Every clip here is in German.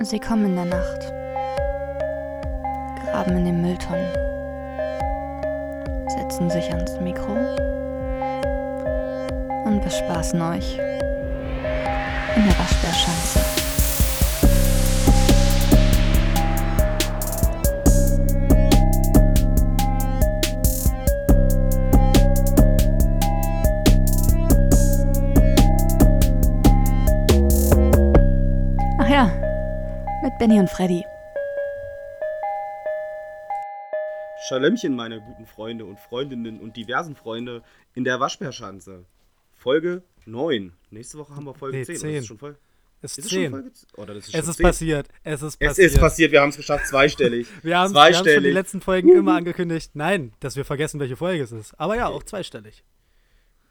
Sie kommen in der Nacht, graben in den Mülltonnen, setzen sich ans Mikro. Und bespaßen euch. In der Waschbärschanze. Benny und Freddy. Schalömchen, meine guten Freunde und Freundinnen und diversen Freunde in der Waschbärschanze. Folge 9. Nächste Woche haben wir Folge Nee, 10. 10. Ist es schon Folge? Ist Ist es schon 10. Folge 10? Oder das ist Es schon ist 10. passiert. Es ist Es passiert. ist passiert, wir haben es geschafft, zweistellig. Wir haben wir haben schon die letzten Folgen immer angekündigt. Nein, dass wir vergessen, welche Folge es ist. Aber ja, auch zweistellig.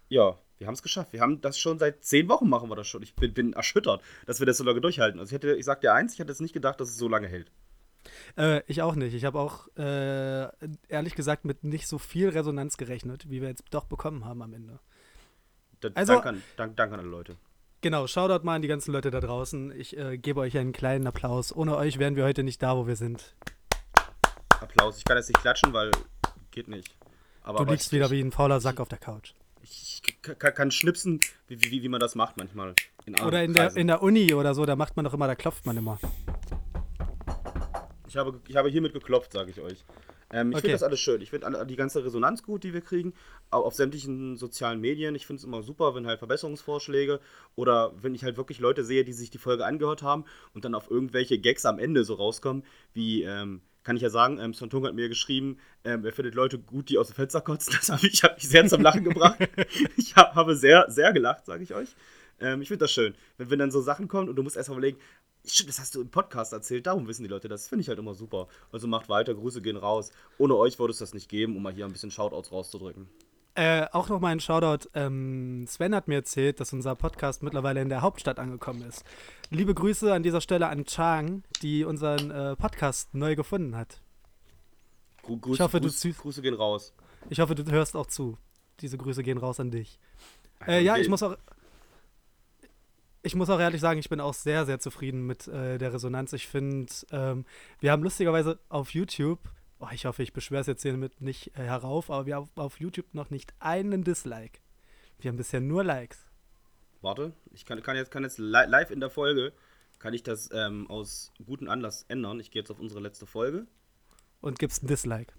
Ja, wir haben es geschafft. Wir haben das schon seit 10 Wochen machen wir das schon. Ich bin, bin erschüttert, dass wir das so lange durchhalten. Also ich hätte, ich sag dir eins, ich hätte es nicht gedacht, dass es so lange hält. Äh, ich auch nicht. Ich habe auch äh, ehrlich gesagt mit nicht so viel Resonanz gerechnet, wie wir jetzt doch bekommen haben am Ende. Da, Also- danke, an, dank, danke an alle Leute. Genau, Shoutout mal an die ganzen Leute da draußen. Ich äh, gebe euch einen kleinen Applaus. Ohne euch wären wir heute nicht da, wo wir sind. Applaus. Ich kann jetzt nicht klatschen, weil geht nicht. Aber, Du aber liegst ich, wieder wie ein fauler Sack auf der Couch. Ich, kann, kann schnipsen, wie, wie, wie man das macht manchmal. In Oder in der, in der Uni oder so, da macht man doch immer, da klopft man immer. Ich habe, ich habe hiermit geklopft, sage ich euch. Ähm, ich Okay. finde das alles schön. Ich finde die ganze Resonanz gut, die wir kriegen, au- auf sämtlichen sozialen Medien. Ich finde es immer super, wenn halt Verbesserungsvorschläge oder wenn ich halt wirklich Leute sehe, die sich die Folge angehört haben und dann auf irgendwelche Gags am Ende so rauskommen, wie, ähm, kann ich ja sagen, ähm, Sontung hat mir geschrieben, ähm, er findet Leute gut, die aus dem Fenster kotzen. Das habe ich, hab mich sehr zum Lachen gebracht. Ich hab, habe sehr, sehr gelacht, sage ich euch. Ähm, ich finde das schön, wenn, wenn dann so Sachen kommen und du musst erst mal überlegen, Stimmt, das hast du im Podcast erzählt, darum wissen die Leute das. Finde ich halt immer super. Also macht weiter, Grüße gehen raus. Ohne euch würde es das nicht geben, um mal hier ein bisschen Shoutouts rauszudrücken. Äh, auch noch mal ein Shoutout. Ähm, Sven hat mir erzählt, dass unser Podcast mittlerweile in der Hauptstadt angekommen ist. Liebe Grüße an dieser Stelle an Chang, die unseren äh, Podcast neu gefunden hat. Gru Grüße, Ich hoffe, du Grüße, gehen raus. Ich hoffe, du hörst auch zu. Diese Grüße gehen raus an dich. Äh, ja, ich muss auch. Ich muss auch ehrlich sagen, ich bin auch sehr, sehr zufrieden mit äh, der Resonanz. Ich finde, ähm, wir haben lustigerweise auf YouTube, oh, ich hoffe, ich beschwere es jetzt hiermit nicht äh, herauf, aber wir haben auf YouTube noch nicht einen Dislike. Wir haben bisher nur Likes. Warte, ich kann, kann jetzt, kann jetzt li live in der Folge, kann ich das ähm, aus gutem Anlass ändern. Ich gehe jetzt auf unsere letzte Folge. und gibst ein Dislike.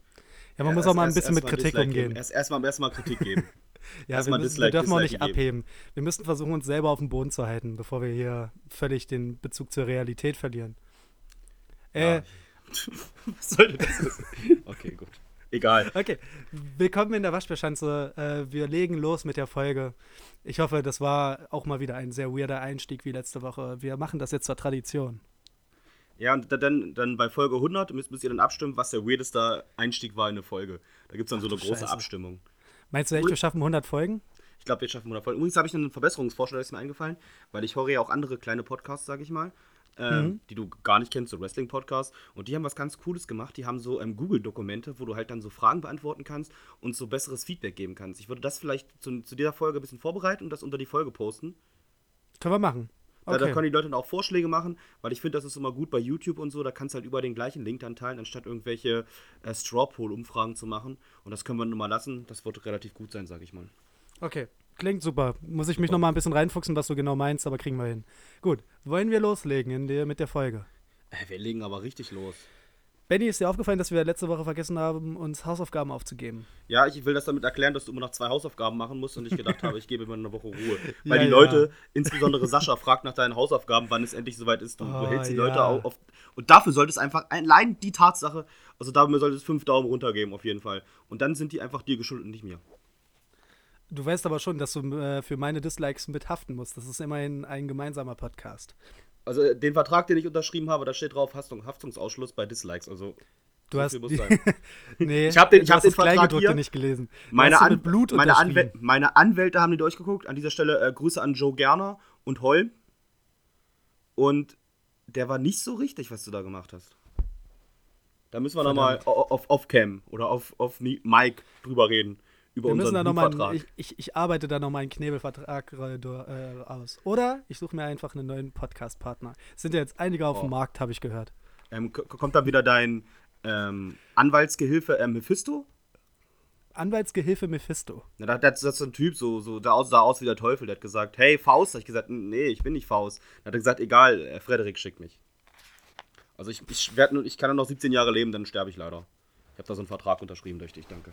Ja, man Ja, muss erst- auch mal ein bisschen mit Kritik Dislike umgehen. Geben. Erst erstmal erst mal Kritik geben. ja, erst wir, müssen, wir Dislike- dürfen auch nicht Dislike abheben. Wir müssen versuchen, uns selber auf den Boden zu halten, bevor wir hier völlig den Bezug zur Realität verlieren. Äh, Ja. Was sollte das? Okay, gut. Egal. Okay, willkommen in der Waschbärschanze. Äh, wir legen los mit der Folge. Ich hoffe, das war auch mal wieder ein sehr weirder Einstieg wie letzte Woche. Wir machen das jetzt zur Tradition. Ja, und da- dann, dann bei Folge 100 müsst, müsst ihr dann abstimmen, was der weirdeste Einstieg war in eine Folge. Da gibt es dann so Ach eine du große Scheiße. Abstimmung. Meinst du echt, wir schaffen 100 Folgen? Ich glaube, wir schaffen 100 Folgen. Übrigens habe ich einen Verbesserungsvorschlag, ist mir eingefallen, weil ich höre ja auch andere kleine Podcasts, sage ich mal, ähm, Mhm. die du gar nicht kennst, so Wrestling-Podcasts. Und die haben was ganz Cooles gemacht. Die haben so ähm, Google-Dokumente, wo du halt dann so Fragen beantworten kannst und so besseres Feedback geben kannst. Ich würde das vielleicht zu, zu dieser Folge ein bisschen vorbereiten und das unter die Folge posten. Können wir machen. Da, da Okay. können die Leute dann auch Vorschläge machen, weil ich finde, das ist immer gut bei YouTube und so. Da kannst du halt über den gleichen Link dann teilen, anstatt irgendwelche äh, Straw-Poll-Umfragen zu machen. Und das können wir nun mal lassen. Das wird relativ gut sein, sage ich mal. Okay, klingt super. Muss ich mich noch mal ein bisschen reinfuchsen, was du genau meinst, aber kriegen wir hin. Gut, wollen wir loslegen in der, mit der Folge? Äh, wir legen aber richtig los. Benny, ist dir aufgefallen, dass wir letzte Woche vergessen haben, uns Hausaufgaben aufzugeben? Ja, ich will das damit erklären, dass du immer noch zwei Hausaufgaben machen musst und ich gedacht habe, ich gebe mir eine Woche Ruhe. Weil Ja, die ja. Leute, insbesondere Sascha, fragt nach deinen Hausaufgaben, wann es endlich soweit ist. Du, du Oh, hältst die ja. Leute au- auf. Und dafür sollte es einfach, allein die Tatsache, also dafür sollte es fünf Daumen runter geben, auf jeden Fall. Und dann sind die einfach dir geschuldet und nicht mir. Du weißt aber schon, dass du äh, für meine Dislikes mit haften musst. Das ist immerhin ein gemeinsamer Podcast. Also äh, den Vertrag, den ich unterschrieben habe, da steht drauf Haftung, Haftungsausschluss bei Dislikes. Also Du hast muss sein. nee, Ich hab den- ich hab den Vertrag hier. nicht gelesen. Meine, An meine. Anwäl meine Anwälte haben die durchgeguckt. An dieser Stelle äh, Grüße an Joe Gerner und Holm. Und der war nicht so richtig, was du da gemacht hast. Da müssen wir nochmal auf, auf Cam oder auf, auf Mi- Mic drüber reden. Über Wir müssen unseren da nochmal, Buchvertrag. ich, ich, ich arbeite da nochmal einen Knebelvertrag äh, äh, aus. Oder ich suche mir einfach einen neuen Podcast-Partner. Sind ja jetzt einige auf Oh. dem Markt, habe ich gehört. Ähm, kommt dann wieder dein ähm, Anwaltsgehilfe ähm, Mephisto? Anwaltsgehilfe Mephisto. Na, da, das, das ist so ein Typ, so, so der aus, sah aus wie der Teufel. Der hat gesagt, hey, Faust. Da hab ich gesagt, nee, ich bin nicht Faust. Dann hat er gesagt, egal, äh, Frederik schickt mich. Also ich, ich, werd ich kann nur noch 17 Jahre leben, dann sterbe ich leider. Ich habe da so einen Vertrag unterschrieben durch dich, danke.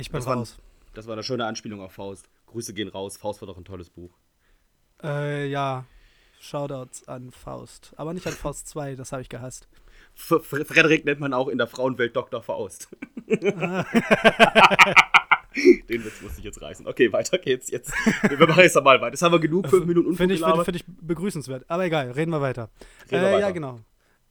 Ich bin Das war- raus. Das war eine schöne Anspielung auf Faust. Grüße gehen raus. Faust war doch ein tolles Buch. Äh, ja. Shoutouts an Faust. Aber nicht an Faust 2, das habe ich gehasst. F Fre- Frederik nennt man auch in der Frauenwelt Dr. Faust. Den Witz muss ich jetzt reißen. Okay, weiter geht's jetzt. Wir machen jetzt mal weiter. Jetzt haben wir genug, fünf Minuten Finde ich, find ich begrüßenswert. Aber egal, reden wir weiter. Reden wir äh, weiter. Ja, genau.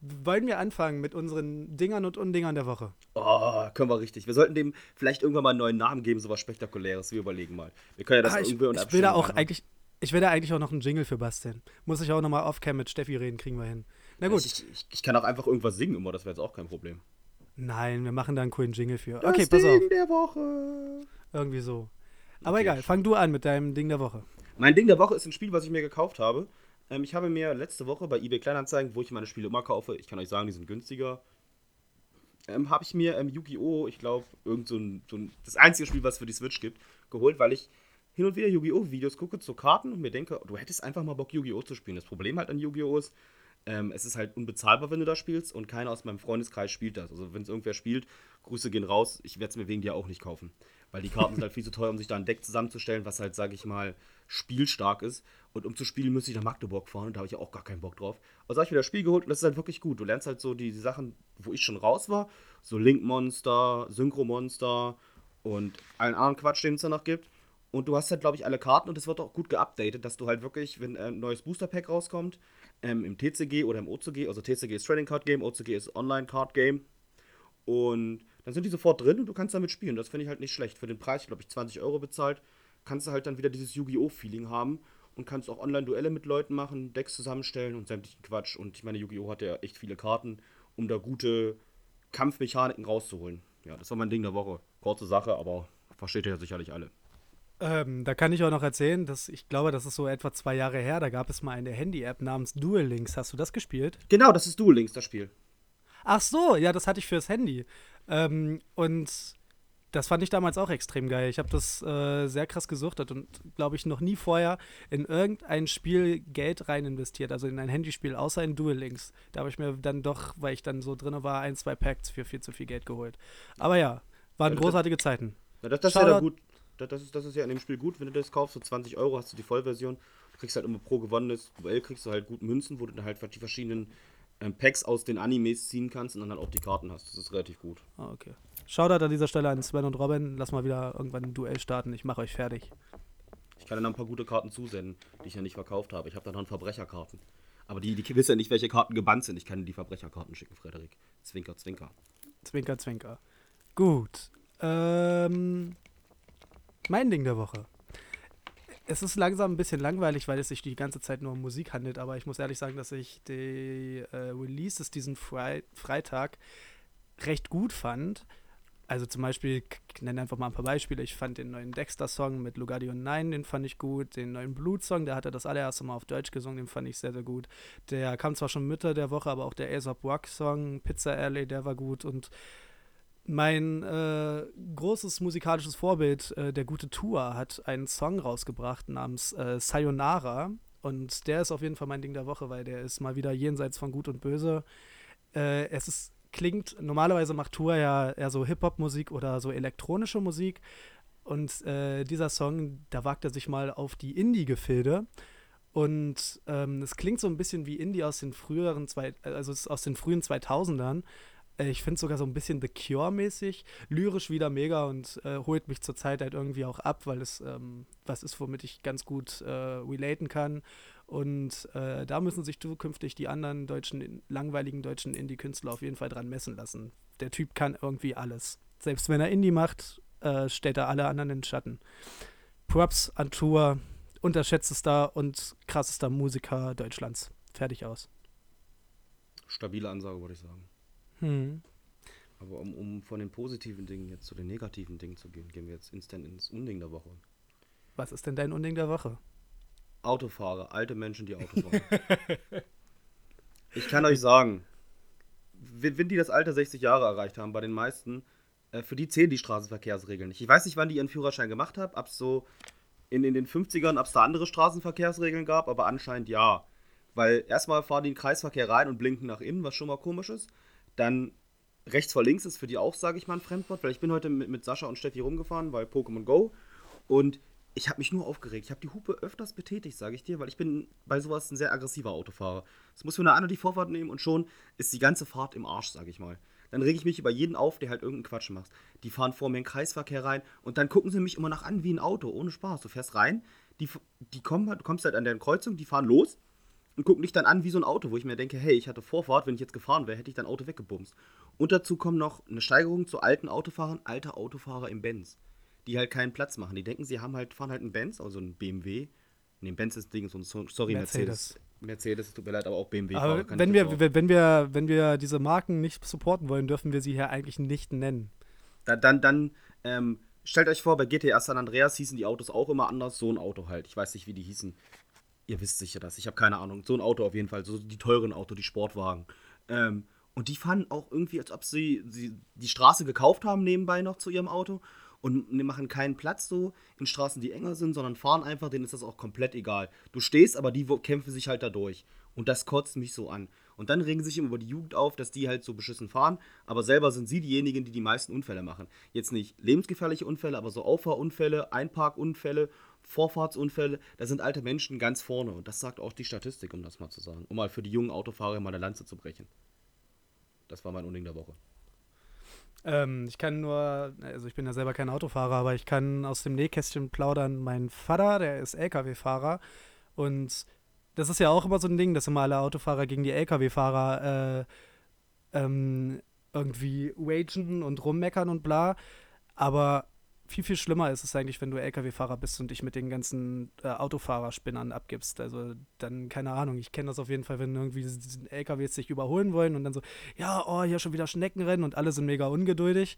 Wollen wir anfangen mit unseren Dingern und Undingern der Woche? Oh, können wir richtig. Wir sollten dem vielleicht irgendwann mal einen neuen Namen geben, sowas Spektakuläres. Wir überlegen mal. Wir können ja das Ah, ich, irgendwie unter ich will da auch machen. eigentlich, ich will da eigentlich auch noch einen Jingle für basteln. Muss ich auch nochmal off-cam mit Steffi reden, kriegen wir hin. Na gut. Ich, ich, ich kann auch einfach irgendwas singen immer, das wäre jetzt auch kein Problem. Nein, wir machen da einen coolen Jingle für. Das Okay, pass auf. Ding der Woche. Irgendwie so. Aber Okay. egal, fang du an mit deinem Ding der Woche. Mein Ding der Woche ist ein Spiel, was ich mir gekauft habe. Ähm, ich habe mir letzte Woche bei eBay Kleinanzeigen, wo ich meine Spiele immer kaufe, ich kann euch sagen, die sind günstiger, ähm, habe ich mir ähm, Yu-Gi-Oh!, ich glaube, so ein, so ein, das einzige Spiel, was es für die Switch gibt, geholt, weil ich hin und wieder Yu-Gi-Oh! Videos gucke zu Karten und mir denke, du hättest einfach mal Bock, Yu-Gi-Oh! zu spielen. Das Problem halt an Yu-Gi-Oh! ist, ähm, es ist halt unbezahlbar, wenn du das spielst und keiner aus meinem Freundeskreis spielt das. Also wenn es irgendwer spielt, Grüße gehen raus, ich werde es mir wegen dir auch nicht kaufen. Weil die Karten sind halt viel zu teuer, um sich da ein Deck zusammenzustellen, was halt, sage ich mal, spielstark ist. Und um zu spielen, müsste ich nach Magdeburg fahren und da habe ich ja auch gar keinen Bock drauf. Also habe ich mir das Spiel geholt und das ist halt wirklich gut. Du lernst halt so die, die Sachen, wo ich schon raus war, so Link-Monster, Synchro-Monster und allen anderen Quatsch, den es da noch gibt. Und du hast halt, glaube ich, alle Karten und es wird auch gut geupdatet, dass du halt wirklich, wenn ein neues Booster-Pack rauskommt, ähm, im TCG oder im OCG, also TCG ist Trading Card Game, OCG ist Online Card Game. Und dann sind die sofort drin und du kannst damit spielen. Das finde ich halt nicht schlecht. Für den Preis, glaube ich, 20 Euro bezahlt, kannst du halt dann wieder dieses Yu-Gi-Oh!-Feeling haben und kannst auch Online-Duelle mit Leuten machen, Decks zusammenstellen und sämtlichen Quatsch. Und ich meine, Yu-Gi-Oh! hat ja echt viele Karten, um da gute Kampfmechaniken rauszuholen. Ja, das war mein Ding der Woche. Kurze Sache, aber versteht ihr ja sicherlich alle. Ähm, da kann ich auch noch erzählen, dass ich glaube, das ist so etwa zwei Jahre her. Da gab es mal eine Handy-App namens Duel Links. Hast du das gespielt? Genau, das ist Duel Links, das Spiel. Ach so, ja, das hatte ich fürs Handy. Ähm, und das fand ich damals auch extrem geil. Ich habe das äh, sehr krass gesuchtet und, glaube ich, noch nie vorher in irgendein Spiel Geld rein investiert, also in ein Handyspiel, außer in Duel Links. Da habe ich mir dann doch, weil ich dann so drin war, ein, zwei Packs für viel zu viel Geld geholt. Aber ja, waren Ja, großartige Zeiten. Ja, das, das ist ja gut. Das, ist, das ist ja in dem Spiel gut, wenn du das kaufst, so 20 Euro hast du die Vollversion. Du kriegst halt immer pro gewonnenes Duell kriegst du halt gut Münzen, wo du dann halt die verschiedenen ähm, Packs aus den Animes ziehen kannst und dann halt auch die Karten hast. Das ist relativ gut. Ah, okay. Shoutout an dieser Stelle an Sven und Robin. Lass mal wieder irgendwann ein Duell starten. Ich mache euch fertig. Ich kann dir noch ein paar gute Karten zusenden, die ich ja nicht verkauft habe. Ich habe da noch Verbrecherkarten. Aber die, die wissen ja nicht, welche Karten gebannt sind. Ich kann dir die Verbrecherkarten schicken, Frederik. Zwinker, zwinker. Zwinker, zwinker. Gut. Ähm, mein Ding der Woche. Es ist langsam ein bisschen langweilig, weil es sich die ganze Zeit nur um Musik handelt, aber ich muss ehrlich sagen, dass ich die äh, Releases diesen Frei Freitag recht gut fand. Also zum Beispiel, ich nenne einfach mal ein paar Beispiele. Ich fand den neuen Dexter-Song mit Lugardio 9, den fand ich gut. Den neuen Blut-Song, der hat er das allererste Mal auf Deutsch gesungen, den fand ich sehr, sehr gut. Der kam zwar schon Mitte der Woche, aber auch der Aesop Rock-Song, Pizza Alley, der war gut. Und mein äh, großes musikalisches Vorbild, äh, der gute Tour, hat einen Song rausgebracht namens äh, Sayonara. Und der ist auf jeden Fall mein Ding der Woche, weil der ist mal wieder jenseits von Gut und Böse. Äh, es ist, klingt, normalerweise macht Tour ja eher so Hip-Hop-Musik oder so elektronische Musik. Und äh, dieser Song, da wagt er sich mal auf die Indie-Gefilde. Und ähm, es klingt so ein bisschen wie Indie aus den früheren, zwei, also aus den frühen 2000ern. Äh, Ich finde sogar so ein bisschen The Cure-mäßig, lyrisch wieder mega und äh, holt mich zurzeit halt irgendwie auch ab, weil es ähm, was ist, womit ich ganz gut äh, relaten kann. Und äh, da müssen sich zukünftig die anderen deutschen, langweiligen deutschen Indie-Künstler auf jeden Fall dran messen lassen. Der Typ kann irgendwie alles. Selbst wenn er Indie macht, äh, stellt er alle anderen in den Schatten. Props an Tour, unterschätztester und krassester Musiker Deutschlands. Fertig aus. Stabile Ansage, würde ich sagen. Hm. Aber um, um von den positiven Dingen jetzt zu den negativen Dingen zu gehen, gehen wir jetzt instant ins Unding der Woche. Was ist denn dein Unding der Woche? Autofahrer, alte Menschen, die Auto fahren. ich kann euch sagen, wenn die das Alter 60 Jahre erreicht haben, bei den meisten, äh, für die zählen die Straßenverkehrsregeln nicht. Ich weiß nicht, wann die ihren Führerschein gemacht haben, ob es so in, in den 50ern, ob es da andere Straßenverkehrsregeln gab, aber anscheinend ja. Weil erstmal fahren die in den Kreisverkehr rein und blinken nach innen, was schon mal komisch ist. Dann rechts vor links ist für die auch, sage ich mal, ein Fremdwort, weil ich bin heute mit, mit Sascha und Steffi rumgefahren bei Pokémon Go und ich habe mich nur aufgeregt. Ich habe die Hupe öfters betätigt, sage ich dir, weil ich bin bei sowas ein sehr aggressiver Autofahrer. Es muss für eine andere die Vorfahrt nehmen und schon ist die ganze Fahrt im Arsch, sage ich mal. Dann rege ich mich über jeden auf, der halt irgendeinen Quatsch macht. Die fahren vor mir in den Kreisverkehr rein und dann gucken sie mich immer nach an wie ein Auto, ohne Spaß. Du fährst rein, die, die kommen halt, du kommst halt an der Kreuzung, die fahren los und gucken dich dann an wie so ein Auto, wo ich mir denke, hey, ich hatte Vorfahrt, wenn ich jetzt gefahren wäre, hätte ich dein Auto weggebumst. Und dazu kommen noch eine Steigerung zu alten Autofahrern, alte Autofahrer im Benz, die halt keinen Platz machen. Die denken, sie haben halt, fahren halt einen Benz, also einen BMW. Nee, ein Benz ist Ding, so ein, so- sorry, Mercedes. Mercedes. Mercedes, tut mir leid, aber auch BMW. Aber wenn wir, gebrauchen. wenn, wir, wenn wir diese Marken nicht supporten wollen, dürfen wir sie hier eigentlich nicht nennen. Dann, dann, dann ähm, stellt euch vor, bei GTA San Andreas hießen die Autos auch immer anders. So ein Auto halt. Ich weiß nicht, wie die hießen. Ihr wisst sicher das. Ich habe keine Ahnung. So ein Auto auf jeden Fall. So die teuren Auto, die Sportwagen. Ähm, und die fahren auch irgendwie, als ob sie, sie die Straße gekauft haben nebenbei noch zu ihrem Auto. Und ne- machen keinen Platz so in Straßen, die enger sind, sondern fahren einfach, denen ist das auch komplett egal. Du stehst, aber die kämpfen sich halt da durch. Und das kotzt mich so an. Und dann regen sich immer über die Jugend auf, dass die halt so beschissen fahren, aber selber sind sie diejenigen, die die meisten Unfälle machen. Jetzt nicht lebensgefährliche Unfälle, aber so Auffahrunfälle, Einparkunfälle, Vorfahrtsunfälle, da sind alte Menschen ganz vorne. Und das sagt auch die Statistik, um das mal zu sagen. Um mal für die jungen Autofahrer mal eine Lanze zu brechen. Das war mein Unding der Woche. Ähm, ich kann nur, also ich bin ja selber kein Autofahrer, aber ich kann aus dem Nähkästchen plaudern. Mein Vater, der ist LKW-Fahrer und das ist ja auch immer so ein Ding, dass immer alle Autofahrer gegen die LKW-Fahrer äh, ähm, irgendwie wagen und rummeckern und bla. Aber viel, viel schlimmer ist es eigentlich, wenn du LKW-Fahrer bist und dich mit den ganzen äh, Autofahrerspinnern abgibst. Also dann, keine Ahnung, ich kenne das auf jeden Fall, wenn irgendwie LKWs sich überholen wollen und dann so, ja, oh, hier schon wieder Schneckenrennen und alle sind mega ungeduldig.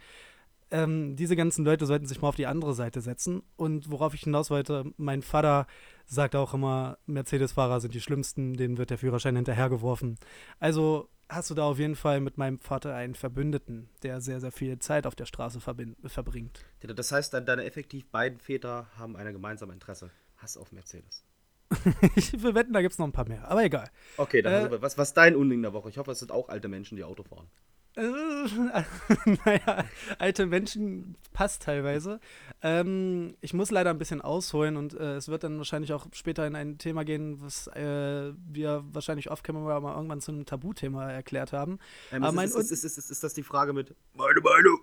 Ähm, diese ganzen Leute sollten sich mal auf die andere Seite setzen. Und worauf ich hinaus wollte, mein Vater sagt auch immer, Mercedes-Fahrer sind die schlimmsten, denen wird der Führerschein hinterhergeworfen. Also hast du da auf jeden Fall mit meinem Vater einen Verbündeten, der sehr, sehr viel Zeit auf der Straße verbringt. Das heißt, dann deine effektiv beiden Väter haben eine gemeinsame Interesse. Hass auf Mercedes. ich will wetten, da gibt es noch ein paar mehr, aber egal. Okay, dann Äh, was, was dein Unding der Woche? Ich hoffe, es sind auch alte Menschen, die Auto fahren. Äh, naja, alte Menschen passt teilweise. Ähm, ich muss leider ein bisschen ausholen und äh, es wird dann wahrscheinlich auch später in ein Thema gehen, was äh, wir wahrscheinlich off-camera mal irgendwann zu einem Tabuthema erklärt haben. Ähm, Aber ist, mein ist, ist, ist, ist, ist, ist das die Frage mit meine Meinung?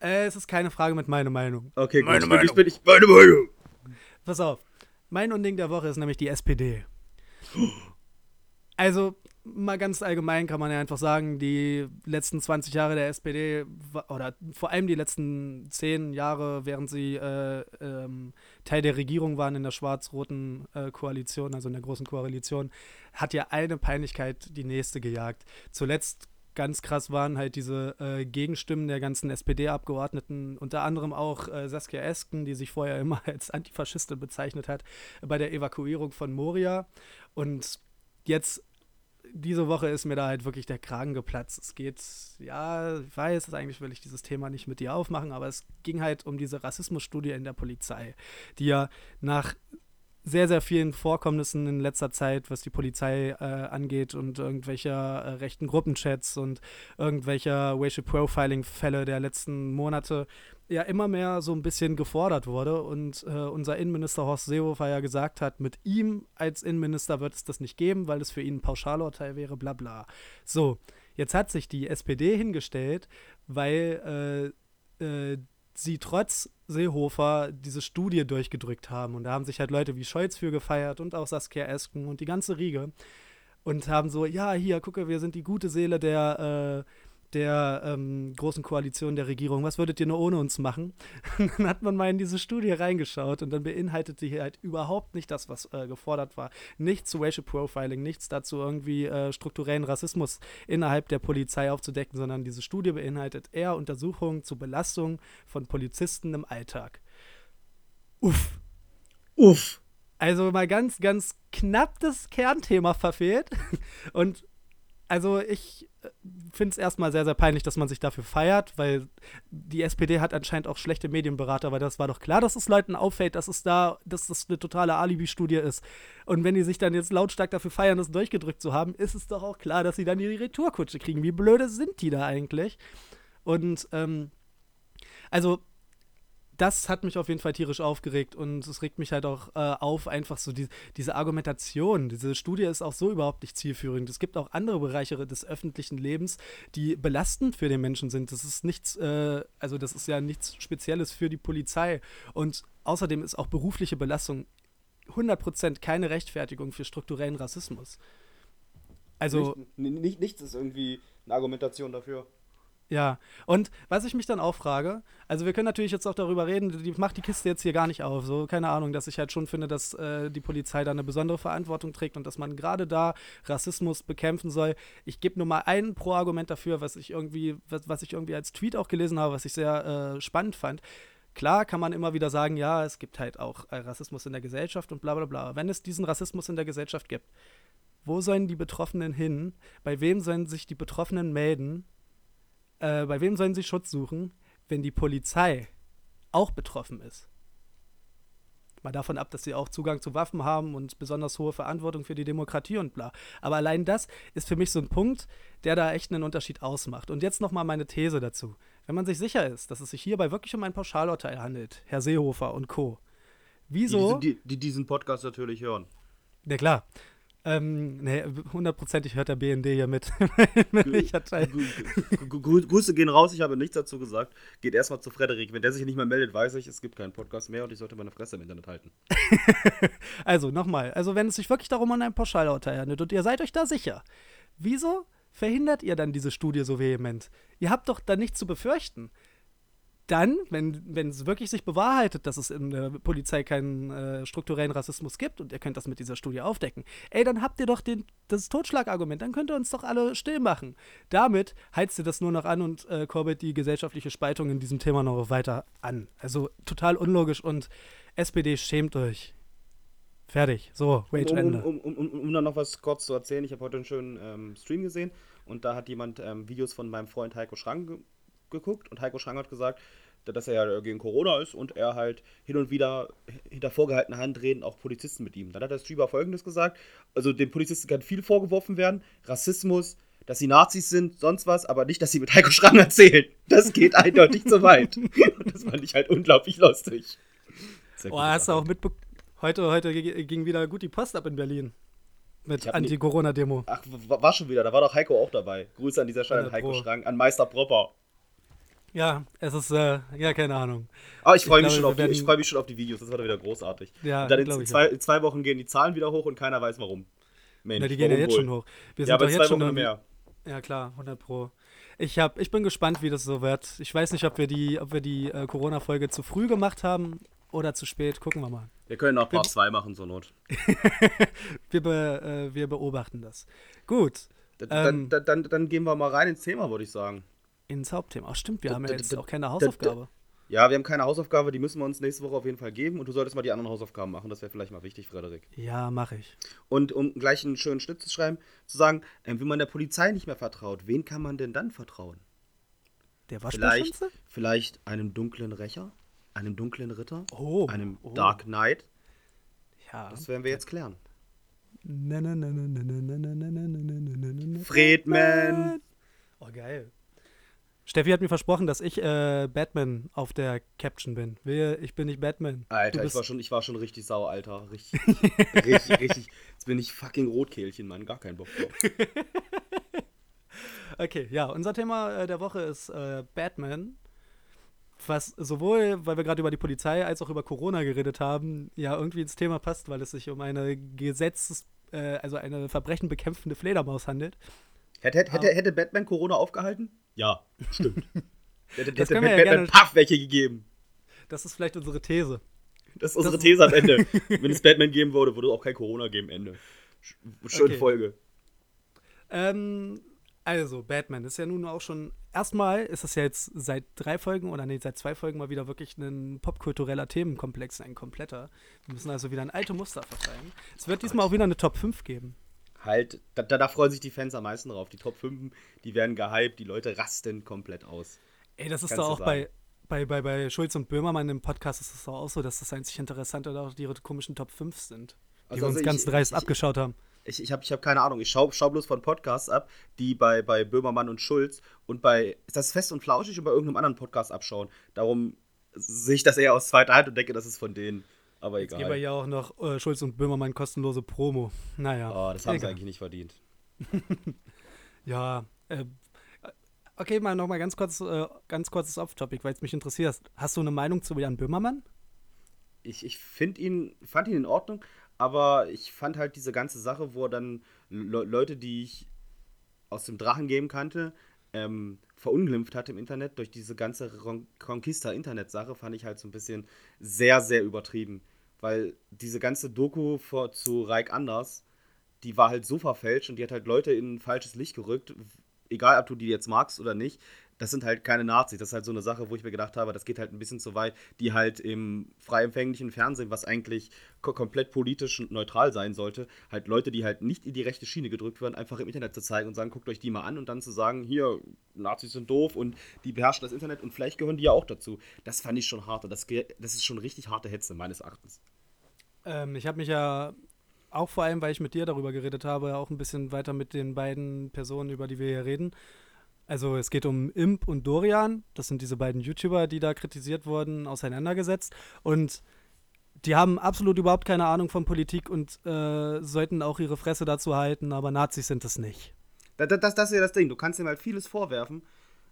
Äh, es ist keine Frage mit meiner Meinung. Okay, gut. Meine ich bin, ich Meinung. bin ich, meine Meinung. Pass auf. Mein Unding der Woche ist nämlich die SPD. Also, mal ganz allgemein kann man ja einfach sagen, die letzten 20 Jahre der SPD, oder vor allem die letzten 10 Jahre, während sie äh, ähm, Teil der Regierung waren in der schwarz-roten äh, Koalition, also in der großen Koalition, hat ja eine Peinlichkeit die nächste gejagt. Zuletzt ganz krass waren halt diese äh, Gegenstimmen der ganzen SPD-Abgeordneten, unter anderem auch äh, Saskia Esken, die sich vorher immer als Antifaschistin bezeichnet hat, bei der Evakuierung von Moria. Und jetzt, diese Woche ist mir da halt wirklich der Kragen geplatzt. Es geht, ja, ich weiß, eigentlich will ich dieses Thema nicht mit dir aufmachen, aber es ging halt um diese Rassismusstudie in der Polizei, die ja nach sehr, sehr vielen Vorkommnissen in letzter Zeit, was die Polizei äh, angeht und irgendwelcher äh, rechten Gruppenchats und irgendwelcher Racial Profiling-Fälle der letzten Monate ja immer mehr so ein bisschen gefordert wurde und äh, unser Innenminister Horst Seehofer ja gesagt hat, mit ihm als Innenminister wird es das nicht geben, weil es für ihn ein Pauschalurteil wäre, bla bla. So, jetzt hat sich die SPD hingestellt, weil äh, äh, sie trotz Seehofer diese Studie durchgedrückt haben. Und da haben sich halt Leute wie Scholz für gefeiert und auch Saskia Esken und die ganze Riege. Und haben so, ja, hier, gucke, wir sind die gute Seele der, äh, der ähm, großen Koalition der Regierung, was würdet ihr nur ohne uns machen? dann hat man mal in diese Studie reingeschaut und dann beinhaltet die halt überhaupt nicht das, was äh, gefordert war. Nichts zu Racial Profiling, nichts dazu irgendwie äh, strukturellen Rassismus innerhalb der Polizei aufzudecken, sondern diese Studie beinhaltet eher Untersuchungen zur Belastung von Polizisten im Alltag. Uff. Uff. Also mal ganz, ganz knapp das Kernthema verfehlt. Und also ich finde es erstmal sehr, sehr peinlich, dass man sich dafür feiert, weil die SPD hat anscheinend auch schlechte Medienberater, weil das war doch klar, dass es Leuten auffällt, dass es da, dass das eine totale Alibi-Studie ist. Und wenn die sich dann jetzt lautstark dafür feiern, das durchgedrückt zu haben, ist es doch auch klar, dass sie dann die Retourkutsche kriegen. Wie blöde sind die da eigentlich? Und ähm, also das hat mich auf jeden Fall tierisch aufgeregt und es regt mich halt auch äh, auf, einfach so die, diese Argumentation. Diese Studie ist auch so überhaupt nicht zielführend. Es gibt auch andere Bereiche des öffentlichen Lebens, die belastend für den Menschen sind. Das ist nichts, äh, also das ist ja nichts Spezielles für die Polizei. Und außerdem ist auch berufliche Belastung 100% keine Rechtfertigung für strukturellen Rassismus. Also. Nicht, nicht, nichts ist irgendwie eine Argumentation dafür. Ja, und was ich mich dann auch frage, also wir können natürlich jetzt auch darüber reden, die macht die Kiste jetzt hier gar nicht auf, so keine Ahnung, dass ich halt schon finde, dass äh, die Polizei da eine besondere Verantwortung trägt und dass man gerade da Rassismus bekämpfen soll. Ich gebe nur mal ein Pro-Argument dafür, was ich irgendwie, was, was ich irgendwie als Tweet auch gelesen habe, was ich sehr äh, spannend fand. Klar kann man immer wieder sagen, ja, es gibt halt auch äh, Rassismus in der Gesellschaft und bla bla bla. Wenn es diesen Rassismus in der Gesellschaft gibt, wo sollen die Betroffenen hin? Bei wem sollen sich die Betroffenen melden? Äh, bei wem sollen sie Schutz suchen, wenn die Polizei auch betroffen ist? Mal davon ab, dass sie auch Zugang zu Waffen haben und besonders hohe Verantwortung für die Demokratie und bla. Aber allein das ist für mich so ein Punkt, der da echt einen Unterschied ausmacht. Und jetzt nochmal meine These dazu. Wenn man sich sicher ist, dass es sich hierbei wirklich um ein Pauschalurteil handelt, Herr Seehofer und Co., wieso. Die, die, die diesen Podcast natürlich hören. Ja, klar. Ähm, nee, hundertprozentig hört der BND hier mit. Grüße gehen raus, ich habe nichts dazu gesagt. Geht erstmal zu Frederik. Wenn der sich nicht mehr meldet, weiß ich, es gibt keinen Podcast mehr und ich sollte meine Fresse im Internet halten. also, nochmal. Also, wenn es sich wirklich darum an ein Pauschalurteil handelt und ihr seid euch da sicher, wieso verhindert ihr dann diese Studie so vehement? Ihr habt doch da nichts zu befürchten dann, wenn es wirklich sich bewahrheitet, dass es in der Polizei keinen äh, strukturellen Rassismus gibt und ihr könnt das mit dieser Studie aufdecken, ey, dann habt ihr doch den, das Totschlagargument, dann könnt ihr uns doch alle still machen. Damit heizt ihr das nur noch an und äh, kurbelt die gesellschaftliche Spaltung in diesem Thema noch weiter an. Also total unlogisch und SPD schämt euch. Fertig. So, Rage um, Ende. Um, um, um, um, dann noch was kurz zu erzählen, ich habe heute einen schönen ähm, Stream gesehen und da hat jemand ähm, Videos von meinem Freund Heiko Schrank geguckt und Heiko Schrang hat gesagt, dass er ja gegen Corona ist und er halt hin und wieder hinter vorgehaltener Hand reden auch Polizisten mit ihm. Dann hat der Streamer folgendes gesagt: Also, den Polizisten kann viel vorgeworfen werden: Rassismus, dass sie Nazis sind, sonst was, aber nicht, dass sie mit Heiko Schrang erzählen. Das geht eindeutig zu weit. Und das fand ich halt unglaublich lustig. Oh, hast du auch mitbekommen? Heute, heute ging wieder gut die Post ab in Berlin. Mit Anti-Corona-Demo. Ach, war schon wieder. Da war doch Heiko auch dabei. Grüße an dieser Stelle an Heiko Schrang, an Meister Propper. Ja, es ist, äh, ja, keine Ahnung. Aber ich freue mich, freu mich schon auf die Videos, das wird wieder großartig. Ja, und dann in zwei, in zwei, Wochen gehen die Zahlen wieder hoch und keiner weiß warum. Mensch, Na, die gehen ja jetzt wohl? schon hoch. Wir ja, aber zwei Wochen schon mehr. Ja, klar, 100 Pro. Ich, hab, ich bin gespannt, wie das so wird. Ich weiß nicht, ob wir die, ob wir die äh, Corona-Folge zu früh gemacht haben oder zu spät. Gucken wir mal. Wir können auch Part 2 machen, zur Not. wir, be, äh, wir beobachten das. Gut. Dann, ähm, dann, dann, dann, gehen wir mal rein ins Thema, würde ich sagen ins Hauptthema. Ach, stimmt, wir haben ja jetzt auch keine Hausaufgabe. Ja, wir haben keine Hausaufgabe, die müssen wir uns nächste Woche auf jeden Fall geben und du solltest mal die anderen Hausaufgaben machen, das wäre vielleicht mal wichtig, Frederik. Ja, mache ich. Und um gleich einen schönen Schnitt zu schreiben, zu sagen, äh, wenn man der Polizei nicht mehr vertraut, wen kann man denn dann vertrauen? Der vielleicht, vielleicht einem dunklen Rächer, einem dunklen Ritter, oh, einem oh. Dark Knight. Ja. Das werden wir jetzt klären. Friedman! Oh, geil. Steffi hat mir versprochen, dass ich äh, Batman auf der Caption bin. Wehe, ich bin nicht Batman. Alter, ich war, schon, ich war schon richtig sauer, Alter. Richtig, richtig, richtig. Jetzt bin ich fucking Rotkehlchen, Mann. Gar keinen Bock drauf. okay, ja, unser Thema äh, der Woche ist äh, Batman. Was sowohl, weil wir gerade über die Polizei als auch über Corona geredet haben, ja irgendwie ins Thema passt, weil es sich um eine Gesetzes-, äh, also eine Verbrechen bekämpfende Fledermaus handelt. Hätte, hätte, hätte, hätte Batman Corona aufgehalten? Ja, stimmt. hätte Das hätte können wir ja Batman gerne- Paff welche gegeben. Das ist vielleicht unsere These. Das ist unsere Das- These am Ende. Wenn es Batman geben würde, würde es auch kein Corona geben, Ende. Sch- Schöne Okay. Folge. Ähm, also, Batman ist ja nun auch schon. Erstmal ist es ja jetzt seit drei Folgen oder nee, seit zwei Folgen mal wieder wirklich ein popkultureller Themenkomplex, ein kompletter. Wir müssen also wieder ein alte Muster verteilen. Es wird diesmal auch wieder eine Top 5 geben. Halt, da, da, freuen sich die Fans am meisten drauf. Die Top 5, die werden gehypt, die Leute rasten komplett aus. Ey, das ist Kannst doch auch sagen. bei, bei, bei, bei Schulz und Böhmermann im Podcast ist es doch auch so, dass das einzig Interessante doch ihre komischen Top 5 sind. Die Also- wir uns also ganz ich- dreist ich- abgeschaut haben. Ich, ich habe ich hab keine Ahnung. Ich schaue schau bloß von Podcasts ab, die bei, bei Böhmermann und Schulz und bei ist das Fest und Flauschig und bei irgendeinem anderen Podcast abschauen. Darum sehe ich das eher aus zweiter Hand und denke, das ist von denen. Aber Jetzt geben wir egal. ja auch noch äh, Schulz und Böhmermann kostenlose Promo. Naja. Oh, das haben sie egal. eigentlich nicht verdient. Ja, äh, okay, mal nochmal ganz kurz, äh, ganz kurzes Off-Topic, weil es mich interessiert. Hast du eine Meinung zu Jan Böhmermann? Ich, ich find ihn, fand ihn in Ordnung, aber ich fand halt diese ganze Sache, wo er dann Le Leute, die ich aus dem Drachengame kannte, ähm, verunglimpft hat im Internet durch diese ganze Ron- Conquista-Internet-Sache, fand ich halt so ein bisschen sehr, sehr übertrieben. Weil diese ganze Doku vor, zu Reik Anders, die war halt so verfälscht und die hat halt Leute in ein falsches Licht gerückt, egal ob du die jetzt magst oder nicht. Das sind halt keine Nazis. Das ist halt so eine Sache, wo ich mir gedacht habe, das geht halt ein bisschen zu weit, die halt im frei empfänglichen Fernsehen, was eigentlich ko komplett politisch und neutral sein sollte, halt Leute, die halt nicht in die rechte Schiene gedrückt werden, einfach im Internet zu zeigen und sagen, guckt euch die mal an und dann zu sagen, hier, Nazis sind doof und die beherrschen das Internet und vielleicht gehören die ja auch dazu. Das fand ich schon hart und das, das ist schon richtig harte Hetze, meines Erachtens. Ähm, ich habe mich ja auch vor allem, weil ich mit dir darüber geredet habe, auch ein bisschen weiter mit den beiden Personen, über die wir hier reden. Also es geht um Imp und Dorian, das sind diese beiden YouTuber, die da kritisiert wurden, auseinandergesetzt. Und die haben absolut überhaupt keine Ahnung von Politik und äh, sollten auch ihre Fresse dazu halten, aber Nazis sind es nicht. Das, das, das ist ja das Ding. Du kannst ihm halt vieles vorwerfen.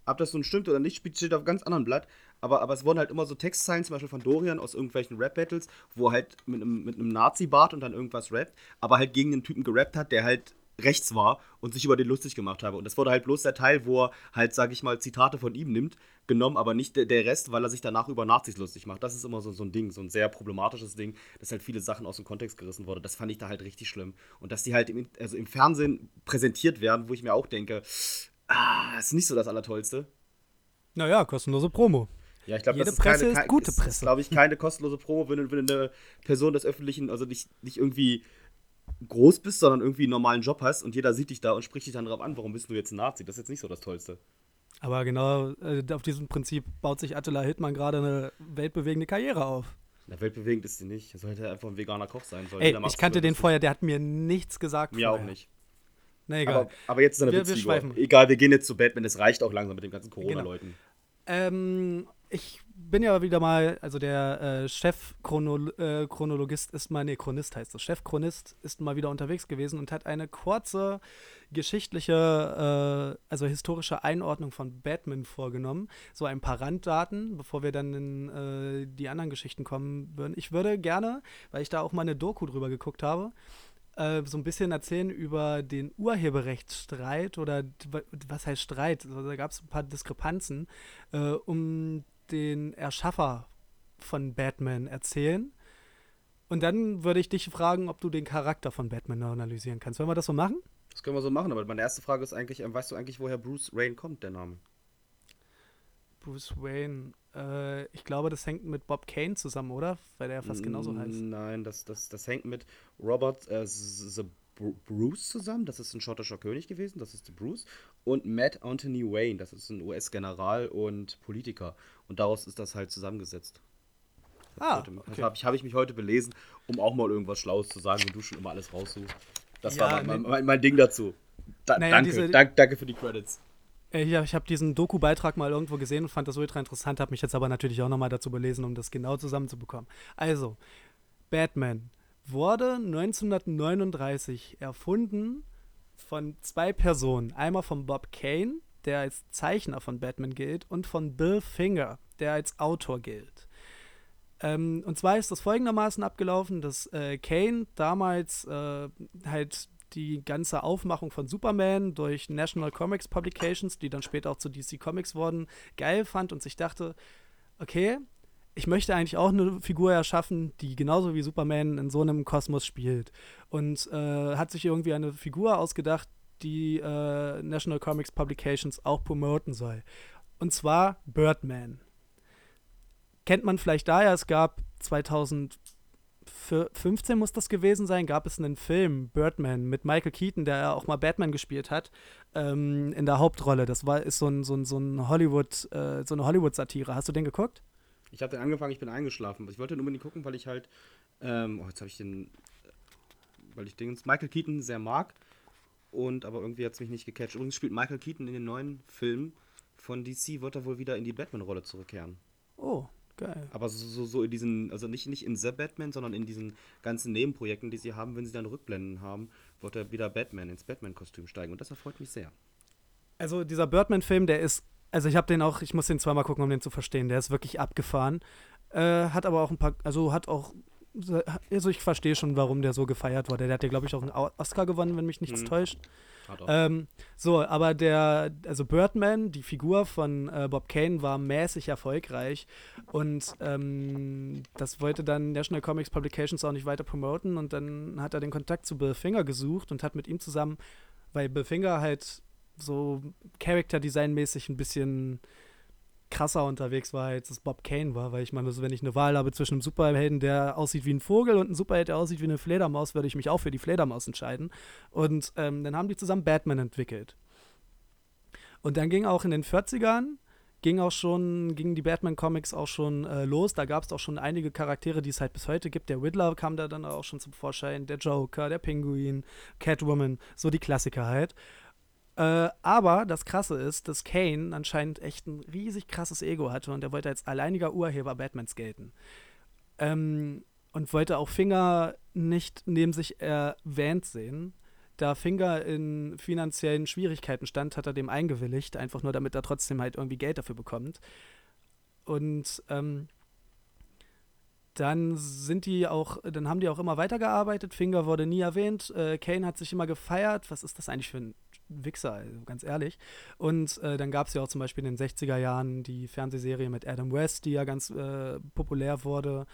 Ob das nun stimmt oder nicht, steht auf ganz anderen Blatt. Aber, aber es wurden halt immer so Textzeilen, zum Beispiel von Dorian aus irgendwelchen Rap-Battles, wo er halt mit einem, mit einem Nazi-Bart und dann irgendwas rappt, aber halt gegen einen Typen gerappt hat, der halt rechts war und sich über den lustig gemacht habe. Und das wurde halt bloß der Teil, wo er halt, sag ich mal, Zitate von ihm nimmt, genommen, aber nicht der, der Rest, weil er sich danach über Nazis lustig macht. Das ist immer so, so ein Ding, so ein sehr problematisches Ding, dass halt viele Sachen aus dem Kontext gerissen wurde. Das fand ich da halt richtig schlimm. Und dass die halt im, also im Fernsehen präsentiert werden, wo ich mir auch denke, ah, ist nicht so das Allertollste. Naja, kostenlose Promo. Ja, ich glaube, das ist keine, Presse ist kein- gute ist, Presse. glaube ich, keine kostenlose Promo, wenn, wenn eine Person des Öffentlichen, also nicht, nicht irgendwie groß bist, sondern irgendwie einen normalen Job hast und jeder sieht dich da und spricht dich dann drauf an, warum bist du jetzt ein Nazi? Das ist jetzt nicht so das Tollste. Aber genau äh, auf diesem Prinzip baut sich Attila Hildmann gerade eine weltbewegende Karriere auf. Na, weltbewegend ist sie nicht. Er sollte einfach ein veganer Koch sein. Soll Ey, ich kannte den vorher, der hat mir nichts gesagt. Mir auch vorher. nicht. Na egal. Aber, aber jetzt ist eine Wir- wir Witzfigur. schweifen. Egal, wir gehen jetzt zu Batman. Es reicht auch langsam mit den ganzen Genau. Corona-Leuten. Ähm, ich bin ja wieder mal, also der äh, Chefchronologist äh, ist mal, nee, Chronist heißt das. Chefchronist ist mal wieder unterwegs gewesen und hat eine kurze geschichtliche, äh, also historische Einordnung von Batman vorgenommen. So ein paar Randdaten, bevor wir dann in äh, die anderen Geschichten kommen würden. Ich würde gerne, weil ich da auch mal eine Doku drüber geguckt habe, äh, so ein bisschen erzählen über den Urheberrechtsstreit oder was heißt Streit? Also, da gab es ein paar Diskrepanzen äh, um den Erschaffer von Batman erzählen. Und dann würde ich dich fragen, ob du den Charakter von Batman analysieren kannst. Wollen wir das so machen? Das können wir so machen, aber meine erste Frage ist eigentlich, ähm, weißt du eigentlich, woher Bruce Wayne kommt, der Name? Bruce Wayne. Äh, ich glaube, das hängt mit Bob Kane zusammen, oder? Weil der ja fast genauso heißt. Nein, das, das, das hängt mit Robert äh, Bruce zusammen. Das ist ein schottischer König gewesen, das ist der Bruce. Und Matt Anthony Wayne, das ist ein US-General und Politiker. Und daraus ist das halt zusammengesetzt. Ah, okay. Das habe ich, hab ich mich heute belesen, um auch mal irgendwas Schlaues zu sagen, wenn du schon immer alles raussuchst. Das Ja, war mein, mein, mein Ding dazu. Da, Naja, danke, diese- dank, danke für die Credits. Äh, ja, ich habe diesen Doku-Beitrag mal irgendwo gesehen und fand das ultra interessant, habe mich jetzt aber natürlich auch nochmal dazu belesen, um das genau zusammenzubekommen. Also, Batman wurde 1939 erfunden von zwei Personen. Einmal von Bob Kane, der als Zeichner von Batman gilt, und von Bill Finger, der als Autor gilt. Ähm, und zwar ist das folgendermaßen abgelaufen, dass äh, Kane damals äh, halt die ganze Aufmachung von Superman durch National Comics Publications, die dann später auch zu DC Comics wurden, geil fand und sich dachte, okay, ich möchte eigentlich auch eine Figur erschaffen, die genauso wie Superman in so einem Kosmos spielt. Und äh, hat sich irgendwie eine Figur ausgedacht, die äh, National Comics Publications auch promoten soll. Und zwar Birdman. Kennt man vielleicht daher, es gab 2015 muss das gewesen sein, gab es einen Film, Birdman, mit Michael Keaton, der auch mal Batman gespielt hat, ähm, in der Hauptrolle. Das war, ist so ein, so ein, so ein Hollywood, äh, so eine Hollywood-Satire. Hast du den geguckt? Ich habe den angefangen, ich bin eingeschlafen. Ich wollte den unbedingt gucken, weil ich halt, ähm, oh, jetzt habe ich den, weil ich den Michael Keaton sehr mag. Und aber irgendwie hat es mich nicht gecatcht. Übrigens spielt Michael Keaton in den neuen Filmen von DC, wird er wohl wieder in die Batman-Rolle zurückkehren. Oh, geil. Aber so, so, so in diesen, also nicht, nicht in The Batman, sondern in diesen ganzen Nebenprojekten, die sie haben, wenn sie dann Rückblenden haben, wird er wieder Batman ins Batman-Kostüm steigen. Und das erfreut mich sehr. Also dieser Birdman-Film, der ist, also ich habe den auch, ich muss den zweimal gucken, um den zu verstehen. Der ist wirklich abgefahren. Äh, hat aber auch ein paar, also hat auch, also ich verstehe schon, warum der so gefeiert wurde. Der hat ja, glaube ich, auch einen Oscar gewonnen, wenn mich nichts Mhm. täuscht. Ähm, so, aber der, also Birdman, die Figur von äh, Bob Kane, war mäßig erfolgreich und ähm, das wollte dann National Comics Publications auch nicht weiter promoten und dann hat er den Kontakt zu Bill Finger gesucht und hat mit ihm zusammen, weil Bill Finger halt so Character Design mäßig ein bisschen krasser unterwegs war, als es Bob Kane war, weil ich meine, also wenn ich eine Wahl habe zwischen einem Superhelden, der aussieht wie ein Vogel und einem Superheld, der aussieht wie eine Fledermaus, würde ich mich auch für die Fledermaus entscheiden. Und ähm, dann haben die zusammen Batman entwickelt. Und dann ging auch in den 40ern, ging auch schon, gingen die Batman-Comics auch schon äh, los. Da gab es auch schon einige Charaktere, die es halt bis heute gibt. Der Riddler kam da dann auch schon zum Vorschein, der Joker, der Pinguin, Catwoman, so die Klassiker halt. Äh, aber das Krasse ist, dass Kane anscheinend echt ein riesig krasses Ego hatte und er wollte als alleiniger Urheber Batmans gelten. Ähm, und wollte auch Finger nicht neben sich erwähnt sehen. Da Finger in finanziellen Schwierigkeiten stand, hat er dem eingewilligt, einfach nur damit er trotzdem halt irgendwie Geld dafür bekommt. Und ähm, dann sind die auch, dann haben die auch immer weitergearbeitet. Finger wurde nie erwähnt. Äh, Kane hat sich immer gefeiert. Was ist das eigentlich für ein Wichser, also ganz ehrlich. Und äh, dann gab es ja auch zum Beispiel in den 60er Jahren die Fernsehserie mit Adam West, die ja ganz äh, populär wurde.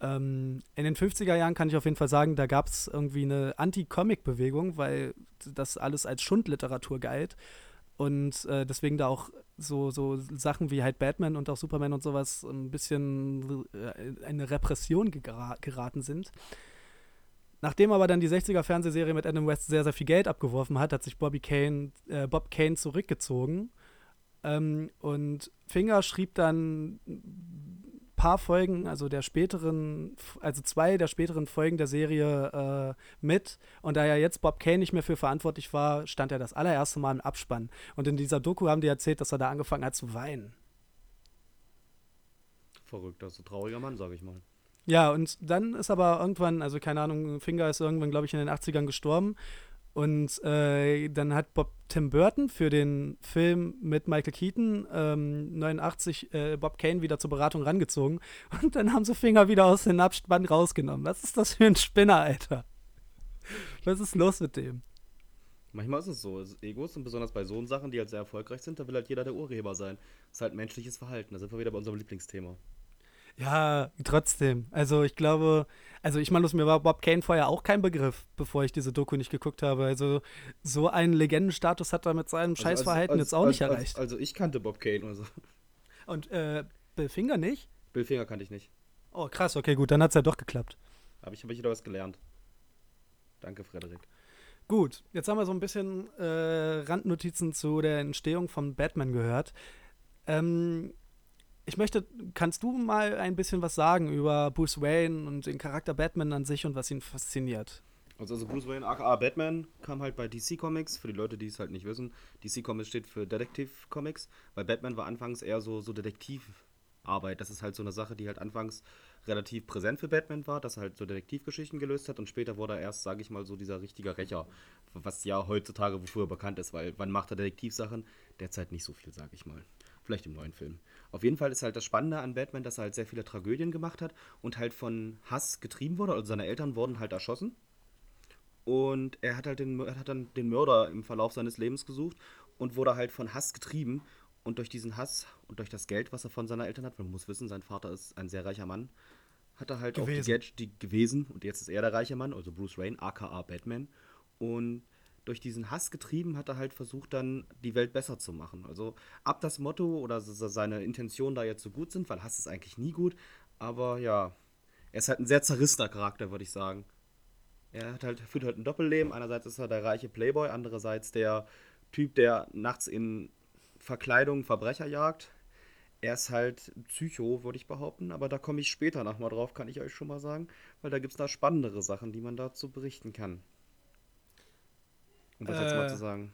Ähm, in den 50er Jahren kann ich auf jeden Fall sagen, da gab es irgendwie eine Anti-Comic-Bewegung, weil das alles als Schundliteratur galt. Und äh, deswegen da auch so, so Sachen wie halt Batman und auch Superman und sowas ein bisschen äh, in eine Repression gera geraten sind. Nachdem aber dann die 60er Fernsehserie mit Adam West sehr, sehr viel Geld abgeworfen hat, hat sich Bobby Kane, äh, Bob Kane zurückgezogen. Ähm, und Finger schrieb dann ein paar Folgen, also der späteren, also zwei der späteren Folgen der Serie äh, mit. Und da ja jetzt Bob Kane nicht mehr für verantwortlich war, stand er das allererste Mal im Abspann. Und in dieser Doku haben die erzählt, dass er da angefangen hat zu weinen. Verrückt, das ein trauriger Mann, sage ich mal. Ja, und dann ist aber irgendwann, also keine Ahnung, Finger ist irgendwann, glaube ich, in den 80ern gestorben. Und äh, dann hat Bob Tim Burton für den Film mit Michael Keaton ähm, 89 äh, Bob Kane wieder zur Beratung rangezogen. Und dann haben sie Finger wieder aus dem Abspann rausgenommen. Was ist das für ein Spinner, Alter? Was ist los mit dem? Manchmal ist es so. Egos und besonders bei so Sachen, die halt sehr erfolgreich sind, da will halt jeder der Urheber sein. Das ist halt menschliches Verhalten. Da sind wir wieder bei unserem Lieblingsthema. Ja, trotzdem. Also ich glaube, also ich meine, mir war Bob Kane vorher auch kein Begriff, bevor ich diese Doku nicht geguckt habe. Also so einen Legendenstatus hat er mit seinem Also Scheißverhalten als- jetzt auch als- nicht als- erreicht. Also ich kannte Bob Kane oder so. Und äh, Bill Finger nicht? Bill Finger kannte ich nicht. Oh, krass, okay, gut, dann hat es ja doch geklappt. Aber ich habe wieder was gelernt. Danke, Frederik. Gut, jetzt haben wir so ein bisschen äh, Randnotizen zu der Entstehung von Batman gehört. Ähm, ich möchte, kannst du mal ein bisschen was sagen über Bruce Wayne und den Charakter Batman an sich und was ihn fasziniert? Also, also Bruce Wayne, aka Batman, kam halt bei DC Comics. Für die Leute, die es halt nicht wissen, DC Comics steht für Detective Comics, weil Batman war anfangs eher so, so Detektivarbeit. Das ist halt so eine Sache, die halt anfangs relativ präsent für Batman war, dass er halt so Detektivgeschichten gelöst hat und später wurde er erst, sage ich mal, so dieser richtige Rächer, was ja heutzutage früher bekannt ist, weil wann macht er Detektivsachen? Derzeit nicht so viel, sage ich mal. Vielleicht im neuen Film. Auf jeden Fall ist halt das Spannende an Batman, dass er halt sehr viele Tragödien gemacht hat und halt von Hass getrieben wurde. Also seine Eltern wurden halt erschossen. Und er hat halt den, hat dann den Mörder im Verlauf seines Lebens gesucht und wurde halt von Hass getrieben. Und durch diesen Hass und durch das Geld, was er von seinen Eltern hat, man muss wissen, sein Vater ist ein sehr reicher Mann, hat er halt auch die Gewesen. Geld die gewesen und jetzt ist er der reiche Mann, also Bruce Wayne, aka Batman. Und durch diesen Hass getrieben hat er halt versucht, dann die Welt besser zu machen. Also ab das Motto oder seine Intentionen da jetzt so gut sind, weil Hass ist eigentlich nie gut, aber ja, er ist halt ein sehr zerrissener Charakter, würde ich sagen. Er hat halt, führt halt ein Doppelleben. Einerseits ist er der reiche Playboy, andererseits der Typ, der nachts in Verkleidung Verbrecher jagt. Er ist halt Psycho, würde ich behaupten, aber da komme ich später nochmal drauf, kann ich euch schon mal sagen, weil da gibt es da spannendere Sachen, die man dazu berichten kann. Um das jetzt mal Äh, zu sagen.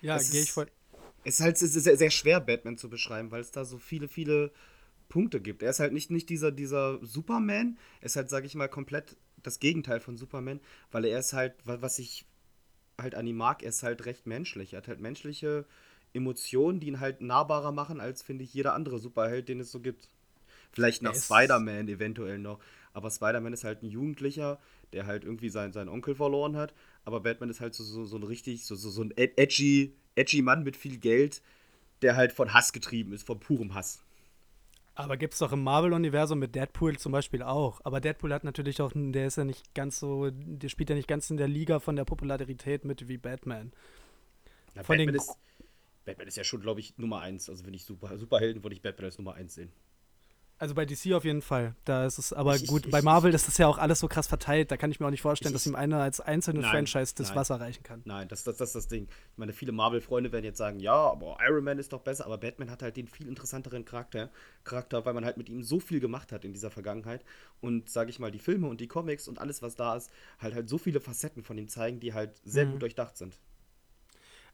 Ja, Es gehe ich voll. Es ist halt es ist sehr, sehr schwer, Batman zu beschreiben, weil es da so viele, viele Punkte gibt. Er ist halt nicht, nicht dieser, dieser Superman, er ist halt, sage ich mal, komplett das Gegenteil von Superman, weil er ist halt, wa- was ich halt an ihm mag, er ist halt recht menschlich. Er hat halt menschliche Emotionen, die ihn halt nahbarer machen, als, finde ich, jeder andere Superheld, den es so gibt. Vielleicht nach Er Spider-Man eventuell noch. Aber Spider-Man ist halt ein Jugendlicher, der halt irgendwie seinen, seinen Onkel verloren hat. Aber Batman ist halt so, so, so ein richtig, so, so, so ein ed- edgy, edgy Mann mit viel Geld, der halt von Hass getrieben ist, von purem Hass. Aber gibt es doch im Marvel-Universum mit Deadpool zum Beispiel auch. Aber Deadpool hat natürlich auch, der ist ja nicht ganz so, der spielt ja nicht ganz in der Liga von der Popularität mit wie Batman. Na, Von den Batman, ist, Batman ist ja schon, glaube ich, Nummer eins. Also wenn ich Super, Superhelden, würde ich Batman als Nummer eins sehen. Also bei DC auf jeden Fall. Da ist es, aber Ich- gut, ich- bei Marvel ist das ja auch alles so krass verteilt. Da kann ich mir auch nicht vorstellen, Ich- dass ihm einer als einzelne Nein, Franchise das nein. Wasser reichen kann. Nein, das, das, das ist das Ding. Ich meine, viele Marvel-Freunde werden jetzt sagen, ja, aber Iron Man ist doch besser, aber Batman hat halt den viel interessanteren Charakter, Charakter, weil man halt mit ihm so viel gemacht hat in dieser Vergangenheit. Und sage ich mal, die Filme und die Comics und alles, was da ist, halt halt so viele Facetten von ihm zeigen, die halt sehr Mhm. gut durchdacht sind.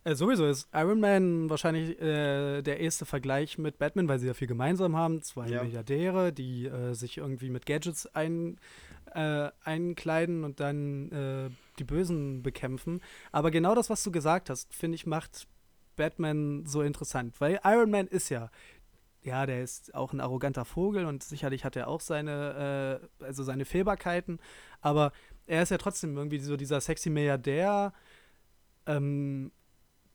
Äh, sowieso ist Iron Man wahrscheinlich äh, der erste Vergleich mit Batman, weil sie ja viel gemeinsam haben. Zwei Ja. Milliardäre, die äh, sich irgendwie mit Gadgets ein, äh, einkleiden und dann äh, die Bösen bekämpfen. Aber genau das, was du gesagt hast, finde ich, macht Batman so interessant. Weil Iron Man ist ja, ja, der ist auch ein arroganter Vogel und sicherlich hat er auch seine, äh, also seine Fehlbarkeiten. Aber er ist ja trotzdem irgendwie so dieser sexy Milliardär, ähm,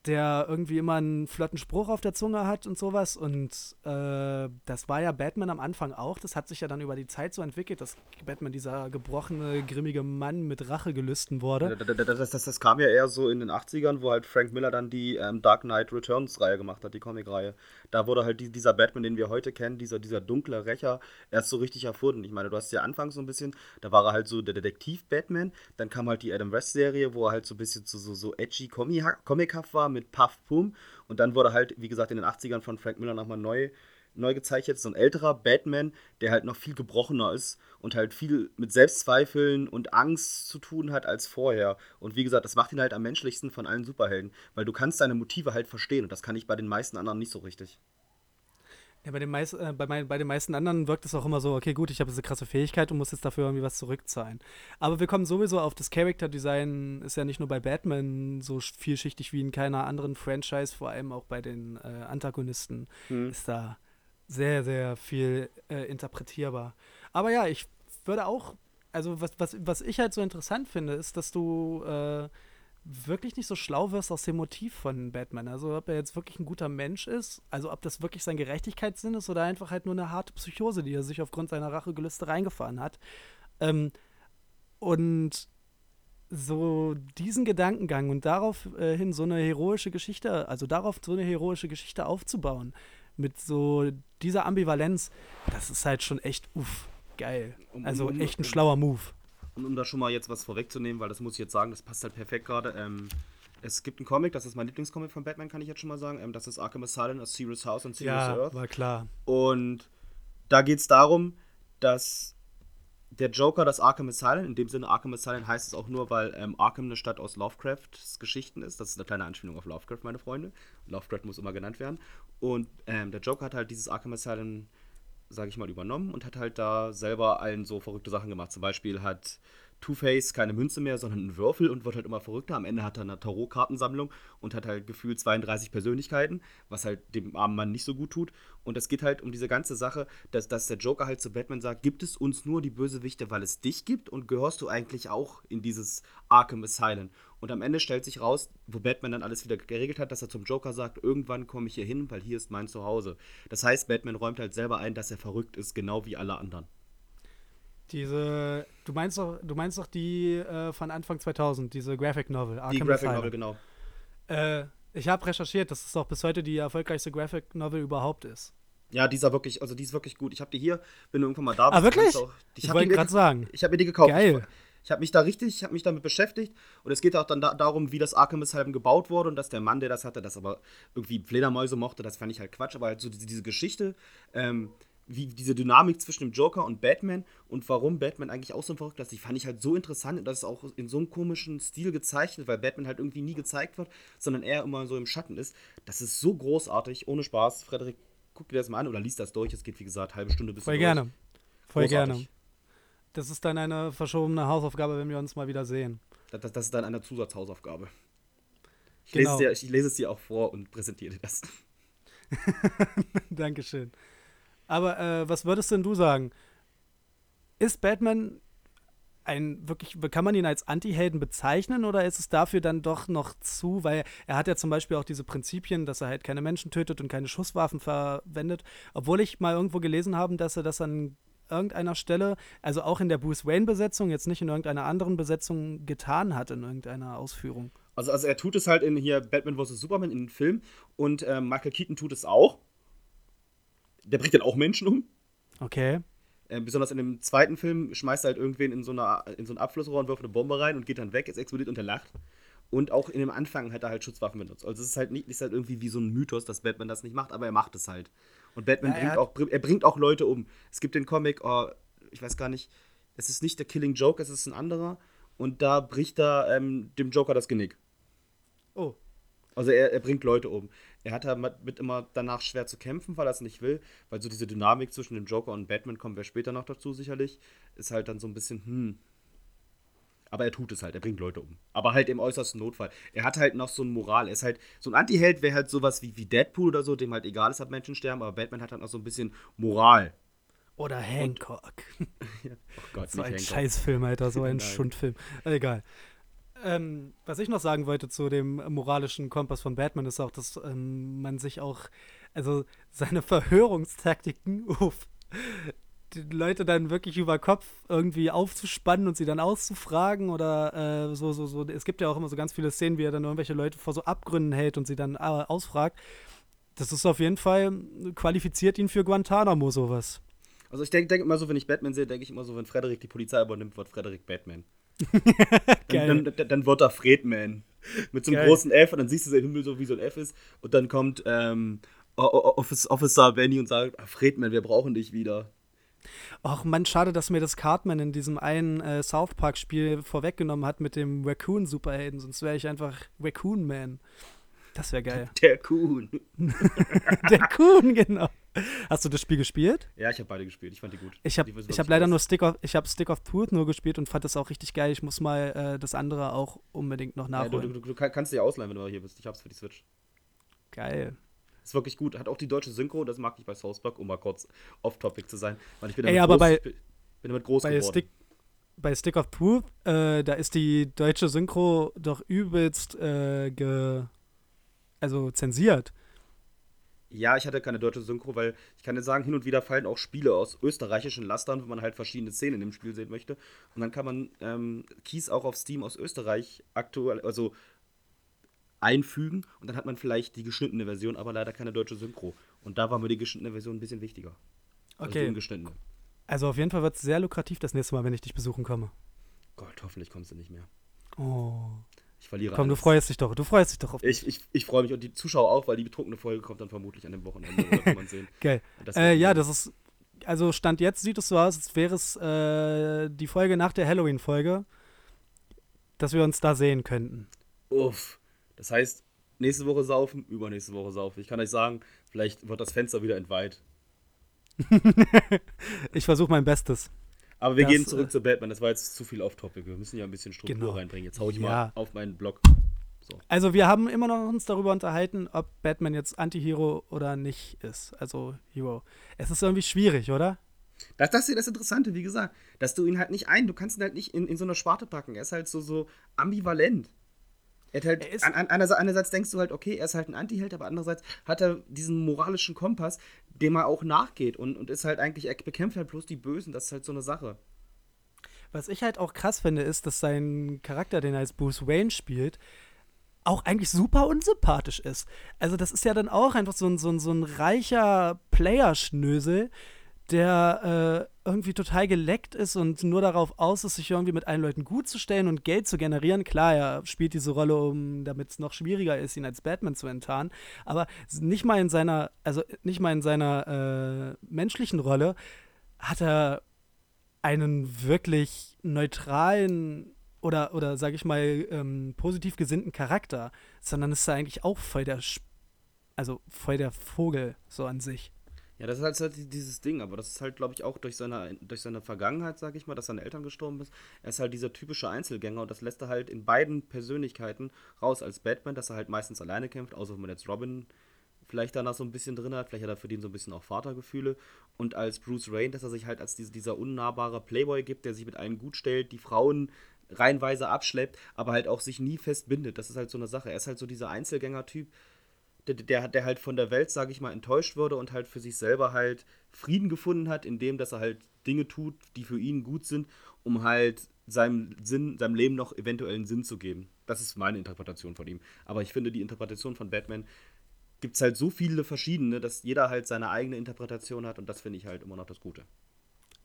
der irgendwie immer einen flotten Spruch auf der Zunge hat und sowas. Und äh, das war ja Batman am Anfang auch. Das hat sich ja dann über die Zeit so entwickelt, dass Batman dieser gebrochene, grimmige Mann mit Rachegelüsten wurde. Das, das, das, das kam ja eher so in den 80ern, wo halt Frank Miller dann die ähm, Dark Knight Returns-Reihe gemacht hat, die Comic-Reihe. Da wurde halt die, dieser Batman, den wir heute kennen, dieser, dieser dunkle Rächer, erst so richtig erfunden. Ich meine, du hast ja anfangs so ein bisschen, da war er halt so der Detektiv-Batman, dann kam halt die Adam West-Serie, wo er halt so ein bisschen so, so, so edgy, comi- comichaft war mit Puff Pum und dann wurde halt, wie gesagt, in den 80ern von Frank Miller nochmal neu neu gezeichnet, so ein älterer Batman, der halt noch viel gebrochener ist und halt viel mit Selbstzweifeln und Angst zu tun hat als vorher. Und wie gesagt, das macht ihn halt am menschlichsten von allen Superhelden, weil du kannst seine Motive halt verstehen und das kann ich bei den meisten anderen nicht so richtig. Ja, bei den, meist, äh, bei, mein, bei den meisten anderen wirkt es auch immer so, okay, gut, ich habe diese krasse Fähigkeit und muss jetzt dafür irgendwie was zurückzahlen. Aber wir kommen sowieso auf das Character-Design, ist ja nicht nur bei Batman so sch- vielschichtig wie in keiner anderen Franchise, vor allem auch bei den äh, Antagonisten Hm. ist da sehr, sehr viel äh, interpretierbar. Aber ja, ich würde auch, also was, was, was ich halt so interessant finde, ist, dass du äh, wirklich nicht so schlau wirst aus dem Motiv von Batman. Also ob er jetzt wirklich ein guter Mensch ist, also ob das wirklich sein Gerechtigkeitssinn ist oder einfach halt nur eine harte Psychose, die er sich aufgrund seiner Rachegelüste reingefahren hat. Ähm, und so diesen Gedankengang und darauf äh, hin so eine heroische Geschichte, also darauf so eine heroische Geschichte aufzubauen, mit so dieser Ambivalenz, das ist halt schon echt uff, geil. Also echt ein schlauer Move. Und um da schon mal jetzt was vorwegzunehmen, weil das muss ich jetzt sagen, das passt halt perfekt gerade. Ähm, es gibt einen Comic, das ist mein Lieblingscomic von Batman, kann ich jetzt schon mal sagen. Ähm, das ist Arkham Asylum, A Serious House und Serious Ja, Earth. war klar. Und da geht es darum, dass der Joker das Arkham Asylum, in dem Sinne Arkham Asylum heißt es auch nur, weil ähm, Arkham eine Stadt aus Lovecrafts Geschichten ist. Das ist eine kleine Anspielung auf Lovecraft, meine Freunde. Lovecraft muss immer genannt werden. Und ähm, der Joker hat halt dieses Arkham Asylum, sage ich mal, übernommen und hat halt da selber allen so verrückte Sachen gemacht. Zum Beispiel hat Two-Face keine Münze mehr, sondern einen Würfel und wird halt immer verrückter. Am Ende hat er eine Tarot-Kartensammlung und hat halt gefühlt 32 Persönlichkeiten, was halt dem armen Mann nicht so gut tut. Und es geht halt um diese ganze Sache, dass, dass der Joker halt zu Batman sagt, gibt es uns nur die Bösewichte, weil es dich gibt und gehörst du eigentlich auch in dieses Arkham Asylum? Und am Ende stellt sich raus, wo Batman dann alles wieder geregelt hat, dass er zum Joker sagt, irgendwann komme ich hier hin, weil hier ist mein Zuhause. Das heißt, Batman räumt halt selber ein, dass er verrückt ist, genau wie alle anderen. Diese, du meinst doch, du meinst doch die äh, von Anfang 2000, diese Graphic Novel, Die Graphic Novel, genau. Äh, ich habe recherchiert, dass es auch bis heute die erfolgreichste Graphic Novel überhaupt ist. Ja, die ist wirklich, also die ist wirklich gut. Ich habe die hier, wenn du irgendwann mal da bist. Ah, wirklich? Auch, Ich ich habe wollte gerade sagen. ich hab mir die gekauft. Geil. Ich, ich habe mich da richtig, ich habe mich damit beschäftigt und es geht auch dann da, darum, wie das Arkham Asylum gebaut wurde und dass der Mann, der das hatte, das aber irgendwie Fledermäuse mochte, das fand ich halt Quatsch, aber halt so diese, diese Geschichte, ähm, wie diese Dynamik zwischen dem Joker und Batman und warum Batman eigentlich auch so ein verrückt ist, die fand ich halt so interessant und das ist auch in so einem komischen Stil gezeichnet, weil Batman halt irgendwie nie gezeigt wird, sondern er immer so im Schatten ist. Das ist so großartig, ohne Spaß. Frederik, guck dir das mal an oder liest das durch. Es geht, wie gesagt, halbe Stunde bis Voll durch. gerne. Voll Großartig. gerne. Das ist dann eine verschobene Hausaufgabe, wenn wir uns mal wieder sehen. Das, das, das ist dann eine Zusatzhausaufgabe. Ich, Genau. lese es dir, ich lese es dir auch vor und präsentiere dir das. Dankeschön. Aber äh, was würdest denn du sagen? Ist Batman ein wirklich, kann man ihn als Anti-Helden bezeichnen oder ist es dafür dann doch noch zu, weil er hat ja zum Beispiel auch diese Prinzipien, dass er halt keine Menschen tötet und keine Schusswaffen verwendet, obwohl ich mal irgendwo gelesen habe, dass er das an irgendeiner Stelle, also auch in der Bruce Wayne-Besetzung, jetzt nicht in irgendeiner anderen Besetzung getan hat in irgendeiner Ausführung. Also, also er tut es halt in hier Batman vs. Superman in den Film und äh, Michael Keaton tut es auch. Der bringt dann auch Menschen um. Okay. Äh, besonders in dem zweiten Film schmeißt er halt irgendwen in so, eine, in so ein Abflussrohr und wirft eine Bombe rein und geht dann weg, es explodiert und er lacht. Und auch in dem Anfang hat er halt Schutzwaffen benutzt. Also es ist halt nicht, ist halt irgendwie wie so ein Mythos, dass Batman das nicht macht, aber er macht es halt. Und Batman Ja, bringt auch, er bringt auch Leute um. Es gibt den Comic, oh, ich weiß gar nicht, es ist nicht der Killing Joke, es ist ein anderer. Und da bricht er ähm, dem Joker das Genick. Oh. Also er, er bringt Leute um. Er hat damit immer danach schwer zu kämpfen, weil er es nicht will, weil so diese Dynamik zwischen dem Joker und Batman kommen wir später noch dazu sicherlich, ist halt dann so ein bisschen, hm. Aber er tut es halt, er bringt Leute um. Aber halt im äußersten Notfall. Er hat halt noch so ein Moral. Er ist halt, so ein Anti-Held wäre halt sowas wie, wie Deadpool oder so, dem halt egal ist, ob Menschen sterben, aber Batman hat halt noch so ein bisschen Moral. Oder Hancock. Oh Gott, So ein Hancock. Scheißfilm, Alter, so ein. Schundfilm. Egal. Ähm, was ich noch sagen wollte zu dem moralischen Kompass von Batman ist auch, dass ähm, man sich auch, also seine Verhörungstaktiken, uff, die Leute dann wirklich über Kopf irgendwie aufzuspannen und sie dann auszufragen oder äh, so, so, so. Es gibt ja auch immer so ganz viele Szenen, wie er dann irgendwelche Leute vor so Abgründen hält und sie dann äh, ausfragt. Das ist auf jeden Fall, qualifiziert ihn für Guantanamo, sowas. Also ich denke denk immer so, wenn ich Batman sehe, denke ich immer so, wenn Frederik die Polizei übernimmt, wird Frederik Batman. Dann, dann, dann wird er Fredman. Mit so einem Geil. großen F und dann siehst du den Himmel so, wie so ein F ist. Und dann kommt ähm, Office, Officer Benny und sagt, ah, Fredman, wir brauchen dich wieder. Ach man, schade, dass mir das Cartman in diesem einen äh, South Park-Spiel vorweggenommen hat mit dem Raccoon-Superhelden, sonst wäre ich einfach Raccoon Man. Das wäre geil. Der Kuhn. Der Kuhn, genau. Hast du das Spiel gespielt? Ja, ich habe beide gespielt. Ich fand die gut. Ich habe ich hab leider nur Stick of, ich hab Stick of Truth nur gespielt und fand das auch richtig geil. Ich muss mal äh, das andere auch unbedingt noch Ja, du, nachholen. du, du kann- kannst dir ausleihen, wenn du mal hier bist. Ich hab's für die Switch. Geil. Ist wirklich gut. Hat auch die deutsche Synchro, das mag ich bei South Park, um mal kurz off-topic zu sein. Weil ich bin Ey, damit aber groß, bei- bin damit groß Bei geworden. Stick, bei Stick of Truth, äh, da ist die deutsche Synchro doch übelst äh, ge, also zensiert. Ja, ich hatte keine deutsche Synchro, weil ich kann dir sagen, hin und wieder fallen auch Spiele aus österreichischen Lastern, wenn man halt verschiedene Szenen in dem Spiel sehen möchte. Und dann kann man ähm, Keys auch auf Steam aus Österreich aktuell, also einfügen und dann hat man vielleicht die geschnittene Version, aber leider keine deutsche Synchro. Und da war mir die geschnittene Version ein bisschen wichtiger. Also Okay. ungeschnittene. Also auf jeden Fall wird es sehr lukrativ das nächste Mal, wenn ich dich besuchen komme. Gott, hoffentlich kommst du nicht mehr. Oh. Ich verliere Komm, du alles. freust dich doch. Du freust dich doch auf Ich, ich, ich freue mich und die Zuschauer auch, weil die betrunkene Folge kommt dann vermutlich an dem Wochenende. Oder kann man sehen. Geil. Äh, ja, das ist. Also Stand jetzt sieht es so aus, als wäre es äh, die Folge nach der Halloween-Folge, dass wir uns da sehen könnten. Uff. Das heißt, nächste Woche saufen, übernächste Woche saufen. Ich kann euch sagen, vielleicht wird das Fenster wieder entweiht. Ich versuche mein Bestes. Aber wir Das, gehen zurück äh, zu Batman. Das war jetzt zu viel off-topic. Wir müssen ja ein bisschen Struktur Genau. reinbringen. Jetzt hau ich Ja. mal auf meinen Blog. So. Also wir haben immer noch uns darüber unterhalten, ob Batman jetzt Anti-Hero oder nicht ist. Also Hero. Es ist irgendwie schwierig, oder? Das, das ist das Interessante, wie gesagt, dass du ihn halt nicht ein, du kannst ihn halt nicht in, in so eine Sparte packen. Er ist halt so, so ambivalent. Er hat halt, Er ist- an, an, einerseits, denkst du halt, okay, er ist halt ein Antiheld, aber andererseits hat er diesen moralischen Kompass, dem er auch nachgeht und, und ist halt eigentlich, er bekämpft halt bloß die Bösen, das ist halt so eine Sache. Was ich halt auch krass finde, ist, dass sein Charakter, den er als Bruce Wayne spielt, auch eigentlich super unsympathisch ist. Also das ist ja dann auch einfach so ein, so ein, so ein reicher Player-Schnösel, der äh, irgendwie total geleckt ist und nur darauf aus ist, sich irgendwie mit allen Leuten gut zu stellen und Geld zu generieren. Klar, er spielt diese Rolle, um, damit es noch schwieriger ist, ihn als Batman zu enttarnen. Aber nicht mal in seiner, also nicht mal in seiner äh, menschlichen Rolle hat er einen wirklich neutralen oder, oder sage ich mal, ähm, positiv gesinnten Charakter, sondern ist er eigentlich auch voll der, Sch- also voll der Vogel so an sich. Ja, das ist halt, halt dieses Ding, aber das ist halt, glaube ich, auch durch seine, durch seine Vergangenheit, sag ich mal, dass seine Eltern gestorben sind. Er ist halt dieser typische Einzelgänger und das lässt er halt in beiden Persönlichkeiten raus als Batman, dass er halt meistens alleine kämpft, außer wenn man jetzt Robin vielleicht danach so ein bisschen drin hat, vielleicht hat er für den so ein bisschen auch Vatergefühle. Und als Bruce Wayne, dass er sich halt als diese, dieser unnahbare Playboy gibt, der sich mit allen gut stellt, die Frauen reihenweise abschleppt, aber halt auch sich nie festbindet. Das ist halt so eine Sache. Er ist halt so dieser Einzelgänger-Typ, der, der, halt von der Welt, sage ich mal, enttäuscht wurde und halt für sich selber halt Frieden gefunden hat, indem dass er halt Dinge tut, die für ihn gut sind, um halt seinem Sinn, seinem Leben noch eventuell einen Sinn zu geben. Das ist meine Interpretation von ihm. Aber ich finde, die Interpretation von Batman gibt es halt so viele verschiedene, dass jeder halt seine eigene Interpretation hat und das finde ich halt immer noch das Gute.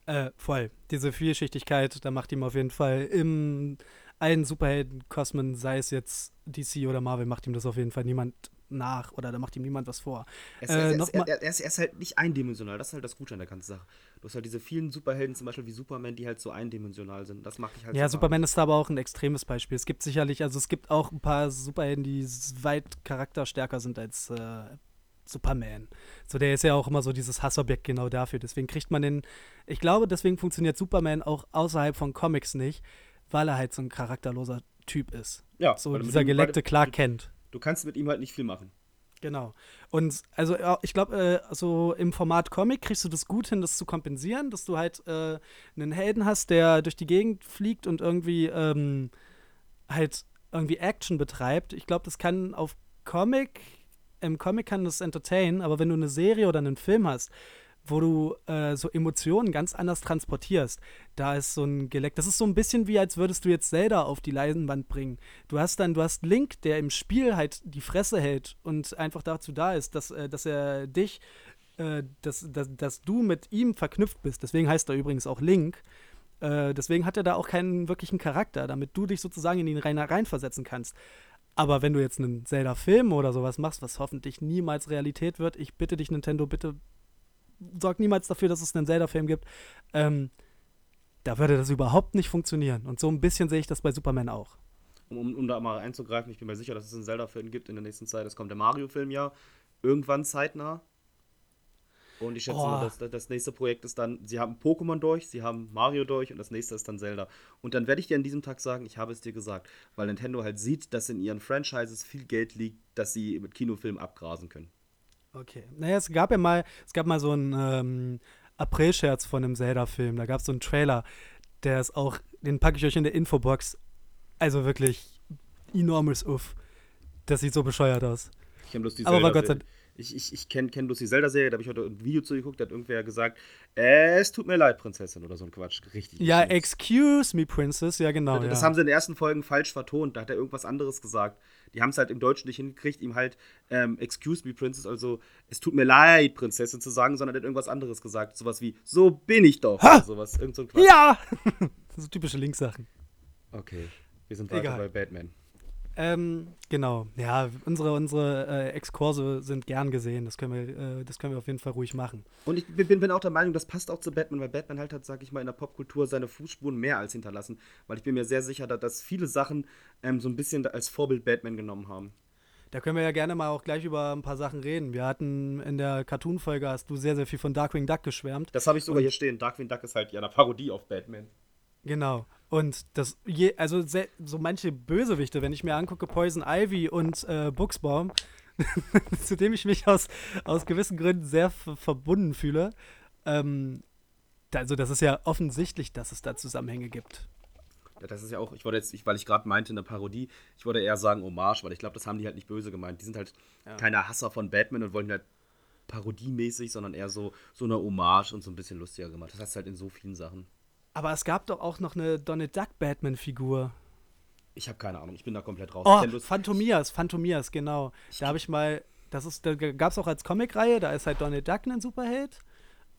Äh, voll. Diese Vielschichtigkeit, da macht ihm auf jeden Fall im allen Superhelden-Kosmen, sei es jetzt DC oder Marvel, macht ihm das auf jeden Fall niemand nach oder da macht ihm niemand was vor. Er ist, Äh, noch er, er, er, ist, er ist halt nicht eindimensional, das ist halt das Gute an der ganzen Sache. Du hast halt diese vielen Superhelden, zum Beispiel wie Superman, die halt so eindimensional sind. Das mag ich halt Ja, so Superman ist da aber auch ein extremes Beispiel. Es gibt sicherlich, also es gibt auch ein paar Superhelden, die weit charakterstärker sind als äh, Superman. So, der ist ja auch immer so dieses Hassobjekt genau dafür. Deswegen kriegt man den, ich glaube, deswegen funktioniert Superman auch außerhalb von Comics nicht, weil er halt so ein charakterloser Typ ist. Ja, So dieser geleckte Clark Kent. Du kannst mit ihm halt nicht viel machen. Genau. Und also ich glaube, äh, so im Format Comic kriegst du das gut hin, das zu kompensieren, dass du halt äh, einen Helden hast, der durch die Gegend fliegt und irgendwie ähm, halt irgendwie Action betreibt. Ich glaube, das kann auf Comic, im Comic kann das entertain, aber wenn du eine Serie oder einen Film hast, wo du äh, so Emotionen ganz anders transportierst. Da ist so ein Geleck. Das ist so ein bisschen wie, als würdest du jetzt Zelda auf die Leinwand bringen. Du hast dann, du hast Link, der im Spiel halt die Fresse hält und einfach dazu da ist, dass, äh, dass er dich, äh, dass, dass, dass du mit ihm verknüpft bist. Deswegen heißt er übrigens auch Link. Äh, deswegen hat er da auch keinen wirklichen Charakter, damit du dich sozusagen in ihn rein, reinversetzen kannst. Aber wenn du jetzt einen Zelda-Film oder sowas machst, was hoffentlich niemals Realität wird, ich bitte dich, Nintendo, bitte sorg niemals dafür, dass es einen Zelda-Film gibt. Ähm, da würde das überhaupt nicht funktionieren. Und so ein bisschen sehe ich das bei Superman auch. Um, um, um da mal einzugreifen, ich bin mir sicher, dass es einen Zelda-Film gibt in der nächsten Zeit. Es kommt der Mario-Film ja irgendwann zeitnah. Und ich schätze Oh. mal, dass dass das nächste Projekt ist dann, sie haben Pokémon durch, sie haben Mario durch und das nächste ist dann Zelda. Und dann werde ich dir an diesem Tag sagen, ich habe es dir gesagt, weil Nintendo halt sieht, dass in ihren Franchises viel Geld liegt, dass sie mit Kinofilmen abgrasen können. Okay. Naja, es gab ja mal, es gab mal so einen ähm, April-Scherz von einem Zelda-Film. Da gab es so einen Trailer, der ist auch, den packe ich euch in der Infobox. Also wirklich enormes Uff. Das sieht so bescheuert aus. Ich kenne bloß die Aber war Gott sei Zelda-Serie. Ich, ich, ich kenne kenn bloß die Zelda-Serie, da habe ich heute ein Video zugeguckt, da hat irgendwer gesagt, äh, es tut mir leid, Prinzessin, oder so ein Quatsch. Richtig. Ja, richtig. excuse me, Princess. Ja, genau. Das ja. haben sie in den ersten Folgen falsch vertont. Da hat er irgendwas anderes gesagt. Die haben es halt im Deutschen nicht hingekriegt, ihm halt ähm, Excuse me, Princess, also es tut mir leid, Prinzessin zu sagen, sondern er hat irgendwas anderes gesagt. Sowas wie, so bin ich doch. Ha! Oder sowas. Irgend so ein Quatsch. ja! das sind typische Linkssachen. Okay. Wir sind weiter Egal. bei Batman. Ähm, genau. Ja, unsere, unsere äh, Exkurse sind gern gesehen. Das können, wir, äh, das können wir auf jeden Fall ruhig machen. Und ich bin, bin auch der Meinung, das passt auch zu Batman, weil Batman halt hat, sag ich mal, in der Popkultur seine Fußspuren mehr als hinterlassen. Weil ich bin mir sehr sicher, dass, viele Sachen ähm, so ein bisschen als Vorbild Batman genommen haben. Da können wir ja gerne mal auch gleich über ein paar Sachen reden. Wir hatten in der Cartoon-Folge, hast du sehr, sehr viel von Darkwing Duck geschwärmt. Das habe ich sogar hier stehen. Darkwing Duck ist halt ja eine Parodie auf Batman. Genau. Und das, je, also se- so manche Bösewichte, wenn ich mir angucke, Poison Ivy und äh, Buchsbaum, zu dem ich mich aus, aus gewissen Gründen sehr verbunden fühle, ähm, also das ist ja offensichtlich, dass es da Zusammenhänge gibt. Ja, das ist ja auch, ich wollte jetzt, ich, weil ich gerade meinte, eine Parodie, ich wollte eher sagen Hommage, weil ich glaube, das haben die halt nicht böse gemeint. Die sind halt Ja. keine Hasser von Batman und wollen halt parodiemäßig, sondern eher so, so eine Hommage und so ein bisschen lustiger gemacht. Das hast du halt in so vielen Sachen. Aber es gab doch auch noch eine Donald Duck Batman-Figur. Ich habe keine Ahnung, ich bin da komplett raus. Oh, Phantomias, Phantomias, genau. Da habe ich mal, das ist, da gab es auch als Comicreihe, da ist halt Donald Duck ein Superheld.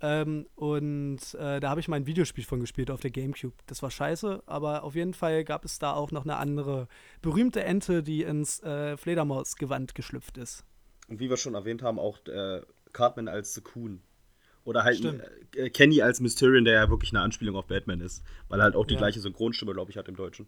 Ähm, und äh, da habe ich mal ein Videospiel von gespielt auf der Gamecube. Das war scheiße, aber auf jeden Fall gab es da auch noch eine andere berühmte Ente, die ins äh, Fledermausgewand geschlüpft ist. Und wie wir schon erwähnt haben, auch äh, Cartman als The Coon. Oder halt äh, Kenny als Mysterion, der ja wirklich eine Anspielung auf Batman ist. Weil er halt auch die Ja. gleiche Synchronstimme, glaube ich, hat im Deutschen.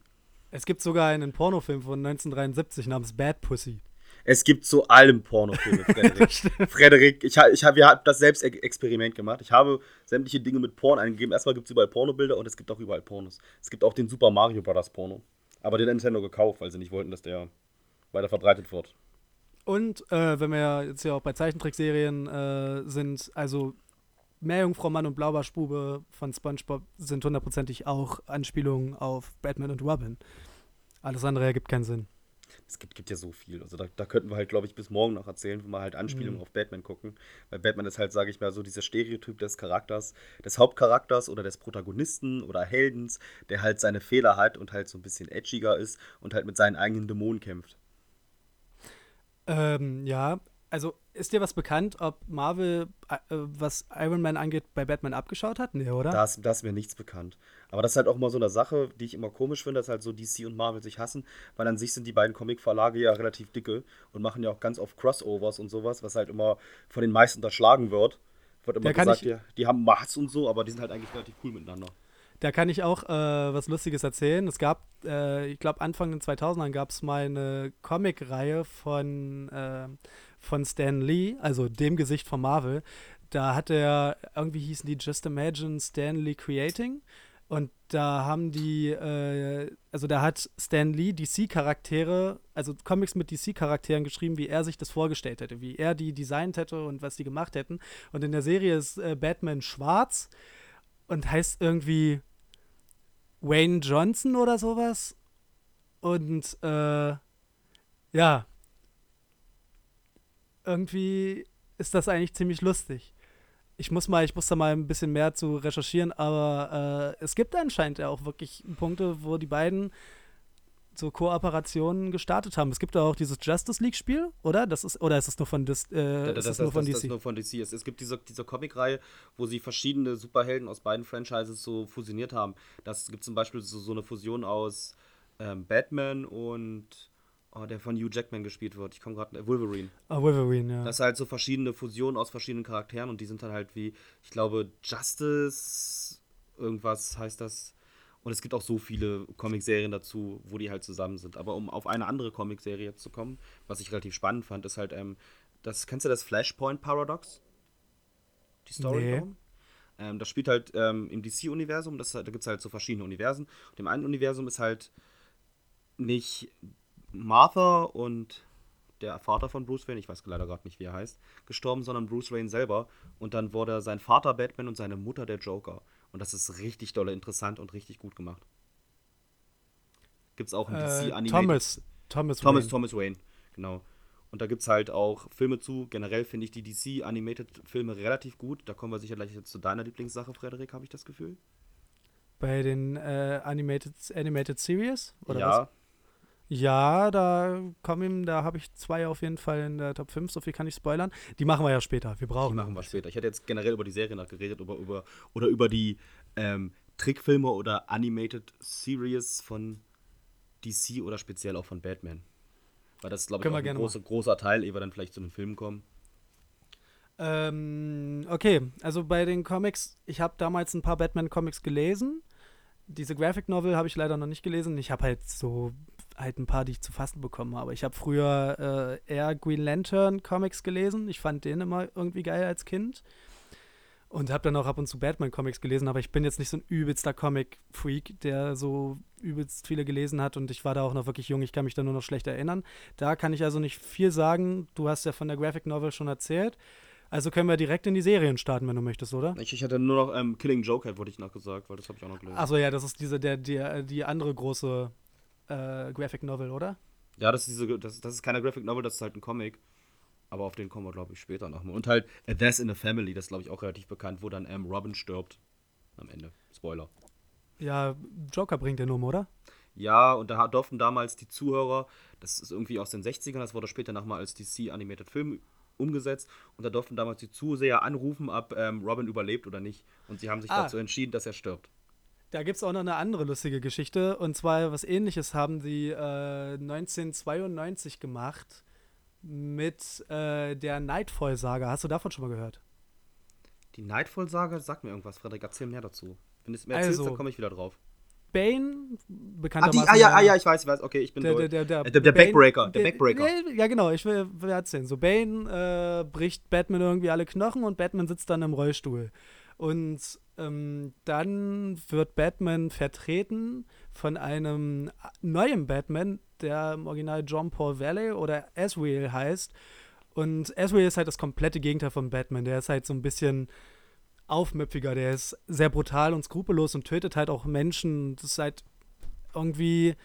Es gibt sogar einen Pornofilm von 1973 namens Bad Pussy. Es gibt zu allem Pornofilme, Frederik. Frederik, ich, ich habe hab das selbst Experiment gemacht. Ich habe sämtliche Dinge mit Porn eingegeben. Erstmal gibt es überall Pornobilder und es gibt auch überall Pornos. Es gibt auch den Super Mario Bros. Porno. Aber den Nintendo gekauft, weil sie nicht wollten, dass der weiter verbreitet wird. Und äh, wenn wir ja jetzt hier auch bei Zeichentrickserien äh, sind, also Meerjungfrau Mann und Blaubarschbube von SpongeBob sind hundertprozentig auch Anspielungen auf Batman und Robin. Alles andere ergibt keinen Sinn. Es gibt, gibt ja so viel. Also da, da könnten wir halt, glaube ich, bis morgen noch erzählen, wenn wir halt Anspielungen auf Batman gucken. Weil Batman ist halt, sage ich mal, so dieser Stereotyp des Charakters, des Hauptcharakters oder des Protagonisten oder Heldens, der halt seine Fehler hat und halt so ein bisschen edgiger ist und halt mit seinen eigenen Dämonen kämpft. Ähm, ja, also ist dir was bekannt, ob Marvel, äh, was Iron Man angeht, bei Batman abgeschaut hat? Nee, oder? Da ist, da ist mir nichts bekannt. Aber das ist halt auch mal so eine Sache, die ich immer komisch finde, dass halt so DC und Marvel sich hassen, weil an sich sind die beiden Comicverlage ja relativ dicke und machen ja auch ganz oft Crossovers und sowas, was halt immer von den meisten unterschlagen wird. Wird immer gesagt, ich- die, die haben Maß und so, aber die sind halt eigentlich relativ cool miteinander. Da kann ich auch äh, was Lustiges erzählen. Es gab, äh, ich glaube, Anfang den 2000ern gab es mal eine Comicreihe von, äh, von Stan Lee, also dem Gesicht von Marvel. Da hat er, irgendwie hießen die Just Imagine Stan Lee Creating. Und da haben die, äh, also da hat Stan Lee DC-Charaktere, also Comics mit DC-Charakteren geschrieben, wie er sich das vorgestellt hätte, wie er die designt hätte und was die gemacht hätten. Und in der Serie ist äh, Batman schwarz und heißt irgendwie Wayne Johnson oder sowas. Und äh, ja, irgendwie ist das eigentlich ziemlich lustig. Ich muss mal, ich muss da mal ein bisschen mehr zu recherchieren, aber äh, es gibt anscheinend ja auch wirklich Punkte, wo die beiden so Kooperationen gestartet haben. Es gibt ja auch dieses Justice League Spiel, oder? Das ist oder ist es nur von Dis, äh, ist nur von das, DC? ist nur von DC. Es, es gibt diese, diese Comic-Reihe, wo sie verschiedene Superhelden aus beiden Franchises so fusioniert haben. Das gibt zum Beispiel so, so eine Fusion aus ähm, Batman und oh, der von Hugh Jackman gespielt wird. Ich komme gerade, Wolverine. Ah, Wolverine, ja. Das sind halt so verschiedene Fusionen aus verschiedenen Charakteren und die sind dann halt wie, ich glaube, Justice, irgendwas heißt das. Und es gibt auch so viele Comicserien dazu, wo die halt zusammen sind. Aber um auf eine andere Comicserie jetzt zu kommen, was ich relativ spannend fand, ist halt, ähm, das, kennst du das Flashpoint Paradox? Die Story Nee. darum? Ähm, das spielt halt ähm, im DC-Universum, da gibt es halt so verschiedene Universen. Und im einen Universum ist halt nicht Martha und der Vater von Bruce Wayne, ich weiß leider gerade nicht, wie er heißt, gestorben, sondern Bruce Wayne selber. Und dann wurde sein Vater Batman und seine Mutter der Joker. Und das ist richtig dolle interessant und richtig gut gemacht. Gibt's auch im Äh, DC Animated. Thomas, Thomas, Thomas, Wayne. Thomas Wayne, genau. Und da gibt es halt auch Filme zu. Generell finde ich die DC Animated Filme relativ gut. Da kommen wir sicher gleich jetzt zu deiner Lieblingssache, Frederik, habe ich das Gefühl. Bei den äh, Animated, Animated Series? Oder ja, was? Ja, da kommen, da habe ich zwei auf jeden Fall in der Top 5, so viel kann ich spoilern. Die machen wir ja später. Wir brauchen Die machen wir später. Ich hätte jetzt generell über die Serie nachgeredet, über, über, oder über die ähm, Trickfilme oder Animated Series von DC oder speziell auch von Batman. Weil das ist, glaube ich, ein großer, großer Teil, ehe wir dann vielleicht zu den Filmen kommen. Ähm, okay, also bei den Comics, ich habe damals ein paar Batman-Comics gelesen. Diese Graphic Novel habe ich leider noch nicht gelesen. Ich habe halt so halt ein paar, die ich zu fassen bekommen habe. Ich habe früher äh, eher Green Lantern Comics gelesen. Ich fand den immer irgendwie geil als Kind. Und habe dann auch ab und zu Batman-Comics gelesen, aber ich bin jetzt nicht so ein übelster Comic-Freak, der so übelst viele gelesen hat und ich war da auch noch wirklich jung, ich kann mich da nur noch schlecht erinnern. Da kann ich also nicht viel sagen. Du hast ja von der Graphic Novel schon erzählt. Also können wir direkt in die Serien starten, wenn du möchtest, oder? Ich, ich hatte nur noch ähm, Killing Joker, wurde ich noch gesagt, weil das habe ich auch noch gelesen. Achso, ja, das ist diese, der, der, die andere große äh, Graphic Novel, oder? Ja, das ist diese, das, das ist keine Graphic Novel, das ist halt ein Comic. Aber auf den kommen wir, glaube ich, später nochmal. Und halt A Death in a Family, das glaube ich, auch relativ bekannt, wo dann ähm, Robin stirbt. Am Ende. Spoiler. Ja, Joker bringt den um, oder? Ja, und da durften damals die Zuhörer, das ist irgendwie aus den 60ern, das wurde später nochmal als DC Animated Film umgesetzt. Und da durften damals die Zuseher anrufen, ob ähm, Robin überlebt oder nicht. Und sie haben sich Ah. dazu entschieden, dass er stirbt. Da gibt es auch noch eine andere lustige Geschichte. Und zwar was ähnliches haben die äh, 1992 gemacht mit äh, der Nightfall-Saga. Hast du davon schon mal gehört? Die Nightfall-Saga sagt mir irgendwas, Frederik, erzähl mehr dazu. Wenn du es mir erzählst, Also, dann komme ich wieder drauf. Bane, Ah, bekanntermaßen. die, ah, ja, der- ah, ja, ich weiß, ich weiß, okay, ich bin der, durch. der, der, Äh, der- der Bane- Backbreaker, der Backbreaker. Ja, Ja, genau, ich will, will erzählen. So, Bane äh, bricht Batman irgendwie alle Knochen und Batman sitzt dann im Rollstuhl. Und ähm, dann wird Batman vertreten von einem neuen Batman, der im Original John Paul Valley oder Asriel heißt. Und Asriel ist halt das komplette Gegenteil von Batman. Der ist halt so ein bisschen aufmüpfiger, der ist sehr brutal und skrupellos und tötet halt auch Menschen. Das ist halt irgendwie,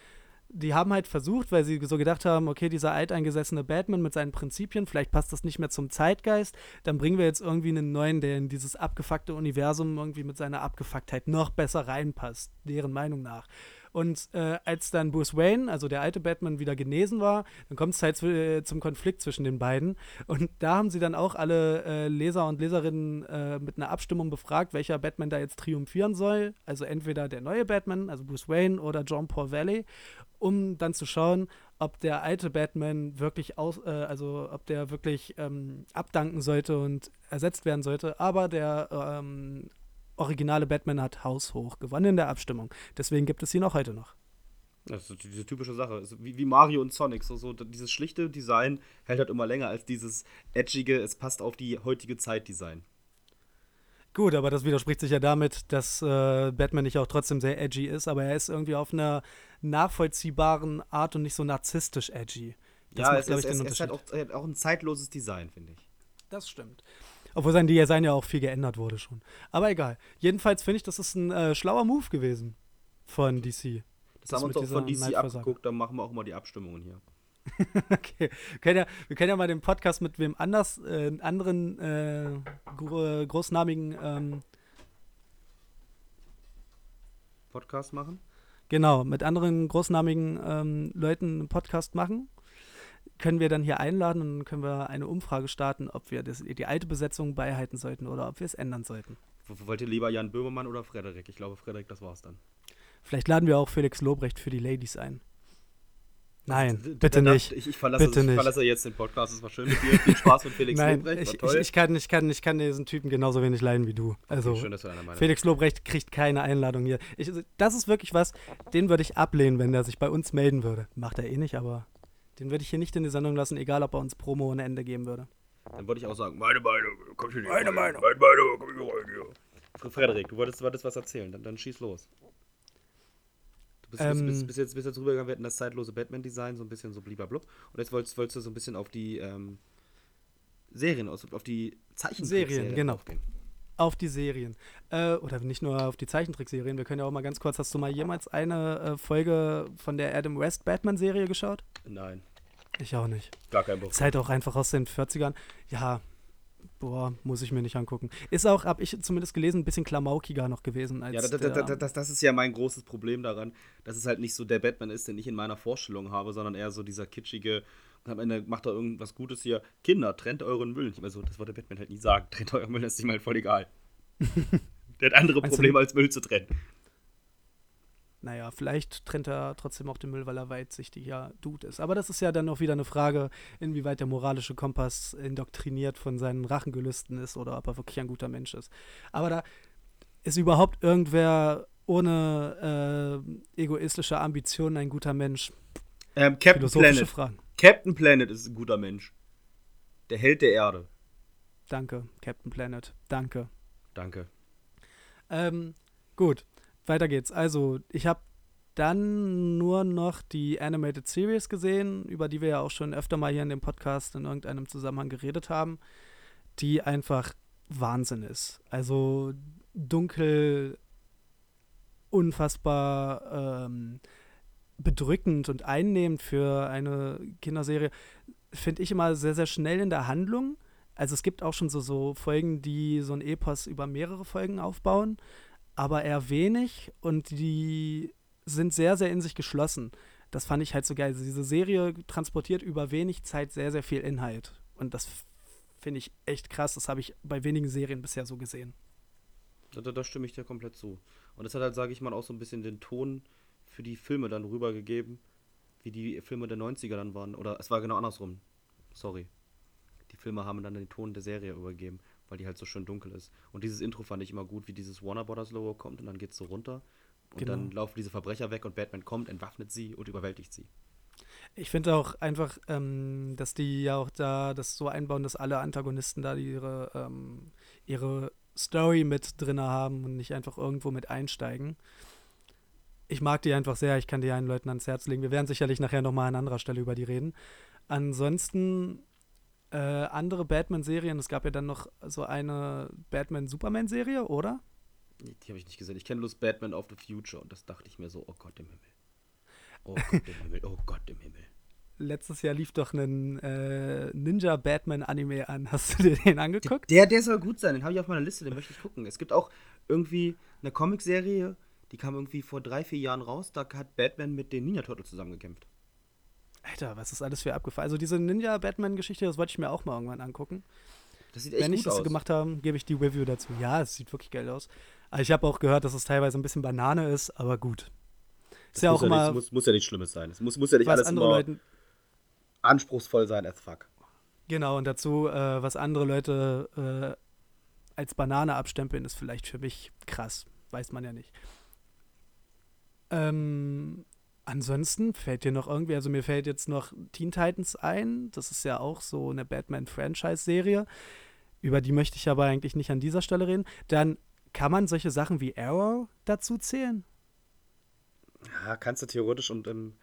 die haben halt versucht, weil sie so gedacht haben, okay, dieser alteingesessene Batman mit seinen Prinzipien, vielleicht passt das nicht mehr zum Zeitgeist, dann bringen wir jetzt irgendwie einen neuen, der in dieses abgefuckte Universum irgendwie mit seiner Abgefucktheit noch besser reinpasst, deren Meinung nach. Und äh, als dann Bruce Wayne, also der alte Batman, wieder genesen war, dann kommt es halt äh, zum Konflikt zwischen den beiden. Und da haben sie dann auch alle äh, Leser und Leserinnen äh, mit einer Abstimmung befragt, welcher Batman da jetzt triumphieren soll. Also entweder der neue Batman, also Bruce Wayne, oder John Paul Valley, um dann zu schauen, ob der alte Batman wirklich aus, äh, also ob der wirklich ähm, abdanken sollte und ersetzt werden sollte. Aber der ähm, originale Batman hat haushoch gewonnen in der Abstimmung. Deswegen gibt es ihn auch heute noch. Das ist diese typische Sache. Wie, wie Mario und Sonic. So, so dieses schlichte Design hält halt immer länger als dieses edgige, es passt auf die heutige Zeit Design. Gut, aber das widerspricht sich ja damit, dass äh, Batman nicht auch trotzdem sehr edgy ist, aber er ist irgendwie auf einer nachvollziehbaren Art und nicht so narzisstisch edgy. Das ja, macht, es, ich, es, den es ist halt auch, äh, auch ein zeitloses Design, finde ich. Das stimmt. Obwohl sein Design ja auch viel geändert wurde schon. Aber egal. Jedenfalls finde ich, das ist ein äh, schlauer Move gewesen von DC. Das, Das haben wir uns auch von DC abgeguckt, dann machen wir auch mal die Abstimmungen hier. Okay. Wir können, ja, wir können ja mal den Podcast mit wem anders, äh, anderen äh, gro großnamigen, ähm, Podcast machen? genau, mit anderen großnamigen ähm, Leuten einen Podcast machen. Können wir dann hier einladen und können wir eine Umfrage starten, ob wir das, die alte Besetzung beibehalten sollten oder ob wir es ändern sollten. Wollt ihr lieber Jan Böhmermann oder Frederik? Ich glaube, Frederik, das war's dann. Vielleicht laden wir auch Felix Lobrecht für die Ladies ein. Nein, bitte danach- nicht. Ich, ich, verlasse, Bitte ich nicht. verlasse jetzt den Podcast. Es war schön mit dir. Viel Spaß mit Felix Nein, Lobrecht. ich, War ich, ich, kann, ich, kann, ich kann diesen Typen genauso wenig leiden wie du. Also, schön, dass du einer meiner Felix Lobrecht kriegt keine Einladung hier. Ich, das ist wirklich was, den würde ich ablehnen, wenn der sich bei uns melden würde. Macht er eh nicht, aber den würde ich hier nicht in die Sendung lassen, egal ob er uns Promo ohne Ende geben würde. Dann würde ich auch sagen, meine Meinung, komm schon hier Meine rein. Meinung. Meine Meinung, komm hier rein Frederik, du wolltest, wolltest was erzählen, dann, dann schieß los. Du bist, Ähm. bist, bist, jetzt, bist jetzt rübergegangen, wir hatten das zeitlose Batman-Design, so ein bisschen so blub. Und jetzt wolltest, wolltest du so ein bisschen auf die ähm, Serien, aus, auf die Zeichentrickserien Serien, genau. aufgehen. Auf die Serien. Äh, oder nicht nur auf die Zeichentrickserien. Wir können ja auch mal ganz kurz, hast du mal jemals eine äh, Folge von der Adam West Batman-Serie geschaut? Nein, Ich auch nicht. gar kein Bock. Ist halt auch einfach aus den 40ern. Ja, boah, muss ich mir nicht angucken. Ist auch, hab ich zumindest gelesen, ein bisschen klamaukiger noch gewesen als Ja, das, das, das, das, ist ja mein großes Problem daran, dass es halt nicht so der Batman ist, den ich in meiner Vorstellung habe, sondern eher so dieser kitschige, und am Ende macht er irgendwas Gutes hier. Kinder, trennt euren Müll. Ich meine so, das wollte der Batman halt nie sagen. Trennt euren Müll, das ist ihm halt voll egal. der hat andere Probleme als Müll zu trennen. Naja, vielleicht trennt er trotzdem auch den Müll, weil er weitsichtiger Dude ist. Aber das ist ja dann auch wieder eine Frage, inwieweit der moralische Kompass indoktriniert von seinen Rachengelüsten ist oder ob er wirklich ein guter Mensch ist. Aber da ist überhaupt irgendwer ohne äh, egoistische Ambitionen ein guter Mensch. Ähm, Captain Philosophische Planet. Fragen. Captain Planet ist ein guter Mensch. Der Held der Erde. Danke, Captain Planet. Danke. Danke. Ähm, gut, weiter geht's. Also, ich habe dann nur noch die Animated Series gesehen, über die wir ja auch schon öfter mal hier in dem Podcast in irgendeinem Zusammenhang geredet haben, die einfach Wahnsinn ist. Also dunkel, unfassbar ähm, bedrückend und einnehmend für eine Kinderserie, finde ich immer sehr, sehr schnell in der Handlung. Also es gibt auch schon so, so Folgen, die so ein Epos über mehrere Folgen aufbauen, aber eher wenig und die sind sehr, sehr in sich geschlossen. Das fand ich halt so geil. Also diese Serie transportiert über wenig Zeit sehr, sehr viel Inhalt. Und das finde ich echt krass. Das habe ich bei wenigen Serien bisher so gesehen. Da, da, da stimme ich dir komplett zu. Und das hat halt, sage ich mal, auch so ein bisschen den Ton für die Filme dann rübergegeben, wie die Filme der 90er dann waren. Oder es war genau andersrum. Sorry. Die Filme haben dann den Ton der Serie übergeben, weil die halt so schön dunkel ist. Und dieses Intro fand ich immer gut, wie dieses Warner Brothers Logo kommt und dann geht's so runter. Und Genau. dann laufen diese Verbrecher weg und Batman kommt, entwaffnet sie und überwältigt sie. Ich finde auch einfach, ähm, dass die ja auch da das so einbauen, dass alle Antagonisten da ihre, ähm, ihre Story mit drin haben und nicht einfach irgendwo mit einsteigen. Ich mag die einfach sehr, ich kann die allen Leuten ans Herz legen. Wir werden sicherlich nachher nochmal an anderer Stelle über die reden. Ansonsten äh, andere Batman-Serien, es gab ja dann noch so eine Batman-Superman-Serie, oder? Die, die habe ich nicht gesehen. Ich kenne bloß Batman of the Future und das dachte ich mir so, oh Gott im Himmel. Oh Gott im Himmel, oh Gott im Himmel. Letztes Jahr lief doch ein äh, Ninja-Batman-Anime an. Hast du dir den angeguckt? Der, der soll gut sein, den habe ich auf meiner Liste, den möchte ich gucken. Es gibt auch irgendwie eine Comicserie, die kam irgendwie vor drei, vier Jahren raus, da hat Batman mit den Ninja Turtles zusammengekämpft. Alter, was ist alles für abgefallen? Also diese Ninja-Batman-Geschichte, das wollte ich mir auch mal irgendwann angucken. Das sieht echt Wenn ich das aus. gemacht habe, gebe ich die Review dazu. Ja, es sieht wirklich geil aus. Aber ich habe auch gehört, dass es teilweise ein bisschen Banane ist, aber gut. Ist Das ja muss auch immer, Nicht, muss, muss ja nichts Schlimmes sein. Es muss, muss ja nicht alles andere immer Leute, anspruchsvoll sein as fuck. genau, und dazu, äh, was andere Leute äh, als Banane abstempeln, ist vielleicht für mich krass. Weiß man ja nicht. Ähm, ansonsten fällt dir noch irgendwie, also mir fällt jetzt noch Teen Titans ein. Das ist ja auch so eine Batman-Franchise-Serie. Über die möchte ich aber eigentlich nicht an dieser Stelle reden. Dann kann man solche Sachen wie Arrow dazu zählen? Ja, kannst du theoretisch und ähm,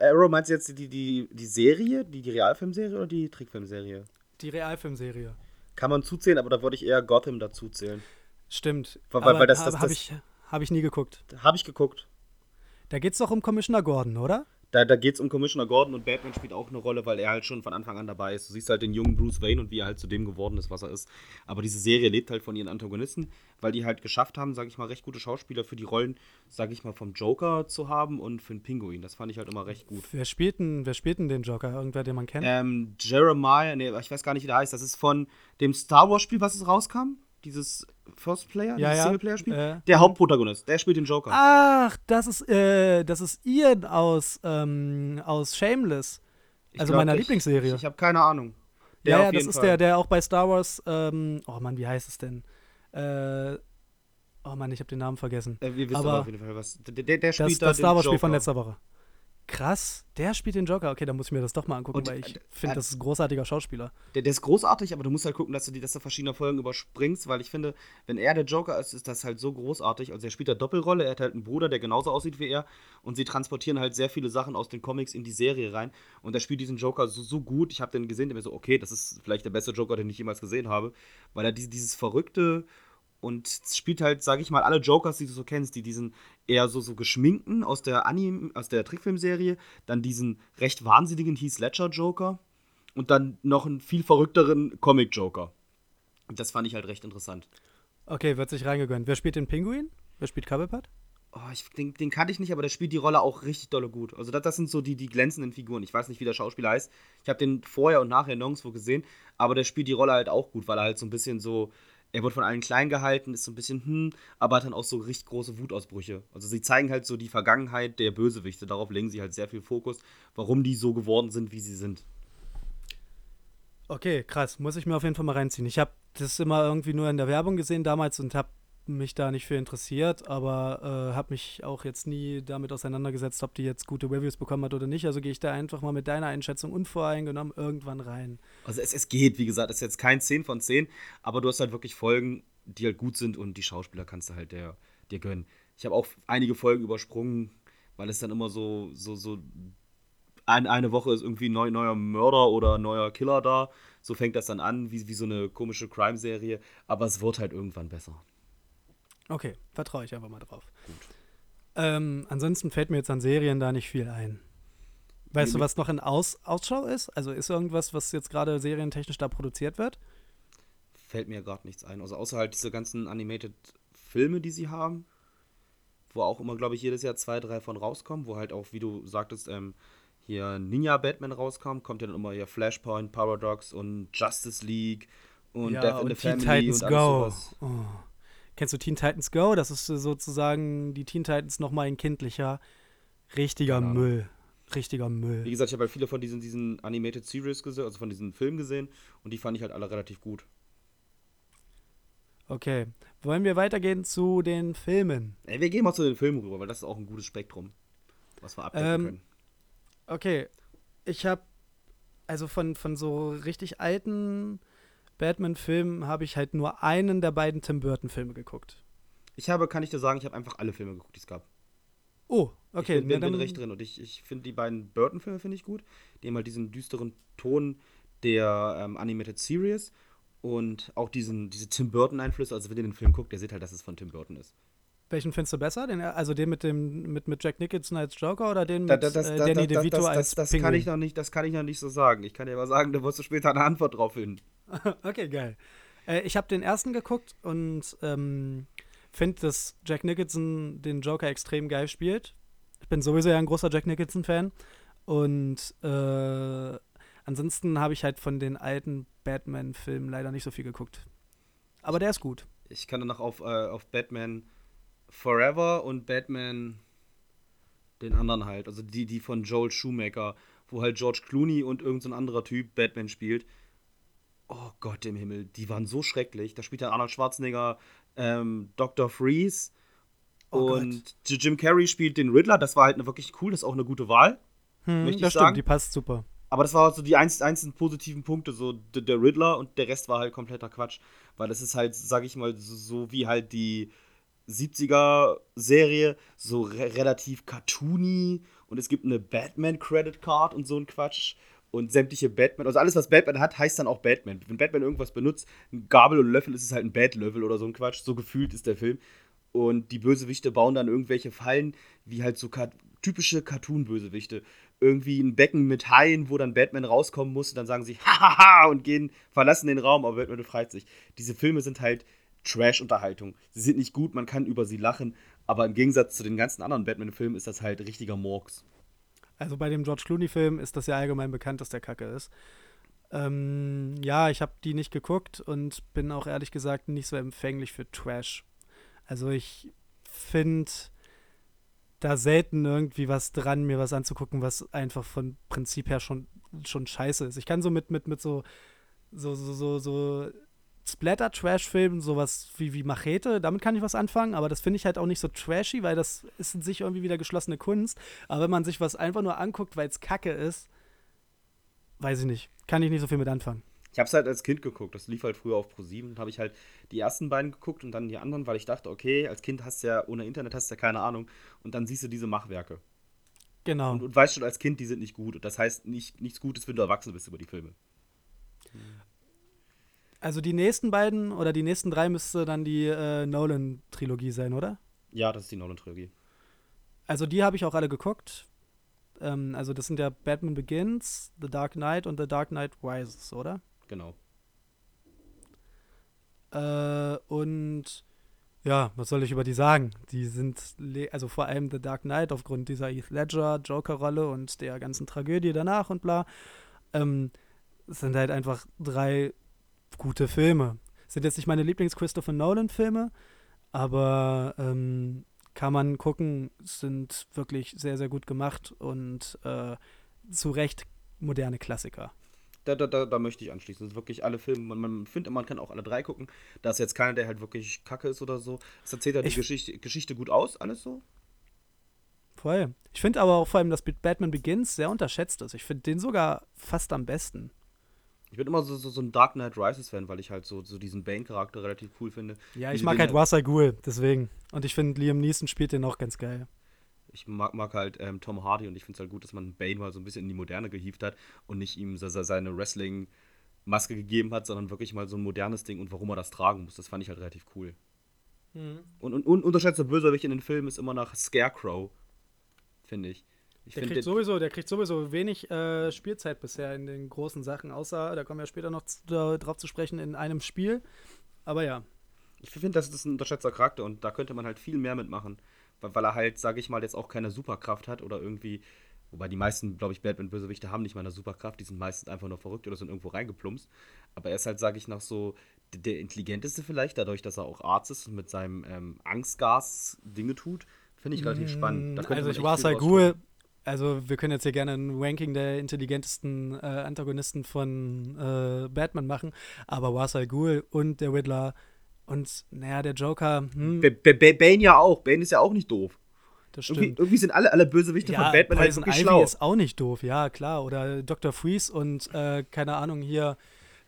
Arrow meinst du jetzt die, die, die Serie, die, die Realfilmserie oder die Trickfilmserie? Die Realfilmserie. Kann man zuzählen, aber da würde ich eher Gotham dazu zählen. Stimmt. Weil- weil- aber weil das- das- das- ich, hab ich nie geguckt. Habe ich geguckt. Da geht's doch um Commissioner Gordon, oder? Da, da geht es um Commissioner Gordon und Batman spielt auch eine Rolle, weil er halt schon von Anfang an dabei ist. Du siehst halt den jungen Bruce Wayne und wie er halt zu dem geworden ist, was er ist. Aber diese Serie lebt halt von ihren Antagonisten, weil die halt geschafft haben, sage ich mal, recht gute Schauspieler für die Rollen, sage ich mal, vom Joker zu haben und für den Pinguin. Das fand ich halt immer recht gut. Wer spielt denn, wer spielt denn den Joker? Irgendwer, den man kennt? Ähm, Jeremiah, nee, ich weiß gar nicht, wie der heißt. Das ist von dem Star Wars Spiel, was es rauskam. Dieses First Player, Ja, ja. Singleplayer-Spiel. Äh. Der Hauptprotagonist, der spielt den Joker. Ach, das ist, äh, das ist Ian aus, ähm, aus Shameless. Ich Also glaub, meiner ich- Lieblingsserie. Ich, ich habe keine Ahnung. ja, ja, auf das jeden ist Fall. der, der auch bei Star Wars, ähm, oh Mann, wie heißt es denn? Äh, oh Mann, ich habe den Namen vergessen. Äh, wir wissen aber aber auf jeden Fall, was. Der, der, der spielt Das, da das Star Wars Spiel von letzter Woche. Krass, der spielt den Joker. Okay, dann muss ich mir das doch mal angucken, Und, weil ich äh, finde, äh, das ist ein großartiger Schauspieler. Der, der ist großartig, aber du musst halt gucken, dass du, die, dass du verschiedene Folgen überspringst, weil ich finde, wenn er der Joker ist, ist das halt so großartig. Also er spielt da Doppelrolle, er hat halt einen Bruder, der genauso aussieht wie er und sie transportieren halt sehr viele Sachen aus den Comics in die Serie rein und er spielt diesen Joker so, so gut. Ich habe den gesehen, der mir so, okay, das ist vielleicht der beste Joker, den ich jemals gesehen habe, weil er diese, dieses verrückte und spielt halt, sage ich mal, alle Jokers, die du so kennst, die diesen eher so, so geschminkten aus der Anime, aus der Trickfilmserie, dann diesen recht wahnsinnigen Heath Ledger Joker und dann noch einen viel verrückteren Comic-Joker. Und Das fand ich halt recht interessant. Okay, wird sich reingegönnt. Wer spielt den Pinguin? Wer spielt Cobblepot? Oh, ich, den, den kannte ich nicht, aber der spielt die Rolle auch richtig dolle gut. Also das, das sind so die, die glänzenden Figuren. Ich weiß nicht, wie der Schauspieler heißt. Ich habe den vorher und nachher nirgendwo gesehen, aber der spielt die Rolle halt auch gut, weil er halt so ein bisschen so, er wird von allen klein gehalten, ist so ein bisschen hm, aber hat dann auch so richtig große Wutausbrüche. Also sie zeigen halt so die Vergangenheit der Bösewichte. Darauf legen sie halt sehr viel Fokus, warum die so geworden sind, wie sie sind. Okay, krass. Muss ich mir auf jeden Fall mal reinziehen. Ich habe das immer irgendwie nur in der Werbung gesehen damals und habe mich da nicht für interessiert, aber äh, habe mich auch jetzt nie damit auseinandergesetzt, ob die jetzt gute Reviews bekommen hat oder nicht. Also gehe ich da einfach mal mit deiner Einschätzung unvoreingenommen irgendwann rein. Also es, es geht, wie gesagt, es ist jetzt kein 10 von 10, aber du hast halt wirklich Folgen, die halt gut sind und die Schauspieler kannst du halt der, dir gönnen. Ich habe auch einige Folgen übersprungen, weil es dann immer so, so, so ein, eine Woche ist irgendwie neu, neuer Mörder oder neuer Killer da. So fängt das dann an, wie, wie so eine komische Crime-Serie, aber es wird halt irgendwann besser. Okay, vertraue ich einfach mal drauf. Gut. Ähm, ansonsten fällt mir jetzt an Serien da nicht viel ein. Weißt Nee, du, was noch in Aus Ausschau ist? Also ist irgendwas, was jetzt gerade serientechnisch da produziert wird? Fällt mir gerade nichts ein. Also außer halt diese ganzen animated Filme, die sie haben, wo auch immer, glaube ich, jedes Jahr zwei, drei von rauskommen, wo halt auch, wie du sagtest, ähm, hier Ninja Batman rauskommt, kommt ja dann immer hier Flashpoint, Paradox und Justice League und Death in the Family Titans und alles Go. sowas. Oh. Kennst du Teen Titans Go? Das ist sozusagen die Teen Titans nochmal in kindlicher. Richtiger Ahnung. Müll. Richtiger Wie Müll. gesagt, ich habe halt viele von diesen, diesen Animated Series gesehen, also von diesen Filmen gesehen und die fand ich halt alle relativ gut. Okay. Wollen wir weitergehen zu den Filmen? Ey, wir gehen mal zu den Filmen rüber, weil das ist auch ein gutes Spektrum, was wir abdecken Ähm, können. Okay. Ich habe, also von, von so richtig alten Batman-Filmen habe ich halt nur einen der beiden Tim Burton-Filme geguckt. Ich habe, kann ich dir sagen, ich habe einfach alle Filme geguckt, die es gab. Oh, okay. ich bin, bin, bin recht drin und ich, ich finde die beiden Burton-Filme finde ich gut. Die haben halt diesen düsteren Ton der ähm, Animated Series und auch diesen, diese Tim Burton-Einflüsse. Also wenn ihr den Film guckt, der sieht halt, dass es von Tim Burton ist. Welchen findest du besser? Den, also den mit dem mit, mit Jack Nicholson als Joker oder den mit da- das, äh, da- Danny das- DeVito das, als das, das Pinguin? kann ich noch nicht, das kann ich noch nicht so sagen. Ich kann dir aber sagen, da wirst du später eine Antwort drauf finden. okay, geil. Äh, ich habe den ersten geguckt und ähm, finde, dass Jack Nicholson den Joker extrem geil spielt. Ich bin sowieso ja ein großer Jack Nicholson-Fan. Und äh, ansonsten habe ich halt von den alten Batman-Filmen leider nicht so viel geguckt. Aber der ist gut. Ich kann danach auf, äh, auf Batman Forever und Batman den anderen halt, also die, die von Joel Schumacher, wo halt George Clooney und irgendein so anderer Typ Batman spielt. Oh Gott im Himmel, die waren so schrecklich. Da spielt ja Arnold Schwarzenegger ähm, Dr. Freeze Oh und Jim Carrey spielt den Riddler. Das war halt eine, wirklich cool, das ist auch eine gute Wahl. Hm, Möchte ich das sagen. stimmt, die passt super. Aber das war so die einz einzelnen positiven Punkte, so der Riddler und der Rest war halt kompletter Quatsch. Weil das ist halt, sag ich mal, so, so wie halt die 70er-Serie, so re relativ cartoony und es gibt eine Batman-Credit-Card und so ein Quatsch. Und sämtliche Batman, also alles, was Batman hat, heißt dann auch Batman. Wenn Batman irgendwas benutzt, ein Gabel und Löffel, ist es halt ein Bat-Löffel oder so ein Quatsch. So gefühlt ist der Film. Und die Bösewichte bauen dann irgendwelche Fallen, wie halt so typische Cartoon-Bösewichte. Irgendwie ein Becken mit Haien, wo dann Batman rauskommen muss und dann sagen sie hahaha und gehen, verlassen den Raum, aber Batman befreit sich. Diese Filme sind halt Trash-Unterhaltung. Sie sind nicht gut, man kann über sie lachen, aber im Gegensatz zu den ganzen anderen Batman-Filmen ist das halt richtiger Murks. Also bei dem George Clooney-Film ist das ja allgemein bekannt, dass der Kacke ist. Ähm, ja, ich habe die nicht geguckt und bin auch ehrlich gesagt nicht so empfänglich für Trash. Also ich finde da selten irgendwie was dran, mir was anzugucken, was einfach von Prinzip her schon, schon scheiße ist. Ich kann so mit, mit, mit so, so, so, so, so Splatter-Trash-Filmen, sowas wie, wie Machete, damit kann ich was anfangen, aber das finde ich halt auch nicht so trashy, weil das ist in sich irgendwie wieder geschlossene Kunst. Aber wenn man sich was einfach nur anguckt, weil es Kacke ist, weiß ich nicht. Kann ich nicht so viel mit anfangen. Ich habe es halt als Kind geguckt. Das lief halt früher auf Pro7. habe ich halt die ersten beiden geguckt und dann die anderen, weil ich dachte, okay, als Kind hast du ja, ohne Internet hast du ja keine Ahnung. Und dann siehst du diese Machwerke. Genau. Und, und weißt schon als Kind, die sind nicht gut. Und das heißt nicht, nichts Gutes, wenn du erwachsen bist über die Filme. Also die nächsten beiden oder die nächsten drei müsste dann die äh, Nolan-Trilogie sein, oder? Ja, das ist die Nolan-Trilogie. Also die habe ich auch alle geguckt. Ähm, also das sind ja Batman Begins, The Dark Knight und The Dark Knight Rises, oder? Genau. Äh, und ja, was soll ich über die sagen? Die sind, also vor allem The Dark Knight aufgrund dieser Heath Ledger Joker-Rolle und der ganzen Tragödie danach und bla, ähm, sind halt einfach drei gute Filme. Sind jetzt nicht meine Lieblings-Christopher Nolan-Filme, aber ähm, kann man gucken, sind wirklich sehr, sehr gut gemacht und äh, zu Recht moderne Klassiker. da, da, da, da möchte ich anschließen. Das ist wirklich alle Filme, man, man findet, man kann auch alle drei gucken. Da ist jetzt keiner, der halt wirklich kacke ist oder so. Es erzählt halt die Ich- Geschichte, Geschichte gut aus, alles so. Voll. Ich finde aber auch vor allem, dass Batman Begins sehr unterschätzt ist. Ich finde den sogar fast am besten. Ich bin immer so, so, so ein Dark Knight Rises Fan, weil ich halt so, so diesen Bane-Charakter relativ cool finde. Ja, ich mag den halt Wasa Ghul, deswegen. Und ich finde, Liam Neeson spielt den auch ganz geil. Ich mag, mag halt ähm, Tom Hardy und ich finde es halt gut, dass man Bane mal so ein bisschen in die Moderne gehievt hat und nicht ihm se- se- seine Wrestling-Maske gegeben hat, sondern wirklich mal so ein modernes Ding und warum er das tragen muss. Das fand ich halt relativ cool. Und, und, und unterschätzter Bösewicht in den Filmen ist immer noch Scarecrow, finde ich. Ich Der kriegt, sowieso, der kriegt sowieso wenig äh, Spielzeit bisher in den großen Sachen, außer, da kommen wir später noch zu, da, drauf zu sprechen, in einem Spiel. Aber ja, Ich finde, das ist ein unterschätzter Charakter und da könnte man halt viel mehr mitmachen. Weil, weil er halt, sage ich mal, jetzt auch keine Superkraft hat oder irgendwie. Wobei die meisten, glaube ich, Batman-Bösewichte haben nicht mal eine Superkraft. Die sind meistens einfach nur verrückt oder sind irgendwo reingeplumpst. Aber er ist halt, sage ich, noch so der intelligenteste vielleicht, dadurch, dass er auch Arzt ist und mit seinem ähm, Angstgas Dinge tut. Finde ich relativ spannend. Da könnte also ich war halt. Ghul. Also wir können jetzt hier gerne ein Ranking der intelligentesten äh, Antagonisten von äh, Batman machen, aber Wasa Al Ghul und der Riddler und naja, der Joker, hm, B B B Bane ja auch. Bane ist ja auch nicht doof. das Irgendwie, stimmt. irgendwie sind alle, alle Bösewichte von Batman halt wirklich Ivy schlau. ist auch nicht doof, ja klar. Oder Dr. Freeze und äh, keine Ahnung hier,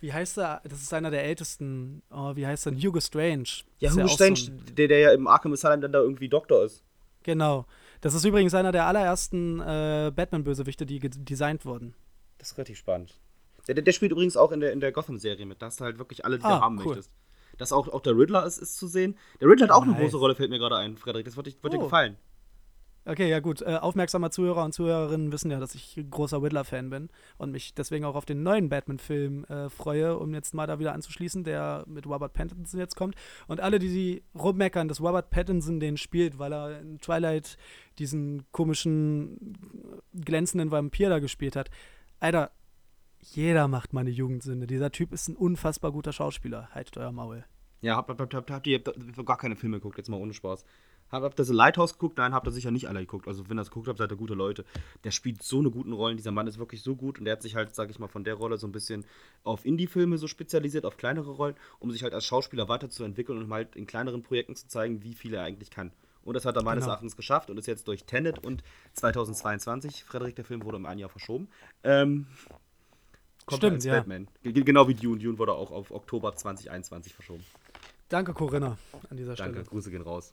wie heißt er? Das ist einer der ältesten. Oh, wie heißt er? Hugo Strange. Ja, Hugo so Strange, ein- der, der ja im Arkham Asylum dann da irgendwie Doktor ist. Genau. Das ist übrigens einer der allerersten äh, Batman-Bösewichte, die designt wurden. Das ist relativ spannend. Der, der, spielt übrigens auch in der, in der Gotham-Serie mit. Da hast du halt wirklich alle, die Ah, du haben cool. möchtest. Dass auch, auch der Riddler ist, ist zu sehen. Der Riddler hat auch eine Nice. große Rolle, fällt mir gerade ein, Frederik. Das wird, dir- wird dir Oh. gefallen. Okay, ja gut. Äh, aufmerksame Zuhörer und Zuhörerinnen wissen ja, dass ich großer Riddler-Fan bin und mich deswegen auch auf den neuen Batman-Film äh, freue, um jetzt mal da wieder anzuschließen, der mit Robert Pattinson jetzt kommt. Und alle, die sie rummeckern, dass Robert Pattinson den spielt, weil er in Twilight diesen komischen, glänzenden Vampir da gespielt hat. Alter, jeder macht meine Jugendsünde. Dieser Typ ist ein unfassbar guter Schauspieler. Haltet euer Maul. Ja, habt, habt, habt, habt, habt ihr habt gar keine Filme geguckt, jetzt mal ohne Spaß. Habt, habt ihr The Lighthouse geguckt? Nein, habt ihr sicher nicht alle geguckt. Also, wenn ihr das geguckt habt, seid ihr gute Leute. Der spielt so eine guten Rollen. Dieser Mann ist wirklich so gut und der hat sich halt, sag ich mal, von der Rolle so ein bisschen auf Indie-Filme so spezialisiert, auf kleinere Rollen, um sich halt als Schauspieler weiterzuentwickeln und halt in kleineren Projekten zu zeigen, wie viel er eigentlich kann. Und das hat er meines Genau. Erachtens geschafft und ist jetzt durch Tenet und 2022, Frederik, der Film wurde um ein Jahr verschoben, ähm, kommt Stimmt, als ja. Batman. Genau wie Dune. Dune wurde auch auf Oktober 2021 verschoben. Danke, Corinna, an dieser Danke, Stelle. Grüße gehen raus.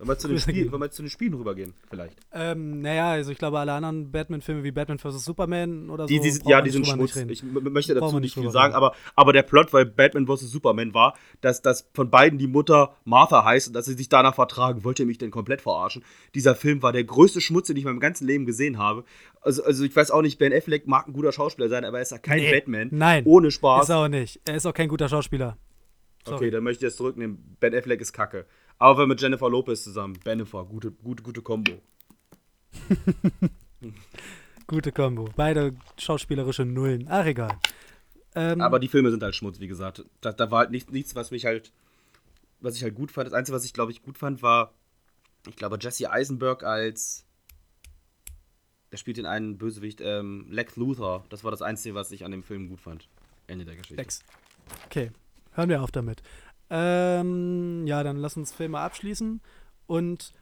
Wollen wir, zu den Spiel, wollen wir zu den Spielen rübergehen, vielleicht? Ähm, naja, also ich glaube, alle anderen Batman-Filme wie Batman vs. Superman oder so. die, ja, die sind drüber Schmutz. reden. Ich möchte dazu nicht nicht viel sagen, aber, aber der Plot bei Batman vs. Superman war, dass, dass von beiden die Mutter Martha heißt und dass sie sich danach vertragen. Wollt ihr mich denn komplett verarschen? Dieser Film war der größte Schmutz, den ich in meinem ganzen Leben gesehen habe. Also, also ich weiß auch nicht, Ben Affleck mag ein guter Schauspieler sein, aber er ist ja kein Nee, Batman. nein. Ohne Spaß. Ist er auch nicht. Er ist auch kein guter Schauspieler. Okay, Sorry. dann möchte ich das zurücknehmen. Ben Affleck ist kacke. Aber mit Jennifer Lopez zusammen. Bennifer, gute, gute, gute Kombo. Gute Kombo. Beide schauspielerische Nullen. Ach, egal. Ähm, Aber die Filme sind halt Schmutz, wie gesagt. Da, da war halt nichts, nichts, was mich halt, was ich halt gut fand. Das Einzige, was ich, glaube ich, gut fand, war, ich glaube, Jesse Eisenberg als, der spielt den einen Bösewicht, ähm, Lex Luthor. Das war das Einzige, was ich an dem Film gut fand. Ende der Geschichte. Lex. Okay, hören wir auf damit. Ähm, ja, dann lass uns Filme abschließen. Und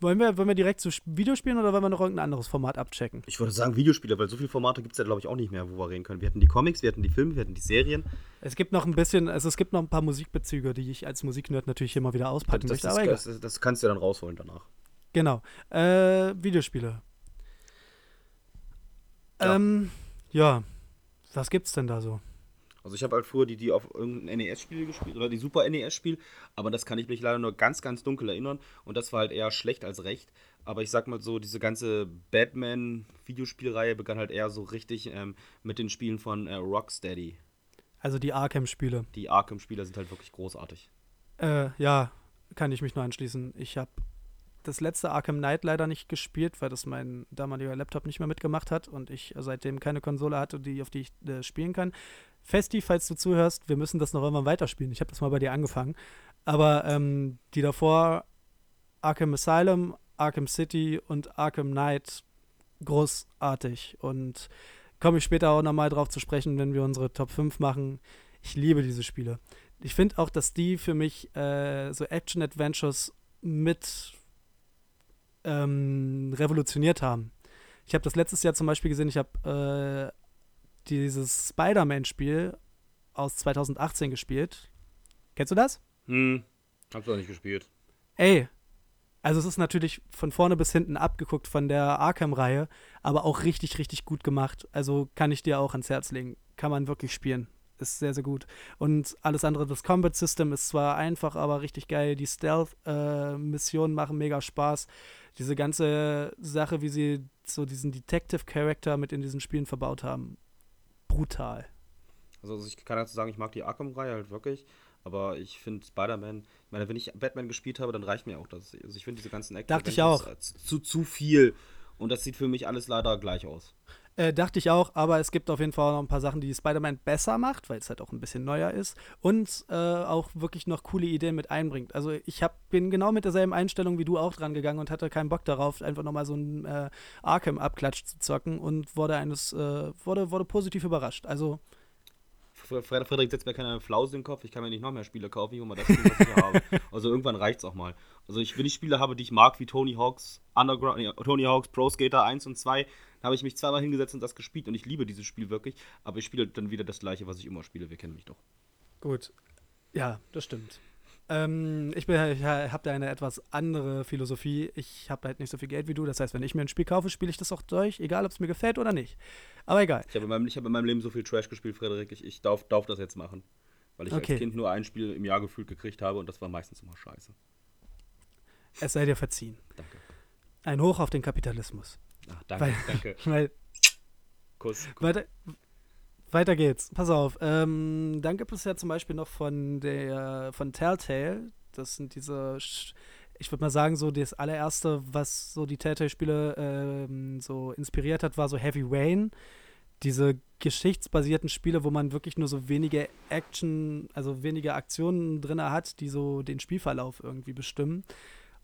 wollen wir, wollen wir direkt zu Sp- Videospielen oder wollen wir noch irgendein anderes Format abchecken? Ich würde sagen Videospiele, weil so viele Formate gibt es ja, glaube ich, auch nicht mehr, wo wir reden können. Wir hatten die Comics, wir hatten die Filme, wir hatten die Serien. Es gibt noch ein bisschen, also es gibt noch ein paar Musikbezüge, die ich als Musiknerd natürlich immer wieder auspacken Das, möchte. das, egal. das, das kannst du ja dann rausholen danach. Genau. Äh, Videospiele. Ja. Ähm, ja. Was gibt's denn da so? Also ich habe halt früher die, die auf irgendein NES-Spiel gespielt oder die Super NES-Spiel, aber das kann ich mich leider nur ganz, ganz dunkel erinnern und das war halt eher schlecht als recht. Aber ich sag mal so, diese ganze Batman-Videospielreihe begann halt eher so richtig ähm, mit den Spielen von äh, Rocksteady. Also die Arkham-Spiele. Die Arkham-Spieler sind halt wirklich großartig. Äh, ja, kann ich mich nur anschließen. Ich habe das letzte Arkham Knight leider nicht gespielt, weil das mein damaliger Laptop nicht mehr mitgemacht hat und ich seitdem keine Konsole hatte, die, auf die ich äh, spielen kann. Festi, falls du zuhörst, wir müssen das noch irgendwann weiterspielen. Ich habe das mal bei dir angefangen. Aber ähm, die davor, Arkham Asylum, Arkham City und Arkham Knight, großartig. Und komme ich später auch nochmal drauf zu sprechen, wenn wir unsere Top 5 machen. Ich liebe diese Spiele. Ich finde auch, dass die für mich äh, so Action-Adventures mit ähm, revolutioniert haben. Ich habe das letztes Jahr zum Beispiel gesehen, ich habe äh, dieses Spider-Man-Spiel aus 2018 gespielt. Kennst du das? Hm, hab's auch nicht gespielt. Ey, also es ist natürlich von vorne bis hinten abgeguckt von der Arkham-Reihe, aber auch richtig, richtig gut gemacht. Also kann ich dir auch ans Herz legen. Kann man wirklich spielen. Ist sehr, sehr gut. Und alles andere, das Combat System ist zwar einfach, aber richtig geil. Die Stealth-Missionen äh, machen mega Spaß. Diese ganze Sache, wie sie so diesen Detective-Charakter mit in diesen Spielen verbaut haben, brutal. Also ich kann dazu sagen, ich mag die Arkham-Reihe halt wirklich. Aber ich finde Spider-Man, ich meine, wenn ich Batman gespielt habe, dann reicht mir auch das. Also ich finde diese ganzen Action Dachte ich auch. Zu, zu viel. Und das sieht für mich alles leider gleich aus. Äh, dachte ich auch, aber es gibt auf jeden Fall noch ein paar Sachen, die Spider-Man besser macht, weil es halt auch ein bisschen neuer ist und äh, auch wirklich noch coole Ideen mit einbringt. Also ich hab, bin genau mit derselben Einstellung wie du auch dran gegangen und hatte keinen Bock darauf, einfach nochmal so ein äh, Arkham-Abklatsch zu zocken und wurde eines, äh, wurde, wurde positiv überrascht. Also Frederik setzt mir keine Flause in den Kopf, ich kann mir nicht noch mehr Spiele kaufen, ich hole mal das Spiel, was ich habe. Also irgendwann reicht es auch mal. Also ich, wenn ich Spiele habe, die ich mag, wie Tony Hawk's Underground, nee, Tony Hawk's Pro Skater 1 und 2, da habe ich mich zweimal hingesetzt und das gespielt und ich liebe dieses Spiel wirklich, aber ich spiele dann wieder das gleiche, was ich immer spiele, wir kennen mich doch. Gut. Ja, das stimmt. Ähm, ich ich habe da eine etwas andere Philosophie. Ich habe halt nicht so viel Geld wie du. Das heißt, wenn ich mir ein Spiel kaufe, spiele ich das auch durch, egal ob es mir gefällt oder nicht. Aber egal. Ich habe in, meinem, hab in meinem Leben so viel Trash gespielt, Frederik. Ich, ich darf, darf das jetzt machen. Weil ich okay. als Kind nur ein Spiel im Jahr gefühlt gekriegt habe und das war meistens immer scheiße. Es sei dir verziehen. Danke. Ein Hoch auf den Kapitalismus. Ach, danke, weil, danke. Weil, Kuss. Kuss. Weiter, weiter geht's. Pass auf. Ähm, dann gibt es ja zum Beispiel noch von der von Telltale. Das sind diese, ich würde mal sagen, so das allererste, was so die Telltale-Spiele ähm, so inspiriert hat, war so Heavy Rain. Diese geschichtsbasierten Spiele, wo man wirklich nur so wenige Action, also wenige Aktionen drin hat, die so den Spielverlauf irgendwie bestimmen.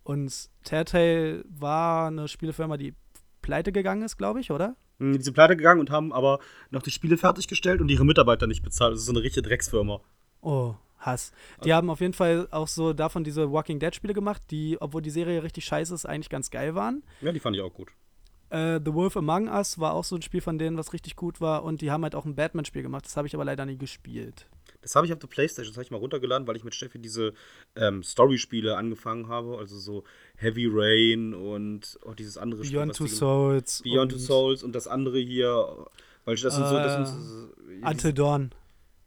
Und Telltale war eine Spielefirma, die pleite gegangen ist, glaube ich, oder? Hm, die sind pleite gegangen und haben aber noch die Spiele fertiggestellt und ihre Mitarbeiter nicht bezahlt. Das ist so eine richtige Drecksfirma. Oh, Hass. Die haben auf jeden Fall auch so davon diese Walking Dead Spiele gemacht, die, obwohl die Serie richtig scheiße ist, eigentlich ganz geil waren. Ja, die fand ich auch gut. Äh, The Wolf Among Us war auch so ein Spiel von denen, was richtig gut war. Und die haben halt auch ein Batman-Spiel gemacht. Das habe ich aber leider nie gespielt. Das habe ich auf der Playstation, das habe ich mal runtergeladen, weil ich mit Steffi diese ähm, Story-Spiele angefangen habe. Also so Heavy Rain und oh, dieses andere Spiel. Beyond Two Souls. Beyond Two Souls und das andere hier. Weil das sind so. Das sind so Until Dawn.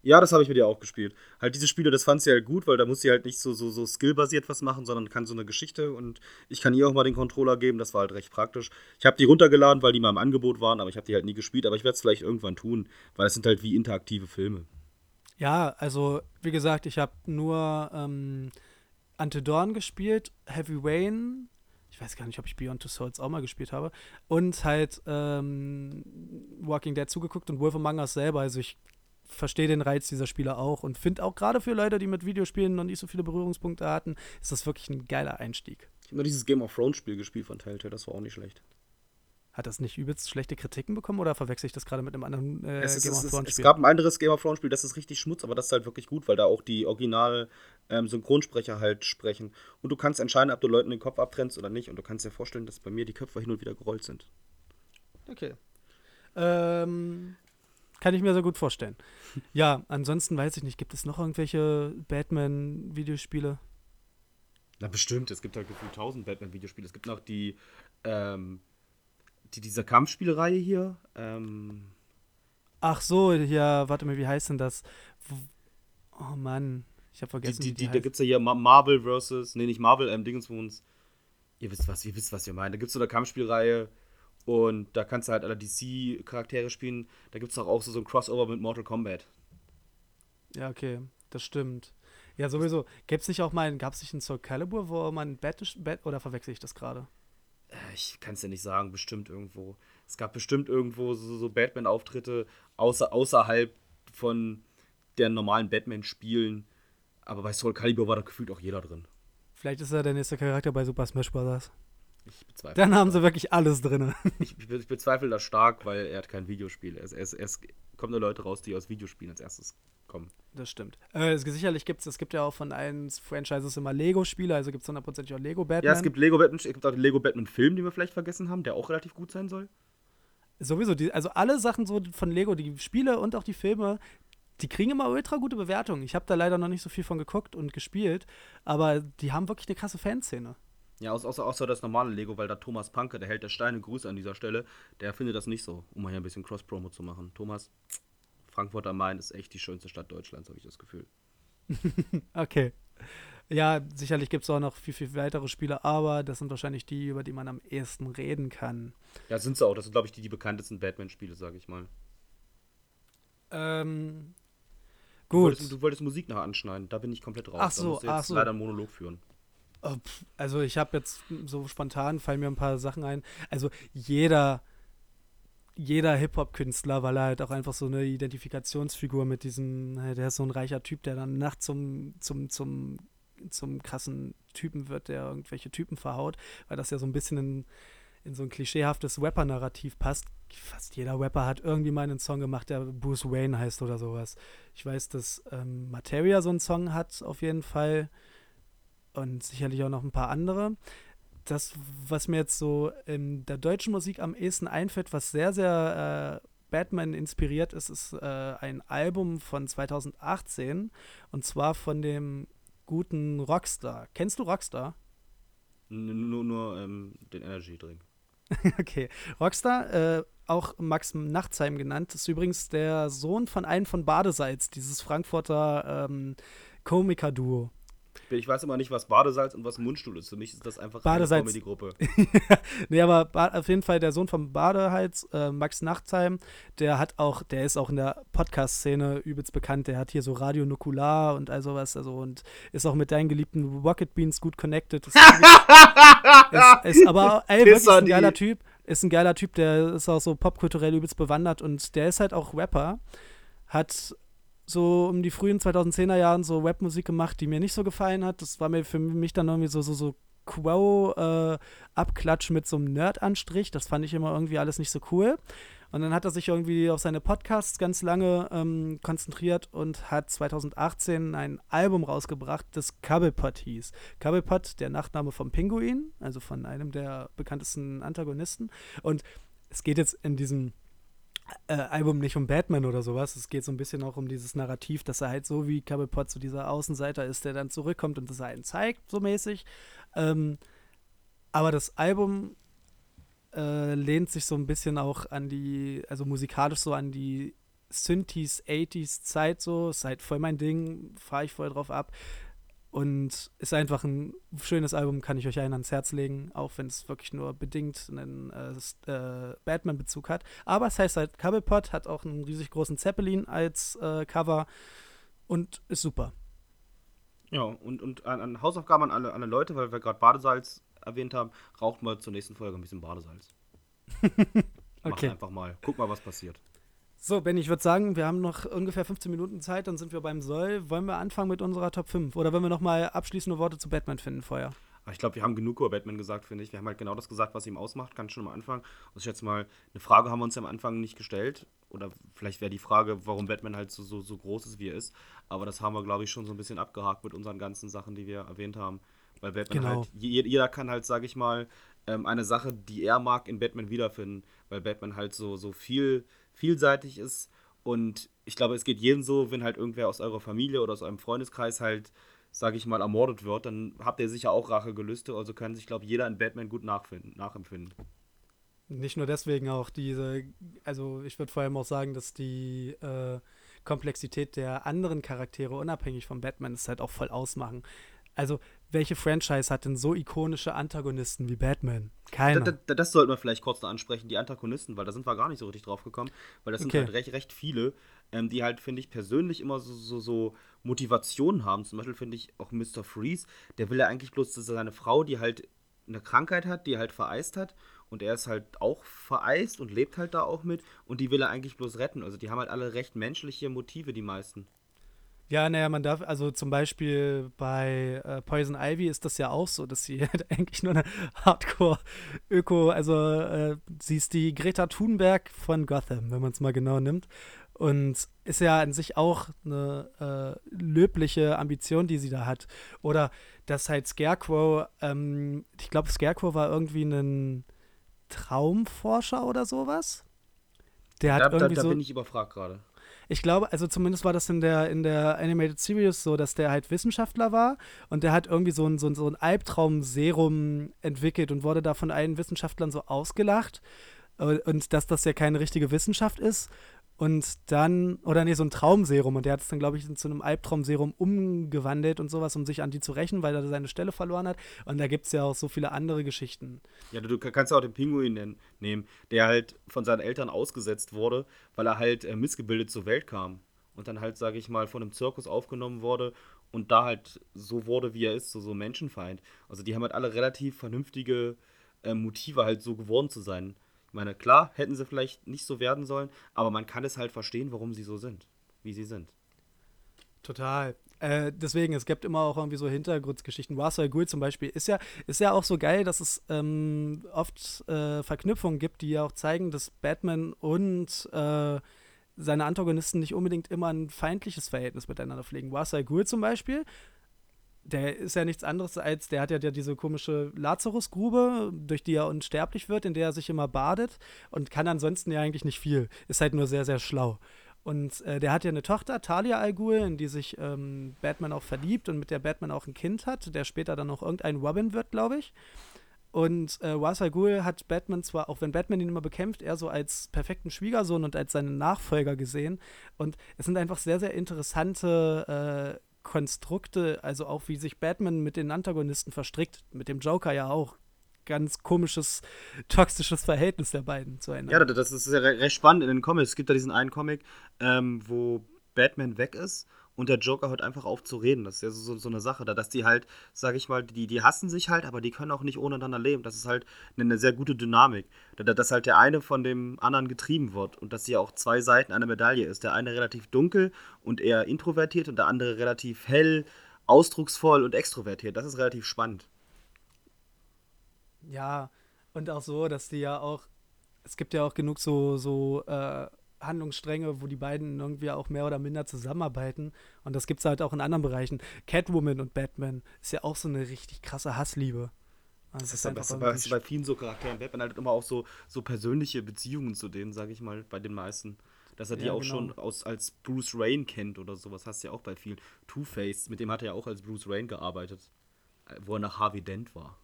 Ja, das habe ich mit ihr auch gespielt. Halt diese Spiele, das fand sie halt gut, weil da muss sie halt nicht so, so, so skillbasiert was machen, sondern kann so eine Geschichte und ich kann ihr auch mal den Controller geben, das war halt recht praktisch. Ich habe die runtergeladen, weil die mal im Angebot waren, aber ich habe die halt nie gespielt, aber ich werde es vielleicht irgendwann tun, weil es sind halt wie interaktive Filme. Ja, also wie gesagt, ich habe nur ähm, Ante Dawn gespielt, Heavy Rain, ich weiß gar nicht, ob ich Beyond Two Souls auch mal gespielt habe, und halt ähm, Walking Dead zugeguckt und Wolf Among Us selber. Also ich verstehe den Reiz dieser Spiele auch und finde auch gerade für Leute, die mit Videospielen noch nicht so viele Berührungspunkte hatten, ist das wirklich ein geiler Einstieg. Ich habe nur dieses Game of Thrones Spiel gespielt von Telltale, das war auch nicht schlecht. Hat das nicht übelst schlechte Kritiken bekommen oder verwechsel ich das gerade mit einem anderen äh, es Game of Thrones Spiel? Es gab ein anderes Game of Thrones Spiel, das ist richtig Schmutz, aber das ist halt wirklich gut, weil da auch die original ähm, Synchronsprecher halt sprechen. Und du kannst entscheiden, ob du Leuten den Kopf abtrennst oder nicht. Und du kannst dir vorstellen, dass bei mir die Köpfe hin und wieder gerollt sind. Okay. Ähm, kann ich mir sehr gut vorstellen. ja, ansonsten weiß ich nicht, gibt es noch irgendwelche Batman-Videospiele? Na, bestimmt. Es gibt halt gefühlt tausend Batman-Videospiele. Es gibt noch die, ähm, die dieser Kampfspielreihe hier. Ähm Ach so, ja, warte mal, wie heißt denn das? Oh Mann, ich habe vergessen. Die, die, die da gibt es ja hier Marvel versus, nee, nicht Marvel, ähm, Dingenswohns. Ihr wisst was, ihr wisst, was wir meinen. Da gibt es so eine Kampfspielreihe und da kannst du halt alle DC-Charaktere spielen. Da gibt es auch, so, so ein Crossover mit Mortal Kombat. Ja, okay, das stimmt. Ja, sowieso. Gäbe es nicht auch mal, gab es nicht einen Soul Calibur, wo man Bat, Bat oder verwechsel ich das gerade? Äh, ich kann es ja nicht sagen, bestimmt irgendwo. Es gab bestimmt irgendwo so, so Batman-Auftritte außer, außerhalb von der normalen Batman-Spielen. Aber bei Soul Calibur war da gefühlt auch jeder drin. Vielleicht ist er der nächste Charakter bei Super Smash Bros. Ich bezweifle. Dann haben sie wirklich alles drin. Ich, bezweifle das stark, weil er hat kein Videospiel. Es, es, es kommen nur Leute raus, die aus Videospielen als erstes kommen. Das stimmt. Äh, es, sicherlich gibt es, es gibt ja auch von allen Franchises immer Lego-Spiele, also gibt es hundertprozentig auch Lego Batman. Ja, es gibt Lego Batman, es gibt auch den Lego Batman Film, den wir vielleicht vergessen haben, der auch relativ gut sein soll. Sowieso, die, also alle Sachen so von Lego, die Spiele und auch die Filme, die kriegen immer ultra gute Bewertungen. Ich habe da leider noch nicht so viel von geguckt und gespielt, aber die haben wirklich eine krasse Fanszene. Ja, außer, außer, das normale Lego, weil da Thomas Panke, der hält der Steine, Grüße an dieser Stelle, der findet das nicht so, um mal hier ein bisschen Cross-Promo zu machen. Thomas, Frankfurt am Main ist echt die schönste Stadt Deutschlands, habe ich das Gefühl. Okay. Ja, sicherlich gibt es auch noch viel, viel weitere Spiele, aber das sind wahrscheinlich die, über die man am ehesten reden kann. Ja, sind sie auch. Das sind, glaube ich, die, die bekanntesten Batman-Spiele, sage ich mal. Ähm, Du gut. wolltest, du wolltest Musik nachher anschneiden, da bin ich komplett raus. Ach da so, musst du jetzt ach so. leider einen Monolog führen. Oh, Also ich habe jetzt so spontan fallen mir ein paar Sachen ein. Also jeder jeder Hip-Hop-Künstler, weil er halt auch einfach so eine Identifikationsfigur mit diesem, der ist so ein reicher Typ, der dann nachts zum, zum, zum, zum krassen Typen wird, der irgendwelche Typen verhaut, weil das ja so ein bisschen in, in so ein klischeehaftes Rapper-Narrativ passt. Fast jeder Rapper hat irgendwie mal einen Song gemacht, der Bruce Wayne heißt oder sowas. Ich weiß, dass ähm, Materia so einen Song hat, auf jeden Fall. Und sicherlich auch noch ein paar andere das, was mir jetzt so in der deutschen Musik am ehesten einfällt, was sehr, sehr äh, Batman inspiriert ist, ist äh, ein Album von 2018 und zwar von dem guten Rockstar. Kennst du Rockstar? N nur nur ähm, den Energy Drink. okay. Rockstar, äh, auch Max Nachtsheim genannt, ist übrigens der Sohn von einem von Badesalz, dieses Frankfurter ähm, Komiker-Duo. Ich weiß immer nicht, was Badesalz und was Mundstuhl ist. Für mich ist das einfach Badesalz. eine Comedy-Gruppe. nee, aber auf jeden Fall der Sohn vom Badehals, äh, Max Nachtsheim, der hat auch, der ist auch in der Podcast-Szene übelst bekannt. Der hat hier so Radio Nukular und all sowas, also und ist auch mit deinen geliebten Rocket Beans gut connected. Ist, ist, ist aber ey, wirklich ist ein geiler Typ. Ist ein geiler Typ, der ist auch so popkulturell übelst bewandert und der ist halt auch Rapper. Hat so um die frühen 2010er Jahren so Rapmusik gemacht, die mir nicht so gefallen hat. Das war mir für mich dann irgendwie so, so, so Quo-Abklatsch äh, mit so einem Nerd-Anstrich. Das fand ich immer irgendwie alles nicht so cool. Und dann hat er sich irgendwie auf seine Podcasts ganz lange ähm, konzentriert und hat 2018 ein Album rausgebracht, das Cobblepot hieß. Cobblepot, der Nachname vom Pinguin, also von einem der bekanntesten Antagonisten. Und es geht jetzt in diesem äh, Album nicht um Batman oder sowas. Es geht so ein bisschen auch um dieses Narrativ, dass er halt so wie Cobblepot so dieser Außenseiter ist, der dann zurückkommt und das einen zeigt, so mäßig. Ähm, aber das Album äh, lehnt sich so ein bisschen auch an die, also musikalisch so an die Synthes, 80s Zeit so. Ist halt voll mein Ding, fahre ich voll drauf ab. Und ist einfach ein schönes Album, kann ich euch allen ans Herz legen, auch wenn es wirklich nur bedingt einen äh, äh, Batman-Bezug hat. Aber es heißt halt Cobblepot, hat auch einen riesig großen Zeppelin als äh, Cover und ist super. Ja, und, und an, an Hausaufgaben an alle, alle Leute, weil wir gerade Badesalz erwähnt haben, raucht mal zur nächsten Folge ein bisschen Badesalz. Mach Okay. einfach mal. Guck mal, was passiert. So, Ben, ich würde sagen, wir haben noch ungefähr 15 Minuten Zeit, dann sind wir beim Soll. Wollen wir anfangen mit unserer Top 5? Oder wollen wir nochmal abschließende Worte zu Batman finden vorher? Ich glaube, wir haben genug über Batman gesagt, finde ich. Wir haben halt genau das gesagt, was ihm ausmacht. Kann schon am Anfang. Und ich schätze mal, eine Frage haben wir uns am Anfang nicht gestellt. Oder vielleicht wäre die Frage, warum Batman halt so, so, so groß ist, wie er ist. Aber das haben wir, glaube ich, schon so ein bisschen abgehakt mit unseren ganzen Sachen, die wir erwähnt haben. Weil Batman Genau. halt, je- jeder kann halt, sage ich mal, ähm, eine Sache, die er mag, in Batman wiederfinden. Weil Batman halt so, so viel, vielseitig ist. Und ich glaube, es geht jedem so, wenn halt irgendwer aus eurer Familie oder aus eurem Freundeskreis halt, sage ich mal, ermordet wird, dann habt ihr sicher auch Rachegelüste. Also kann sich, glaube ich, jeder in Batman gut nachfinden, nachempfinden. Nicht nur deswegen auch diese, also ich würde vor allem auch sagen, dass die äh, Komplexität der anderen Charaktere unabhängig von Batman es halt auch voll ausmachen. Also, welche Franchise hat denn so ikonische Antagonisten wie Batman? Keiner. Da, da, das sollten wir vielleicht kurz noch ansprechen, die Antagonisten, weil da sind wir gar nicht so richtig drauf gekommen, weil das sind Okay. halt recht, recht viele, ähm, die halt, finde ich, persönlich immer so, so, so Motivationen haben. Zum Beispiel finde ich auch Mr. Freeze, der will ja eigentlich bloß, dass seine Frau, die halt eine Krankheit hat, die halt vereist hat, und er ist halt auch vereist und lebt halt da auch mit, und die will er eigentlich bloß retten. Also die haben halt alle recht menschliche Motive, die meisten. Ja, naja, man darf, also zum Beispiel bei äh, Poison Ivy ist das ja auch so, dass sie halt eigentlich nur eine Hardcore-Öko, also äh, sie ist die Greta Thunberg von Gotham, wenn man es mal genau nimmt. Und ist ja an sich auch eine äh, löbliche Ambition, die sie da hat. Oder dass halt Scarecrow, ähm, ich glaube, Scarecrow war irgendwie ein Traumforscher oder sowas. Der hat Da, da, irgendwie da so. bin ich überfragt gerade. Ich glaube, also zumindest war das in der, in der Animated Series so, dass der halt Wissenschaftler war und der hat irgendwie so ein, so ein, so ein Albtraum-Serum entwickelt und wurde da von allen Wissenschaftlern so ausgelacht äh, und dass das ja keine richtige Wissenschaft ist. Und dann, oder nee, so ein Traumserum und der hat es dann, glaube ich, zu einem Albtraumserum umgewandelt und sowas, um sich an die zu rächen, weil er seine Stelle verloren hat. Und da gibt es ja auch so viele andere Geschichten. Ja, du, du kannst ja auch den Pinguin nehmen, der halt von seinen Eltern ausgesetzt wurde, weil er halt äh, missgebildet zur Welt kam. Und dann halt, sage ich mal, von einem Zirkus aufgenommen wurde und da halt so wurde, wie er ist, so, so ein Menschenfeind. Also die haben halt alle relativ vernünftige äh, Motive, halt so geworden zu sein. Meine, klar, hätten sie vielleicht nicht so werden sollen, aber man kann es halt verstehen, warum sie so sind, wie sie sind. Total. Äh, deswegen, es gibt immer auch irgendwie so Hintergrundgeschichten. Ra's al Ghul zum Beispiel ist ja, ist ja auch so geil, dass es ähm, oft äh, Verknüpfungen gibt, die ja auch zeigen, dass Batman und äh, seine Antagonisten nicht unbedingt immer ein feindliches Verhältnis miteinander pflegen. Ra's al Ghul zum Beispiel, der ist ja nichts anderes als, der hat ja diese komische Lazarusgrube, durch die er unsterblich wird, in der er sich immer badet und kann ansonsten ja eigentlich nicht viel. Ist halt nur sehr, sehr schlau. Und äh, der hat ja eine Tochter, Talia Al Ghul, in die sich ähm, Batman auch verliebt und mit der Batman auch ein Kind hat, der später dann auch irgendein Robin wird, glaube ich. Und äh, Ra's al Ghul hat Batman zwar, auch wenn Batman ihn immer bekämpft, eher so als perfekten Schwiegersohn und als seinen Nachfolger gesehen. Und es sind einfach sehr, sehr interessante äh, Konstrukte, also auch wie sich Batman mit den Antagonisten verstrickt, mit dem Joker ja auch. Ganz komisches, toxisches Verhältnis der beiden zueinander. Ja, das ist ja re- recht spannend in den Comics. Es gibt da diesen einen Comic, ähm, wo Batman weg ist und der Joker hört einfach auf zu reden. Das ist ja so, so eine Sache, da, dass die halt, sag ich mal, die, die hassen sich halt, aber die können auch nicht ohne einander leben. Das ist halt eine, eine sehr gute Dynamik. Da- dass halt der eine von dem anderen getrieben wird und dass sie auch zwei Seiten einer Medaille ist. Der eine relativ dunkel und eher introvertiert und der andere relativ hell, ausdrucksvoll und extrovertiert. Das ist relativ spannend. Ja, und auch so, dass die ja auch, es gibt ja auch genug so, so äh, Handlungsstränge, wo die beiden irgendwie auch mehr oder minder zusammenarbeiten. Und das gibt es halt auch in anderen Bereichen. Catwoman und Batman ist ja auch so eine richtig krasse Hassliebe. Also Das ist, bei, das ist bei, das ist bei vielen so Charakteren. Batman hat immer auch so, so persönliche Beziehungen zu denen, sage ich mal, bei den meisten. Dass er die Ja, auch genau. schon aus, als Bruce Wayne kennt oder sowas. Hast du ja auch bei vielen. Two-Face, mit dem hat er ja auch als Bruce Wayne gearbeitet. äh, Wo er nach Harvey Dent war.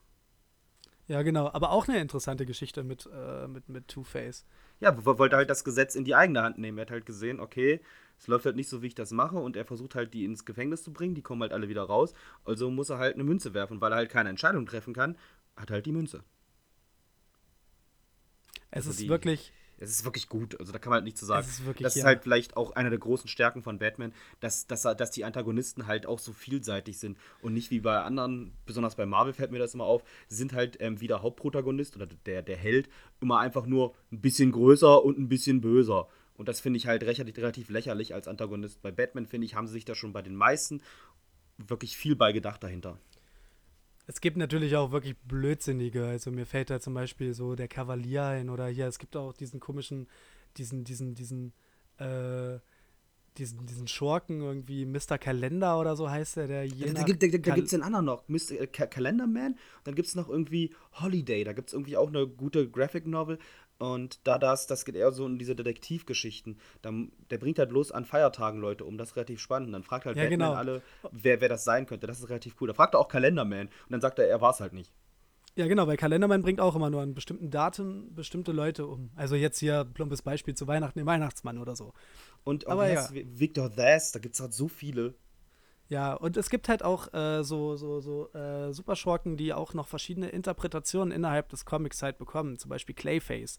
Ja, genau. Aber auch eine interessante Geschichte mit, äh, mit, mit Two-Face. Ja, wo- wollte halt das Gesetz in die eigene Hand nehmen. Er hat halt gesehen, okay, es läuft halt nicht so, wie ich das mache. Und er versucht halt, die ins Gefängnis zu bringen. Die kommen halt alle wieder raus. Also muss er halt eine Münze werfen. Und weil er halt keine Entscheidung treffen kann, hat halt die Münze. Es Also ist die- wirklich, Es ist wirklich gut, also da kann man halt nichts zu sagen. Es ist wirklich, das ist ja. halt vielleicht auch eine der großen Stärken von Batman, dass, dass, er- dass die Antagonisten halt auch so vielseitig sind und nicht wie bei anderen, besonders bei Marvel fällt mir das immer auf, sind halt ähm, wie der Hauptprotagonist oder der, der Held immer einfach nur ein bisschen größer und ein bisschen böser. Und das finde ich halt recht, relativ lächerlich als Antagonist. Bei Batman, finde ich, haben sie sich da schon bei den meisten wirklich viel bei gedacht dahinter. Es gibt natürlich auch wirklich blödsinnige. Also mir fällt da zum Beispiel so der Kavalier ein oder hier, es gibt auch diesen komischen, diesen, diesen, diesen, äh, diesen, diesen Schurken irgendwie, Mr. Kalender oder so heißt der, der je Da, da, da, da gibt es den anderen noch, Mr. äh, Ka Calendar Man. Dann gibt es noch irgendwie Holiday. Da gibt es irgendwie auch eine gute Graphic Novel. Und da das, das geht eher so in diese Detektivgeschichten. Da, der bringt halt bloß an Feiertagen Leute um. Das ist relativ spannend. Dann fragt halt Ja, Batman genau. alle, wer, wer das sein könnte. Das ist relativ cool. Da fragt er auch Kalenderman. Und dann sagt er, er war es halt nicht. Ja, genau, weil Kalendermann bringt auch immer nur an bestimmten Daten bestimmte Leute um. Also jetzt hier plumpes Beispiel zu Weihnachten, den Weihnachtsmann oder so. Und Aber wie ja. Victor Thas, da gibt es halt so viele. Ja, und es gibt halt auch äh, so, so, so äh, Superschurken, die auch noch verschiedene Interpretationen innerhalb des Comics halt bekommen. Zum Beispiel Clayface.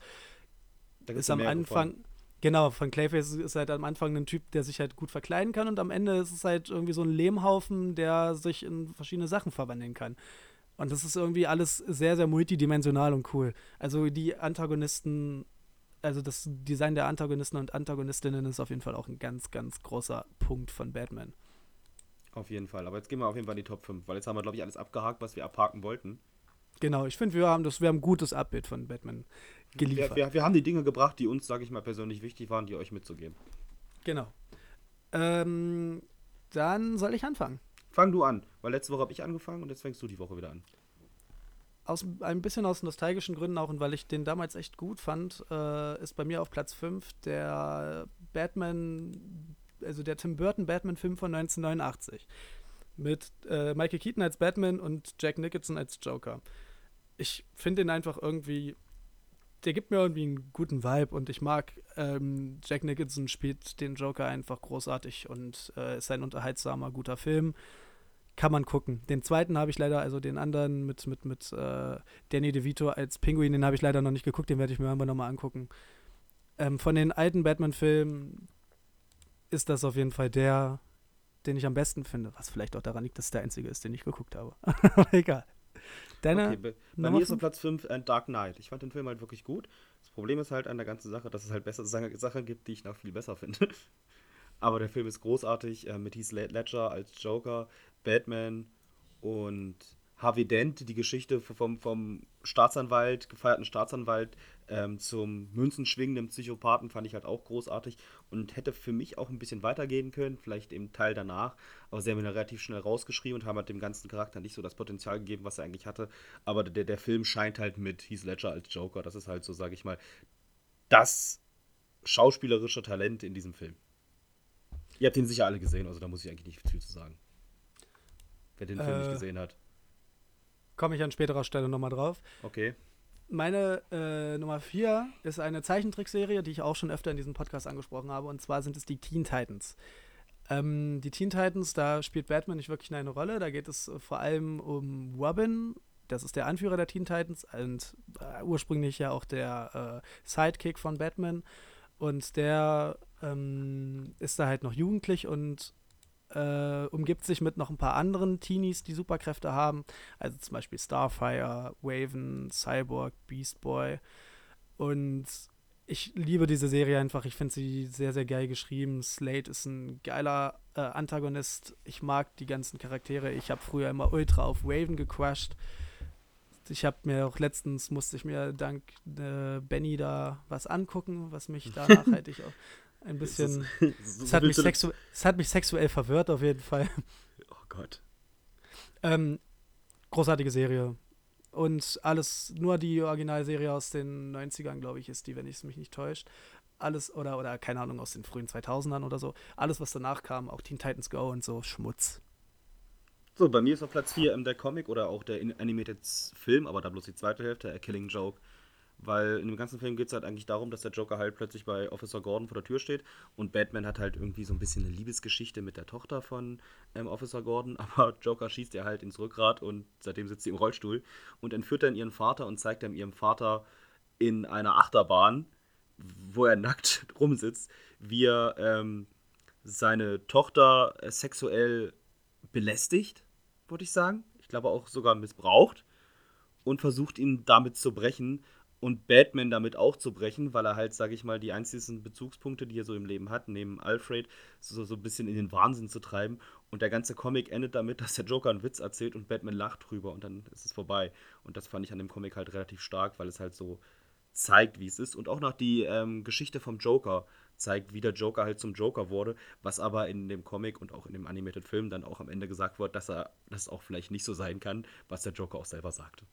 Ist am Anfang, von. genau, von Clayface ist halt am Anfang ein Typ, der sich halt gut verkleiden kann und am Ende ist es halt irgendwie so ein Lehmhaufen, der sich in verschiedene Sachen verwandeln kann. Und das ist irgendwie alles sehr, sehr multidimensional und cool. Also die Antagonisten, also das Design der Antagonisten und Antagonistinnen ist auf jeden Fall auch ein ganz, ganz großer Punkt von Batman. Auf jeden Fall. Aber jetzt gehen wir auf jeden Fall in die Top 5, weil jetzt haben wir, glaube ich, alles abgehakt, was wir abhaken wollten. Genau, ich finde, wir haben das, wir haben ein gutes Abbild von Batman geliefert. Wir, wir, wir haben die Dinge gebracht, die uns, sage ich mal, persönlich wichtig waren, die euch mitzugeben. Genau. Ähm, dann soll ich anfangen. Fang du an, weil letzte Woche habe ich angefangen und jetzt fängst du die Woche wieder an. Aus, ein bisschen aus nostalgischen Gründen auch und weil ich den damals echt gut fand, äh, ist bei mir auf Platz 5 der Batman, also der Tim Burton Batman-Film von 1989. Mit äh, Michael Keaton als Batman und Jack Nicholson als Joker. Ich finde ihn einfach irgendwie der gibt mir irgendwie einen guten Vibe und ich mag, ähm, Jack Nicholson spielt den Joker einfach großartig und äh, ist ein unterhaltsamer, guter Film. Kann man gucken. Den zweiten habe ich leider, also den anderen mit, mit, mit äh, Danny DeVito als Pinguin, den habe ich leider noch nicht geguckt, den werde ich mir irgendwann nochmal angucken. Ähm, von den alten Batman-Filmen ist das auf jeden Fall der, den ich am besten finde. Was vielleicht auch daran liegt, dass es der einzige ist, den ich geguckt habe. Aber egal. Deine okay, bei, bei mir ist auf Platz 5 äh, Dark Knight. Ich fand den Film halt wirklich gut. Das Problem ist halt an der ganzen Sache, dass es halt bessere Sachen gibt, die ich noch viel besser finde. Aber der Film ist großartig äh, mit Heath Ledger als Joker, Batman und Harvey Dent, die Geschichte vom, vom Staatsanwalt, gefeierten Staatsanwalt ähm, zum münzenschwingenden Psychopathen fand ich halt auch großartig und hätte für mich auch ein bisschen weitergehen können, vielleicht im Teil danach. Aber sie haben ihn relativ schnell rausgeschrieben und haben halt dem ganzen Charakter nicht so das Potenzial gegeben, was er eigentlich hatte. Aber der, der Film scheint halt mit Heath Ledger als Joker. Das ist halt so, sage ich mal, das schauspielerische Talent in diesem Film. Ihr habt ihn sicher alle gesehen, also da muss ich eigentlich nicht viel zu sagen. Wer den Film nicht äh, gesehen hat. Komme ich an späterer Stelle nochmal drauf. Okay. Meine äh, Nummer 4 ist eine Zeichentrickserie, die ich auch schon öfter in diesem Podcast angesprochen habe. Und zwar sind es die Teen Titans. Ähm, die Teen Titans, da spielt Batman nicht wirklich eine Rolle. Da geht es vor allem um Robin. Das ist der Anführer der Teen Titans und äh, ursprünglich ja auch der äh, Sidekick von Batman. Und der ähm, ist da halt noch jugendlich und äh, umgibt sich mit noch ein paar anderen Teenies, die Superkräfte haben. Also zum Beispiel Starfire, Waven, Cyborg, Beast Boy. Und ich liebe diese Serie einfach. Ich finde sie sehr, sehr geil geschrieben. Slate ist ein geiler äh, Antagonist. Ich mag die ganzen Charaktere. Ich habe früher immer ultra auf Waven gecrushed. Ich habe mir auch letztens, musste ich mir dank äh, Benny da was angucken, was mich da nachhaltig auch ein bisschen. Es hat, mich es hat mich sexuell verwirrt, auf jeden Fall. Oh Gott. Ähm, großartige Serie. Und alles, nur die Originalserie aus den 90ern, glaube ich, ist die, wenn ich es mich nicht täuscht. Alles, oder, oder keine Ahnung, aus den frühen 2000ern oder so. Alles, was danach kam, auch Teen Titans Go und so, Schmutz. So, bei mir ist auf Platz 4 ähm, der Comic oder auch der Animated Film, aber da bloß die zweite Hälfte, A Killing Joke weil in dem ganzen Film geht es halt eigentlich darum, dass der Joker halt plötzlich bei Officer Gordon vor der Tür steht und Batman hat halt irgendwie so ein bisschen eine Liebesgeschichte mit der Tochter von ähm, Officer Gordon, aber Joker schießt ihr halt ins Rückgrat und seitdem sitzt sie im Rollstuhl und entführt dann ihren Vater und zeigt dann ihrem Vater in einer Achterbahn, wo er nackt rumsitzt, wie er ähm, seine Tochter äh, sexuell belästigt, würde ich sagen. Ich glaube auch sogar missbraucht und versucht ihn damit zu brechen und Batman damit auch zu brechen, weil er halt, sage ich mal, die einzigen Bezugspunkte, die er so im Leben hat, neben Alfred, so, so ein bisschen in den Wahnsinn zu treiben. Und der ganze Comic endet damit, dass der Joker einen Witz erzählt und Batman lacht drüber und dann ist es vorbei. Und das fand ich an dem Comic halt relativ stark, weil es halt so zeigt, wie es ist. Und auch noch die ähm, Geschichte vom Joker zeigt, wie der Joker halt zum Joker wurde, was aber in dem Comic und auch in dem Animated Film dann auch am Ende gesagt wird, dass er das auch vielleicht nicht so sein kann, was der Joker auch selber sagte.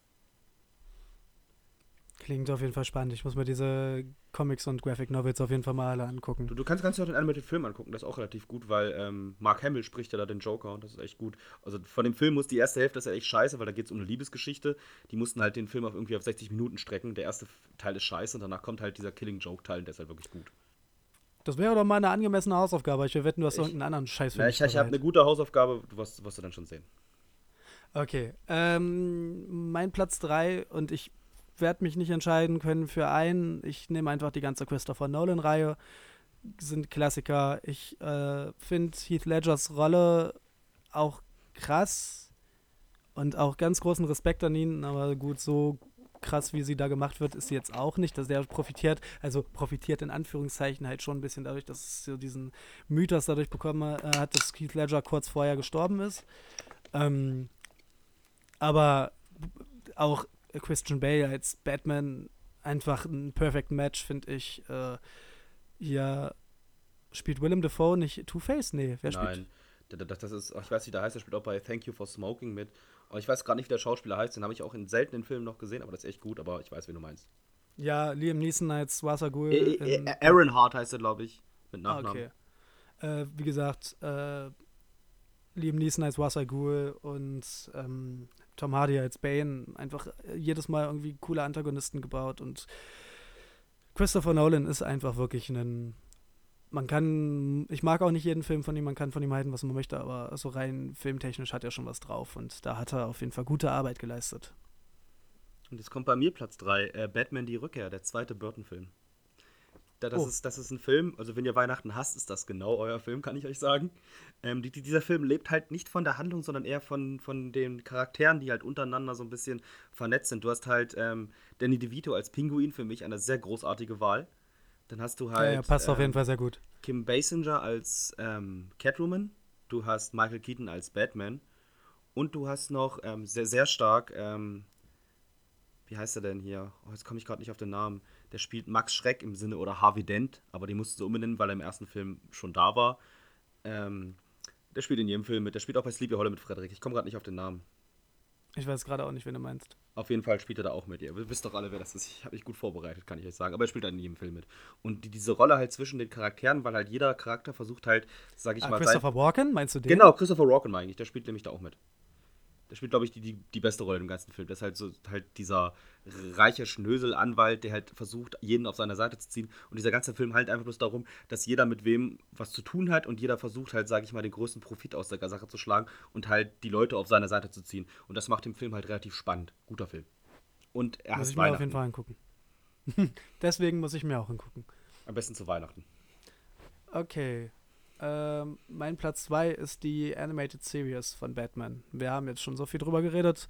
Klingt auf jeden Fall spannend. Ich muss mir diese Comics und Graphic Novels auf jeden Fall mal alle angucken. Du, du kannst, dir auch den animated Film angucken, das ist auch relativ gut, weil ähm, Mark Hamill spricht ja da den Joker und das ist echt gut. Also von dem Film muss die erste Hälfte, das ist ja echt scheiße, weil da geht es um eine Liebesgeschichte. Die mussten halt den Film auf irgendwie auf 60 Minuten strecken. Der erste Teil ist scheiße und danach kommt halt dieser Killing Joke Teil und der ist halt wirklich gut. Das wäre doch mal eine angemessene Hausaufgabe. Ich will wetten, du hast ich, irgendeinen anderen Scheiß für ja, Ich, ich habe eine gute Hausaufgabe, du wirst, wirst du dann schon sehen. Okay. Ähm, mein Platz 3 und ich werde mich nicht entscheiden können für einen. Ich nehme einfach die ganze Christopher Nolan-Reihe. Sind Klassiker. Ich äh, finde Heath Ledgers Rolle auch krass und auch ganz großen Respekt an ihn. Aber gut, so krass, wie sie da gemacht wird, ist sie jetzt auch nicht. Dass der profitiert, also profitiert in Anführungszeichen halt schon ein bisschen dadurch, dass es so diesen Mythos dadurch bekommen äh, hat, dass Keith Ledger kurz vorher gestorben ist. Ähm, aber auch Christian Bale als Batman einfach ein perfect Match, finde ich. Äh, hier spielt Willem Dafoe nicht Two-Face? Nee, wer spielt? Nein, das, das ist, ich weiß nicht, der heißt, der spielt auch bei Thank You for Smoking mit. Aber ich weiß gerade nicht, wie der Schauspieler heißt, den habe ich auch in seltenen Filmen noch gesehen, aber das ist echt gut, aber ich weiß, wen du meinst. Ja, Liam Neeson als Wassergul. Äh, äh, Aaron Hart heißt er, glaube ich, mit Ah, Nachnamen. okay. Äh, wie gesagt, äh, Liam Neeson als Wassergul und ähm, Tom Hardy als Bane. Einfach äh, jedes Mal irgendwie coole Antagonisten gebaut und Christopher Nolan ist einfach wirklich ein. Man kann, ich mag auch nicht jeden Film von ihm, man kann von ihm halten, was man möchte, aber so rein filmtechnisch hat er schon was drauf und da hat er auf jeden Fall gute Arbeit geleistet. Und jetzt kommt bei mir Platz 3, äh, Batman die Rückkehr, der zweite Burton-Film. Da, das, Oh. ist, das ist ein Film, also wenn ihr Weihnachten hasst, ist das genau euer Film, kann ich euch sagen. Ähm, die, die, dieser Film lebt halt nicht von der Handlung, sondern eher von, von den Charakteren, die halt untereinander so ein bisschen vernetzt sind. Du hast halt ähm, Danny DeVito als Pinguin, für mich eine sehr großartige Wahl. Dann hast du halt ja, passt auf ähm, jeden Fall sehr gut. Kim Basinger als ähm, Catwoman, du hast Michael Keaton als Batman und du hast noch ähm, sehr, sehr stark, ähm, wie heißt er denn hier? Oh, jetzt komme ich gerade nicht auf den Namen. Der spielt Max Schreck im Sinne oder Harvey Dent, aber den mussten sie umbenennen, weil er im ersten Film schon da war. Ähm, der spielt in jedem Film mit. Der spielt auch bei Sleepy Hollow mit Frederik. Ich komme gerade nicht auf den Namen. Ich weiß gerade auch nicht, wen du meinst. Auf jeden Fall spielt er da auch mit. Ihr wisst doch alle, wer das ist. Ich habe mich gut vorbereitet, kann ich euch sagen. Aber er spielt halt in jedem Film mit. Und die, diese Rolle halt zwischen den Charakteren, weil halt jeder Charakter versucht halt, sag ich Ah, mal, Christopher Walken, meinst du den? Genau, Christopher Walken meine ich. Der spielt nämlich da auch mit. Der spielt, glaube ich, die, die, die beste Rolle im ganzen Film. Der ist halt so halt dieser reiche Schnösel-Anwalt, der halt versucht, jeden auf seine Seite zu ziehen. Und dieser ganze Film halt einfach bloß darum, dass jeder mit wem was zu tun hat und jeder versucht halt, sage ich mal, den größten Profit aus der Sache zu schlagen und halt die Leute auf seine Seite zu ziehen. Und das macht den Film halt relativ spannend. Guter Film. Und er Muss ich mir auf Weihnachten. jeden Fall angucken. Deswegen muss ich mir auch angucken. Am besten zu Weihnachten. Okay. Ähm, mein Platz 2 ist die Animated Series von Batman. Wir haben jetzt schon so viel drüber geredet.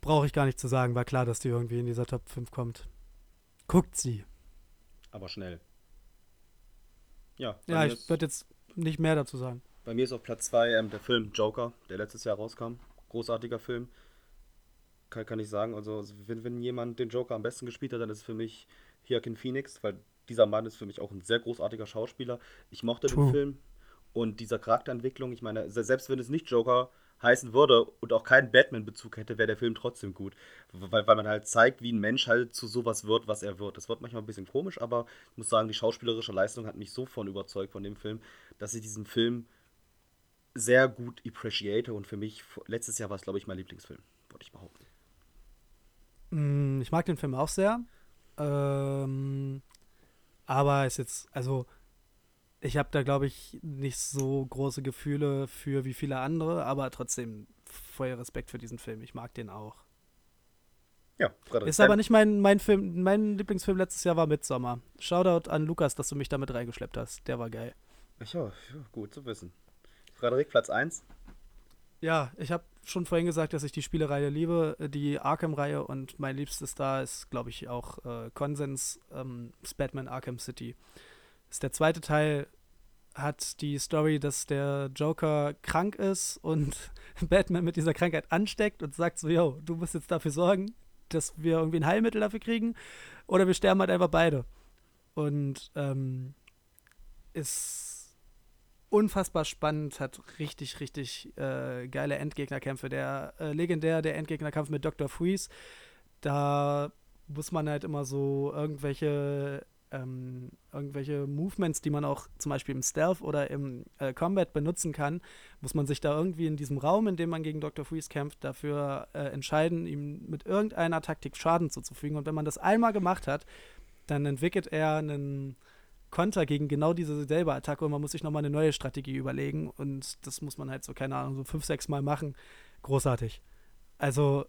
Brauche ich gar nicht zu sagen. War klar, dass die irgendwie in dieser Top 5 kommt. Guckt sie. Aber schnell. Ja, Ja, ich würde jetzt nicht mehr dazu sagen. Bei mir ist auf Platz 2 ähm, der Film Joker, der letztes Jahr rauskam. Großartiger Film. Kann, kann ich sagen. Also, wenn, wenn jemand den Joker am besten gespielt hat, dann ist es für mich Joaquin Phoenix, weil dieser Mann ist für mich auch ein sehr großartiger Schauspieler. Ich mochte True. den Film und dieser Charakterentwicklung. Ich meine, se- selbst wenn es nicht Joker heißen würde und auch keinen Batman-Bezug hätte, wäre der Film trotzdem gut. Weil, weil man halt zeigt, wie ein Mensch halt zu sowas wird, was er wird. Das wird manchmal ein bisschen komisch, aber ich muss sagen, die schauspielerische Leistung hat mich so von überzeugt von dem Film, dass ich diesen Film sehr gut appreciate und für mich, letztes Jahr war es, glaube ich, mein Lieblingsfilm, würde ich behaupten. Mm, Ich mag den Film auch sehr. Ähm, aber ist jetzt, also ich habe da, glaube ich, nicht so große Gefühle für wie viele andere, aber trotzdem voll Respekt für diesen Film. Ich mag den auch. Ja, Frederik. Ist aber nicht mein, mein Film, mein Lieblingsfilm letztes Jahr war Midsommar. Shoutout an Lukas, dass du mich damit reingeschleppt hast. Der war geil. Ach ja, gut zu wissen. Frederik, Platz 1. Ja, ich habe schon vorhin gesagt, dass ich die Spielereihe liebe, äh, die Arkham-Reihe und mein liebstes da ist, glaube ich, auch äh, Konsens, ähm, Batman Arkham City. Ist der zweite Teil, hat die Story, dass der Joker krank ist und Batman mit dieser Krankheit ansteckt und sagt so, yo, du musst jetzt dafür sorgen, dass wir irgendwie ein Heilmittel dafür kriegen oder wir sterben halt einfach beide. Und ähm, ist unfassbar spannend, hat richtig, richtig äh, geile Endgegnerkämpfe. Der äh, legendär, der Endgegnerkampf mit Dr. Freeze, da muss man halt immer so irgendwelche ähm, irgendwelche Movements, die man auch zum Beispiel im Stealth oder im äh, Combat benutzen kann, muss man sich da irgendwie in diesem Raum, in dem man gegen Dr. Freeze kämpft, dafür äh, entscheiden, ihm mit irgendeiner Taktik Schaden zuzufügen. Und wenn man das einmal gemacht hat, dann entwickelt er einen Konter gegen genau diese selbe Attacke und man muss sich nochmal eine neue Strategie überlegen und das muss man halt so, keine Ahnung, so fünf, sechs Mal machen. Großartig. Also,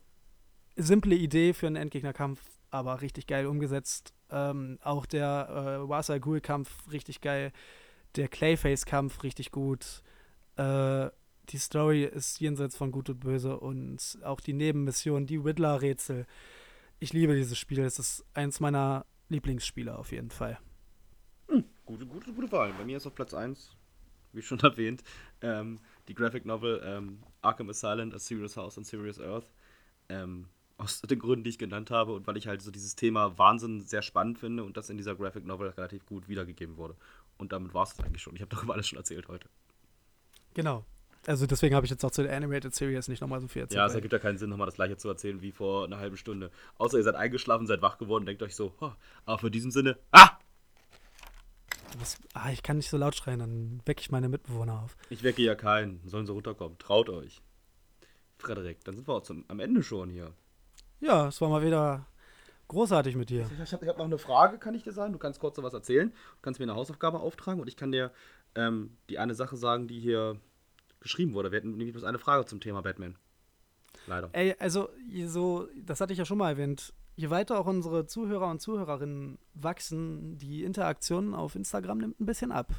simple Idee für einen Endgegnerkampf, aber richtig geil umgesetzt. Ähm, auch der äh, Wasa Ghul-Kampf richtig geil. Der Clayface-Kampf richtig gut. Äh, die Story ist jenseits von Gut und Böse und auch die Nebenmission, die Riddler-Rätsel. ich liebe dieses Spiel. Es ist eins meiner Lieblingsspiele auf jeden Fall. Gute, gute, gute Wahl. Bei mir ist auf Platz 1, wie schon erwähnt, ähm, die Graphic Novel ähm, Arkham Asylum, A Serious House on Serious Earth. Ähm, aus den Gründen, die ich genannt habe und weil ich halt so dieses Thema Wahnsinn sehr spannend finde und das in dieser Graphic Novel relativ gut wiedergegeben wurde. Und damit war es eigentlich schon. Ich habe darüber alles schon erzählt heute. Genau. Also deswegen habe ich jetzt auch zu der Animated Series nicht nochmal so viel erzählt. Ja, es ergibt ja keinen Sinn, nochmal das gleiche zu erzählen wie vor einer halben Stunde. Außer ihr seid eingeschlafen, seid wach geworden, denkt euch so, "Oh, aber für diesen Sinne, ah! Was, ah, ich kann nicht so laut schreien, dann wecke ich meine Mitbewohner auf. Ich wecke ja keinen, sollen sie runterkommen. Traut euch. Frederik, dann sind wir auch zum, am Ende schon hier. Ja, es war mal wieder großartig mit dir. Ich habe hab noch eine Frage, kann ich dir sagen? Du kannst kurz so was erzählen. Du kannst mir eine Hausaufgabe auftragen und ich kann dir ähm, die eine Sache sagen, die hier geschrieben wurde. Wir hatten nämlich bloß eine Frage zum Thema Batman. Leider. Ey, also so, das hatte ich ja schon mal erwähnt. Je weiter auch unsere Zuhörer und Zuhörerinnen wachsen, die Interaktion auf Instagram nimmt ein bisschen ab.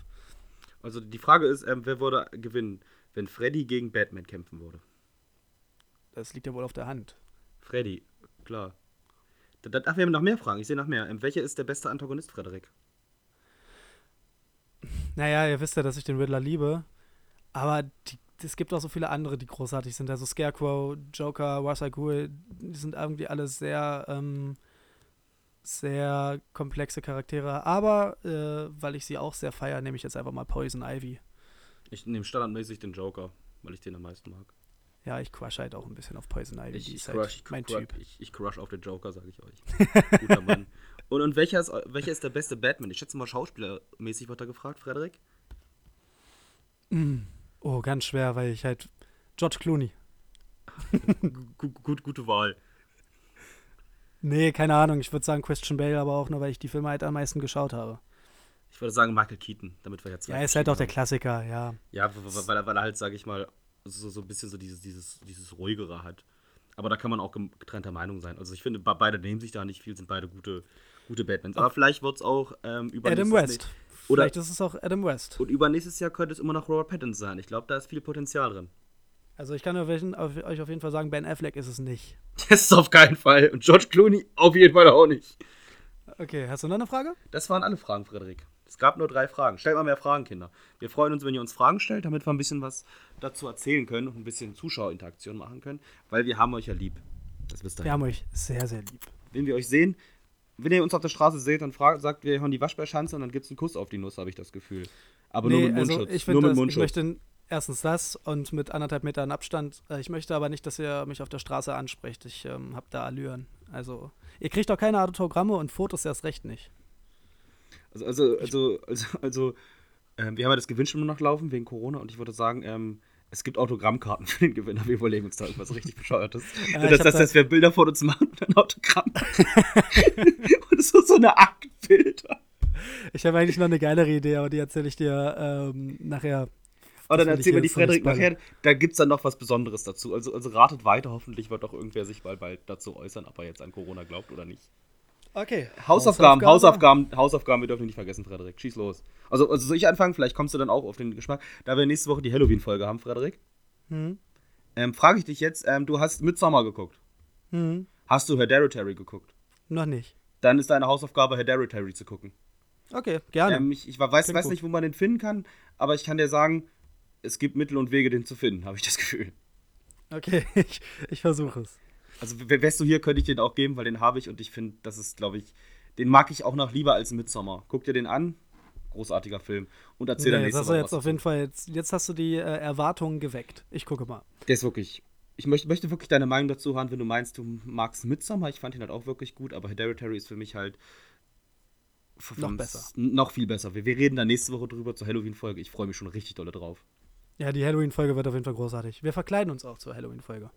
Also die Frage ist, ähm, wer würde gewinnen, wenn Freddy gegen Batman kämpfen würde? Das liegt ja wohl auf der Hand. Freddy, klar. Da- Ach, wir haben noch mehr Fragen. Ich sehe noch mehr. Ähm, welcher ist der beste Antagonist, Frederik? Naja, ihr wisst ja, dass ich den Riddler liebe. Aber die, es gibt auch so viele andere, die großartig sind. Also Scarecrow, Joker, Ghul, die sind irgendwie alle sehr, ähm, sehr komplexe Charaktere. Aber äh, weil ich sie auch sehr feiere, nehme ich jetzt einfach mal Poison Ivy. Ich nehme standardmäßig den Joker, weil ich den am meisten mag. Ja, ich crush halt auch ein bisschen auf Poison Ivy. Ich, die ich, ist halt crush, ich, mein crush, Typ. ich, ich crush auf den Joker, sage ich euch. Guter Mann. Und, und welcher, ist, welcher ist der beste Batman? Ich schätze mal, schauspielermäßig wird er gefragt, Frederik. Oh, ganz schwer, weil ich halt. George Clooney. Gu- gut, gute Wahl. Nee, keine Ahnung. Ich würde sagen Christian Bale, aber auch nur, weil ich die Filme halt am meisten geschaut habe. Ich würde sagen Michael Keaton, damit wir jetzt. Ja, ist halt auch der Klassiker, ja. Ja, weil er, weil er halt, sage ich mal, so, so ein bisschen so dieses, dieses, dieses ruhigere hat. Aber da kann man auch getrennter Meinung sein. Also ich finde, be- beide nehmen sich da nicht viel, sind beide gute, gute Batmans. Aber vielleicht wird es auch ähm, über Adam West. Oder- Vielleicht ist es auch Adam West. Und übernächstes Jahr könnte es immer noch Robert Pattinson sein. Ich glaube, da ist viel Potenzial drin. Also ich kann euch auf, euch auf jeden Fall sagen, Ben Affleck ist es nicht. Das ist auf keinen Fall. Und George Clooney auf jeden Fall auch nicht. Okay, hast du noch eine Frage? Das waren alle Fragen, Frederik. Es gab nur drei Fragen. Stellt mal mehr Fragen, Kinder. Wir freuen uns, wenn ihr uns Fragen stellt, damit wir ein bisschen was dazu erzählen können und ein bisschen Zuschauerinteraktion machen können, weil wir haben euch ja lieb. Das wisst ihr. Wir haben euch sehr, sehr lieb. Wenn wir euch sehen, wenn ihr uns auf der Straße seht, dann fragt, sagt, wir hören die Waschbärschanze und dann gibt es einen Kuss auf die Nuss, habe ich das Gefühl. Aber nur Nee, mit also Mundschutz. ich nur mit das- ich Mundschutz. möchte erstens das und mit anderthalb Metern Abstand. Äh, Ich möchte aber nicht, dass ihr mich auf der Straße ansprecht. Ich ähm, habe da Allüren. Also ihr kriegt auch keine Autogramme und Fotos erst recht nicht. Also, also, also, also, also ähm, wir haben ja das Gewinnspiel nur noch laufen wegen Corona und ich würde sagen, ähm, es gibt Autogrammkarten für den Gewinner. Wir überlegen uns da irgendwas richtig Bescheuertes. Ja, das, da- dass wir Bilder von uns machen und ein Autogramm. und so, so eine Aktbilder. Ich habe eigentlich noch eine geilere Idee, aber die erzähle ich dir ähm, nachher. Dann Das will ich erzählen wir die Frederik nachher. Da gibt es dann noch was Besonderes dazu. Also, also ratet weiter. Hoffentlich wird doch irgendwer sich mal bald dazu äußern, ob er jetzt an Corona glaubt oder nicht. Okay. Hausaufgaben, Hausaufgaben, Hausaufgaben, wir dürfen nicht vergessen, Frederik. Schieß los. Also, also soll ich anfangen? Vielleicht kommst du dann auch auf den Geschmack. Da wir nächste Woche die Halloween-Folge haben, Frederik, Hm. ähm, frage ich dich jetzt, ähm, du hast Midsommar geguckt. Hm. Hast du Hereditary geguckt? Noch nicht. Dann ist deine Hausaufgabe, Hereditary zu gucken. Okay, gerne. Ähm, ich ich weiß, weiß nicht, wo man den finden kann, aber ich kann dir sagen, es gibt Mittel und Wege, den zu finden, habe ich das Gefühl. Okay, ich, ich versuche es. Also, wärst du hier, könnte ich den auch geben, weil den habe ich und ich finde, das ist, glaube ich, den mag ich auch noch lieber als Midsommar. Guck dir den an. Großartiger Film. Und erzähl dann Nee, nächste das hast du Woche jetzt was auf jeden Fall, jetzt, jetzt hast du die äh, Erwartungen geweckt. Ich gucke mal. Der ist wirklich. Ich möchte, möchte wirklich deine Meinung dazu hören, wenn du meinst, du magst Midsommar. Ich fand ihn halt auch wirklich gut, aber Hereditary ist für mich halt. Noch besser. Noch viel besser. Wir, wir reden da nächste Woche drüber zur Halloween-Folge. Ich freue mich schon richtig dolle drauf. Ja, die Halloween-Folge wird auf jeden Fall großartig. Wir verkleiden uns auch zur Halloween-Folge.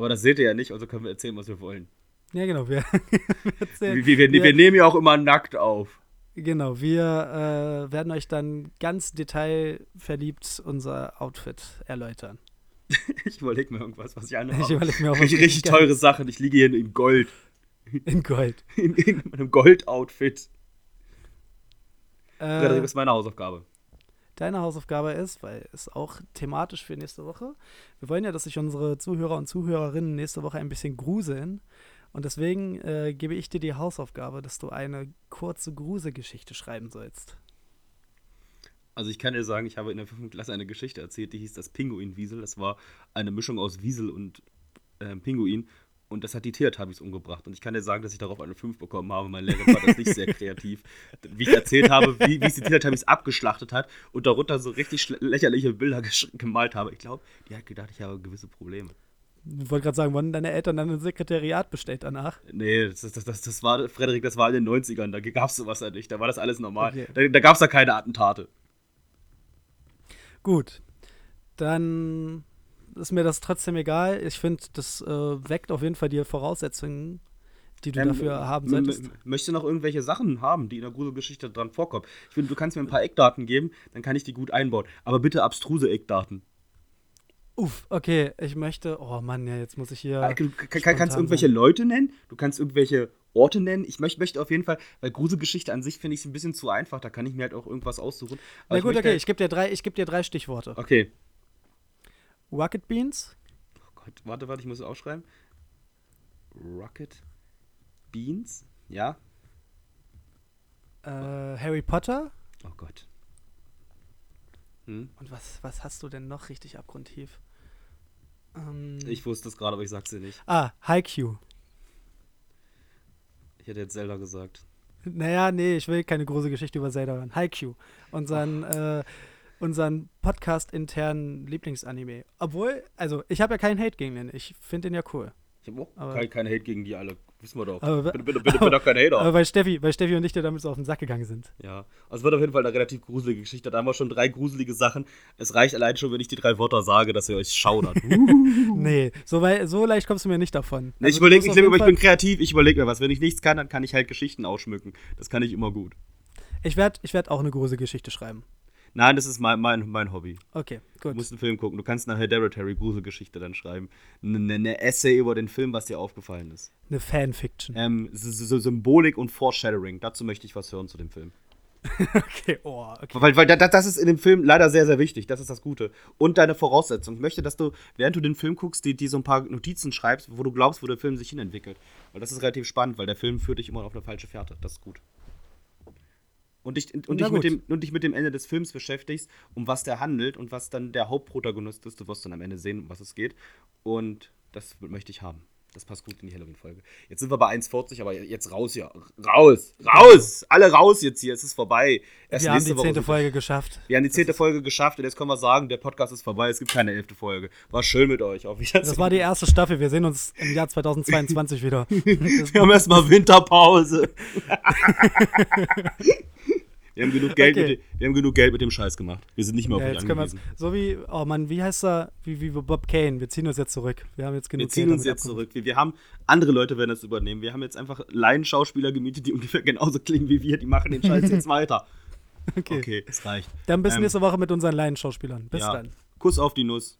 Aber das seht ihr ja nicht, also können wir erzählen, was wir wollen. Ja, genau. Wir, wir erzählen, Wir, wir, wir, nehmen ja auch immer nackt auf. Genau, wir äh, werden euch dann ganz detailverliebt unser Outfit erläutern. Ich überlege mir irgendwas, was ich anhabe. Ich überleg mir auch was richtig, teure Sachen. Ich liege hier in Gold. In Gold. In, in meinem Gold-Outfit. Äh, das ist meine Hausaufgabe. Deine Hausaufgabe ist, weil es auch thematisch für nächste Woche. Wir wollen ja, dass sich unsere Zuhörer und Zuhörerinnen nächste Woche ein bisschen gruseln. Und deswegen äh, gebe ich dir die Hausaufgabe, dass du eine kurze Gruselgeschichte schreiben sollst. Also ich kann dir sagen, ich habe in der 5. Klasse eine Geschichte erzählt, die hieß das Pinguin-Wiesel. Das war eine Mischung aus Wiesel und äh, Pinguin. Und das hat die Teletubbies umgebracht. Und ich kann dir sagen, dass ich darauf eine 5 bekommen habe. Mein Lehrer war das nicht sehr kreativ. Wie ich erzählt habe, wie, wie es die Teletubbies abgeschlachtet hat und darunter so richtig lächerliche Bilder gemalt habe. Ich glaube, die hat gedacht, ich habe gewisse Probleme. Ich wollte gerade sagen, wurden deine Eltern dann ein Sekretariat bestellt danach? Nee, das, das, das, das war, Frederik, das war in den 90ern. Da gab es sowas ja nicht. Da war das alles normal. Okay. Da, da gab es ja keine Attentate. Gut. Dann ist mir das trotzdem egal. Ich finde, das äh, weckt auf jeden Fall die Voraussetzungen, die du ähm, dafür haben solltest. Möchte noch irgendwelche Sachen haben, die in der Gruselgeschichte dran vorkommen. Ich finde, du kannst mir ein paar Eckdaten geben, dann kann ich die gut einbauen. Aber bitte abstruse Eckdaten. Uff, okay, ich möchte. Oh Mann, ja, jetzt muss ich hier. Du kannst irgendwelche sein. Leute nennen, du kannst irgendwelche Orte nennen. Ich möchte, möchte auf jeden Fall, weil Gruselgeschichte an sich finde ich es ein bisschen zu einfach, da kann ich mir halt auch irgendwas aussuchen. Aber Na gut, okay, halt ich gebe dir, drei, geb dir drei Stichworte. Okay. Rocket Beans. Oh Gott, warte, warte, ich muss es aufschreiben. Rocket Beans, ja. Äh, Harry Potter. Oh Gott. Hm? Und was, was hast du denn noch richtig abgrundtief? Ähm, ich wusste es gerade, aber ich sag's dir nicht. Ah, Haikyuu. Ich hätte jetzt Zelda gesagt. Naja, nee, ich will keine große Geschichte über Zelda hören. Haikyuu. Unseren, äh, unseren Podcast-internen Lieblingsanime. Obwohl, also, ich habe ja keinen Hate gegen den. Ich finde den ja cool. Ich habe auch keinen kein Hate gegen die alle. Wissen wir doch. Aber, bitte, bitte, bitte, bitte doch kein Hater. Aber weil Steffi, weil Steffi und ich dir damit so auf den Sack gegangen sind. Ja, also es wird auf jeden Fall eine relativ gruselige Geschichte. Da haben wir schon drei gruselige Sachen. Es reicht allein schon, wenn ich die drei Wörter sage, dass ihr euch schaudert. nee, so, weil, so leicht kommst du mir nicht davon. Nee, also, ich überlege, ich, ich bin kreativ, ich überlege mir was. Wenn ich nichts kann, dann kann ich halt Geschichten ausschmücken. Das kann ich immer gut. Ich werde ich werd auch eine große Geschichte schreiben. Nein, das ist mein, mein, mein Hobby. Okay, gut. Du musst einen Film gucken. Du kannst eine Hereditary Gruselgeschichte dann schreiben. Eine, eine, Essay über den Film, was dir aufgefallen ist. Eine Fanfiction. Ähm, so Symbolik und Foreshadowing. Dazu möchte ich was hören zu dem Film. okay, oh, okay. Weil, weil das ist in dem Film leider sehr, sehr wichtig. Das ist das Gute. Und deine Voraussetzung. Ich möchte, dass du, während du den Film guckst, die, die so ein paar Notizen schreibst, wo du glaubst, wo der Film sich hinentwickelt. Weil das ist relativ spannend, weil der Film führt dich immer auf eine falsche Fährte. Das ist gut und dich, und, dich mit dem, und dich mit dem Ende des Films beschäftigst, um was der handelt und was dann der Hauptprotagonist ist. Du wirst dann am Ende sehen, um was es geht. Und das möchte ich haben. Das passt gut in die Halloween-Folge. Jetzt sind wir bei 1,40, aber jetzt raus hier. Raus! Raus! Alle raus jetzt hier. Es ist vorbei. Erst wir haben die zehnte Folge geschafft. Wir haben die zehnte Folge geschafft und jetzt können wir sagen, der Podcast ist vorbei. Es gibt keine elfte Folge. War schön mit euch. Auf das war die erste Staffel. Wir sehen uns im Jahr 2022 wieder. wir haben erstmal Winterpause. Wir haben genug Geld, okay. mit, wir haben genug Geld mit dem Scheiß gemacht. Wir sind nicht mehr auf ja, dich angewiesen. So wie, oh Mann, wie heißt er? Wie, wie Bob Kane. Wir ziehen uns jetzt zurück. Wir haben jetzt genug Wir ziehen Geld uns jetzt abkommen. zurück. Wir, wir, haben, andere Leute werden das übernehmen. Wir haben jetzt einfach Laienschauspieler gemietet, die ungefähr genauso klingen wie wir. Die machen den Scheiß jetzt weiter. Okay. Okay, es reicht. Dann bis ähm, nächste Woche mit unseren Laienschauspielern. Bis ja. dann. Kuss auf die Nuss.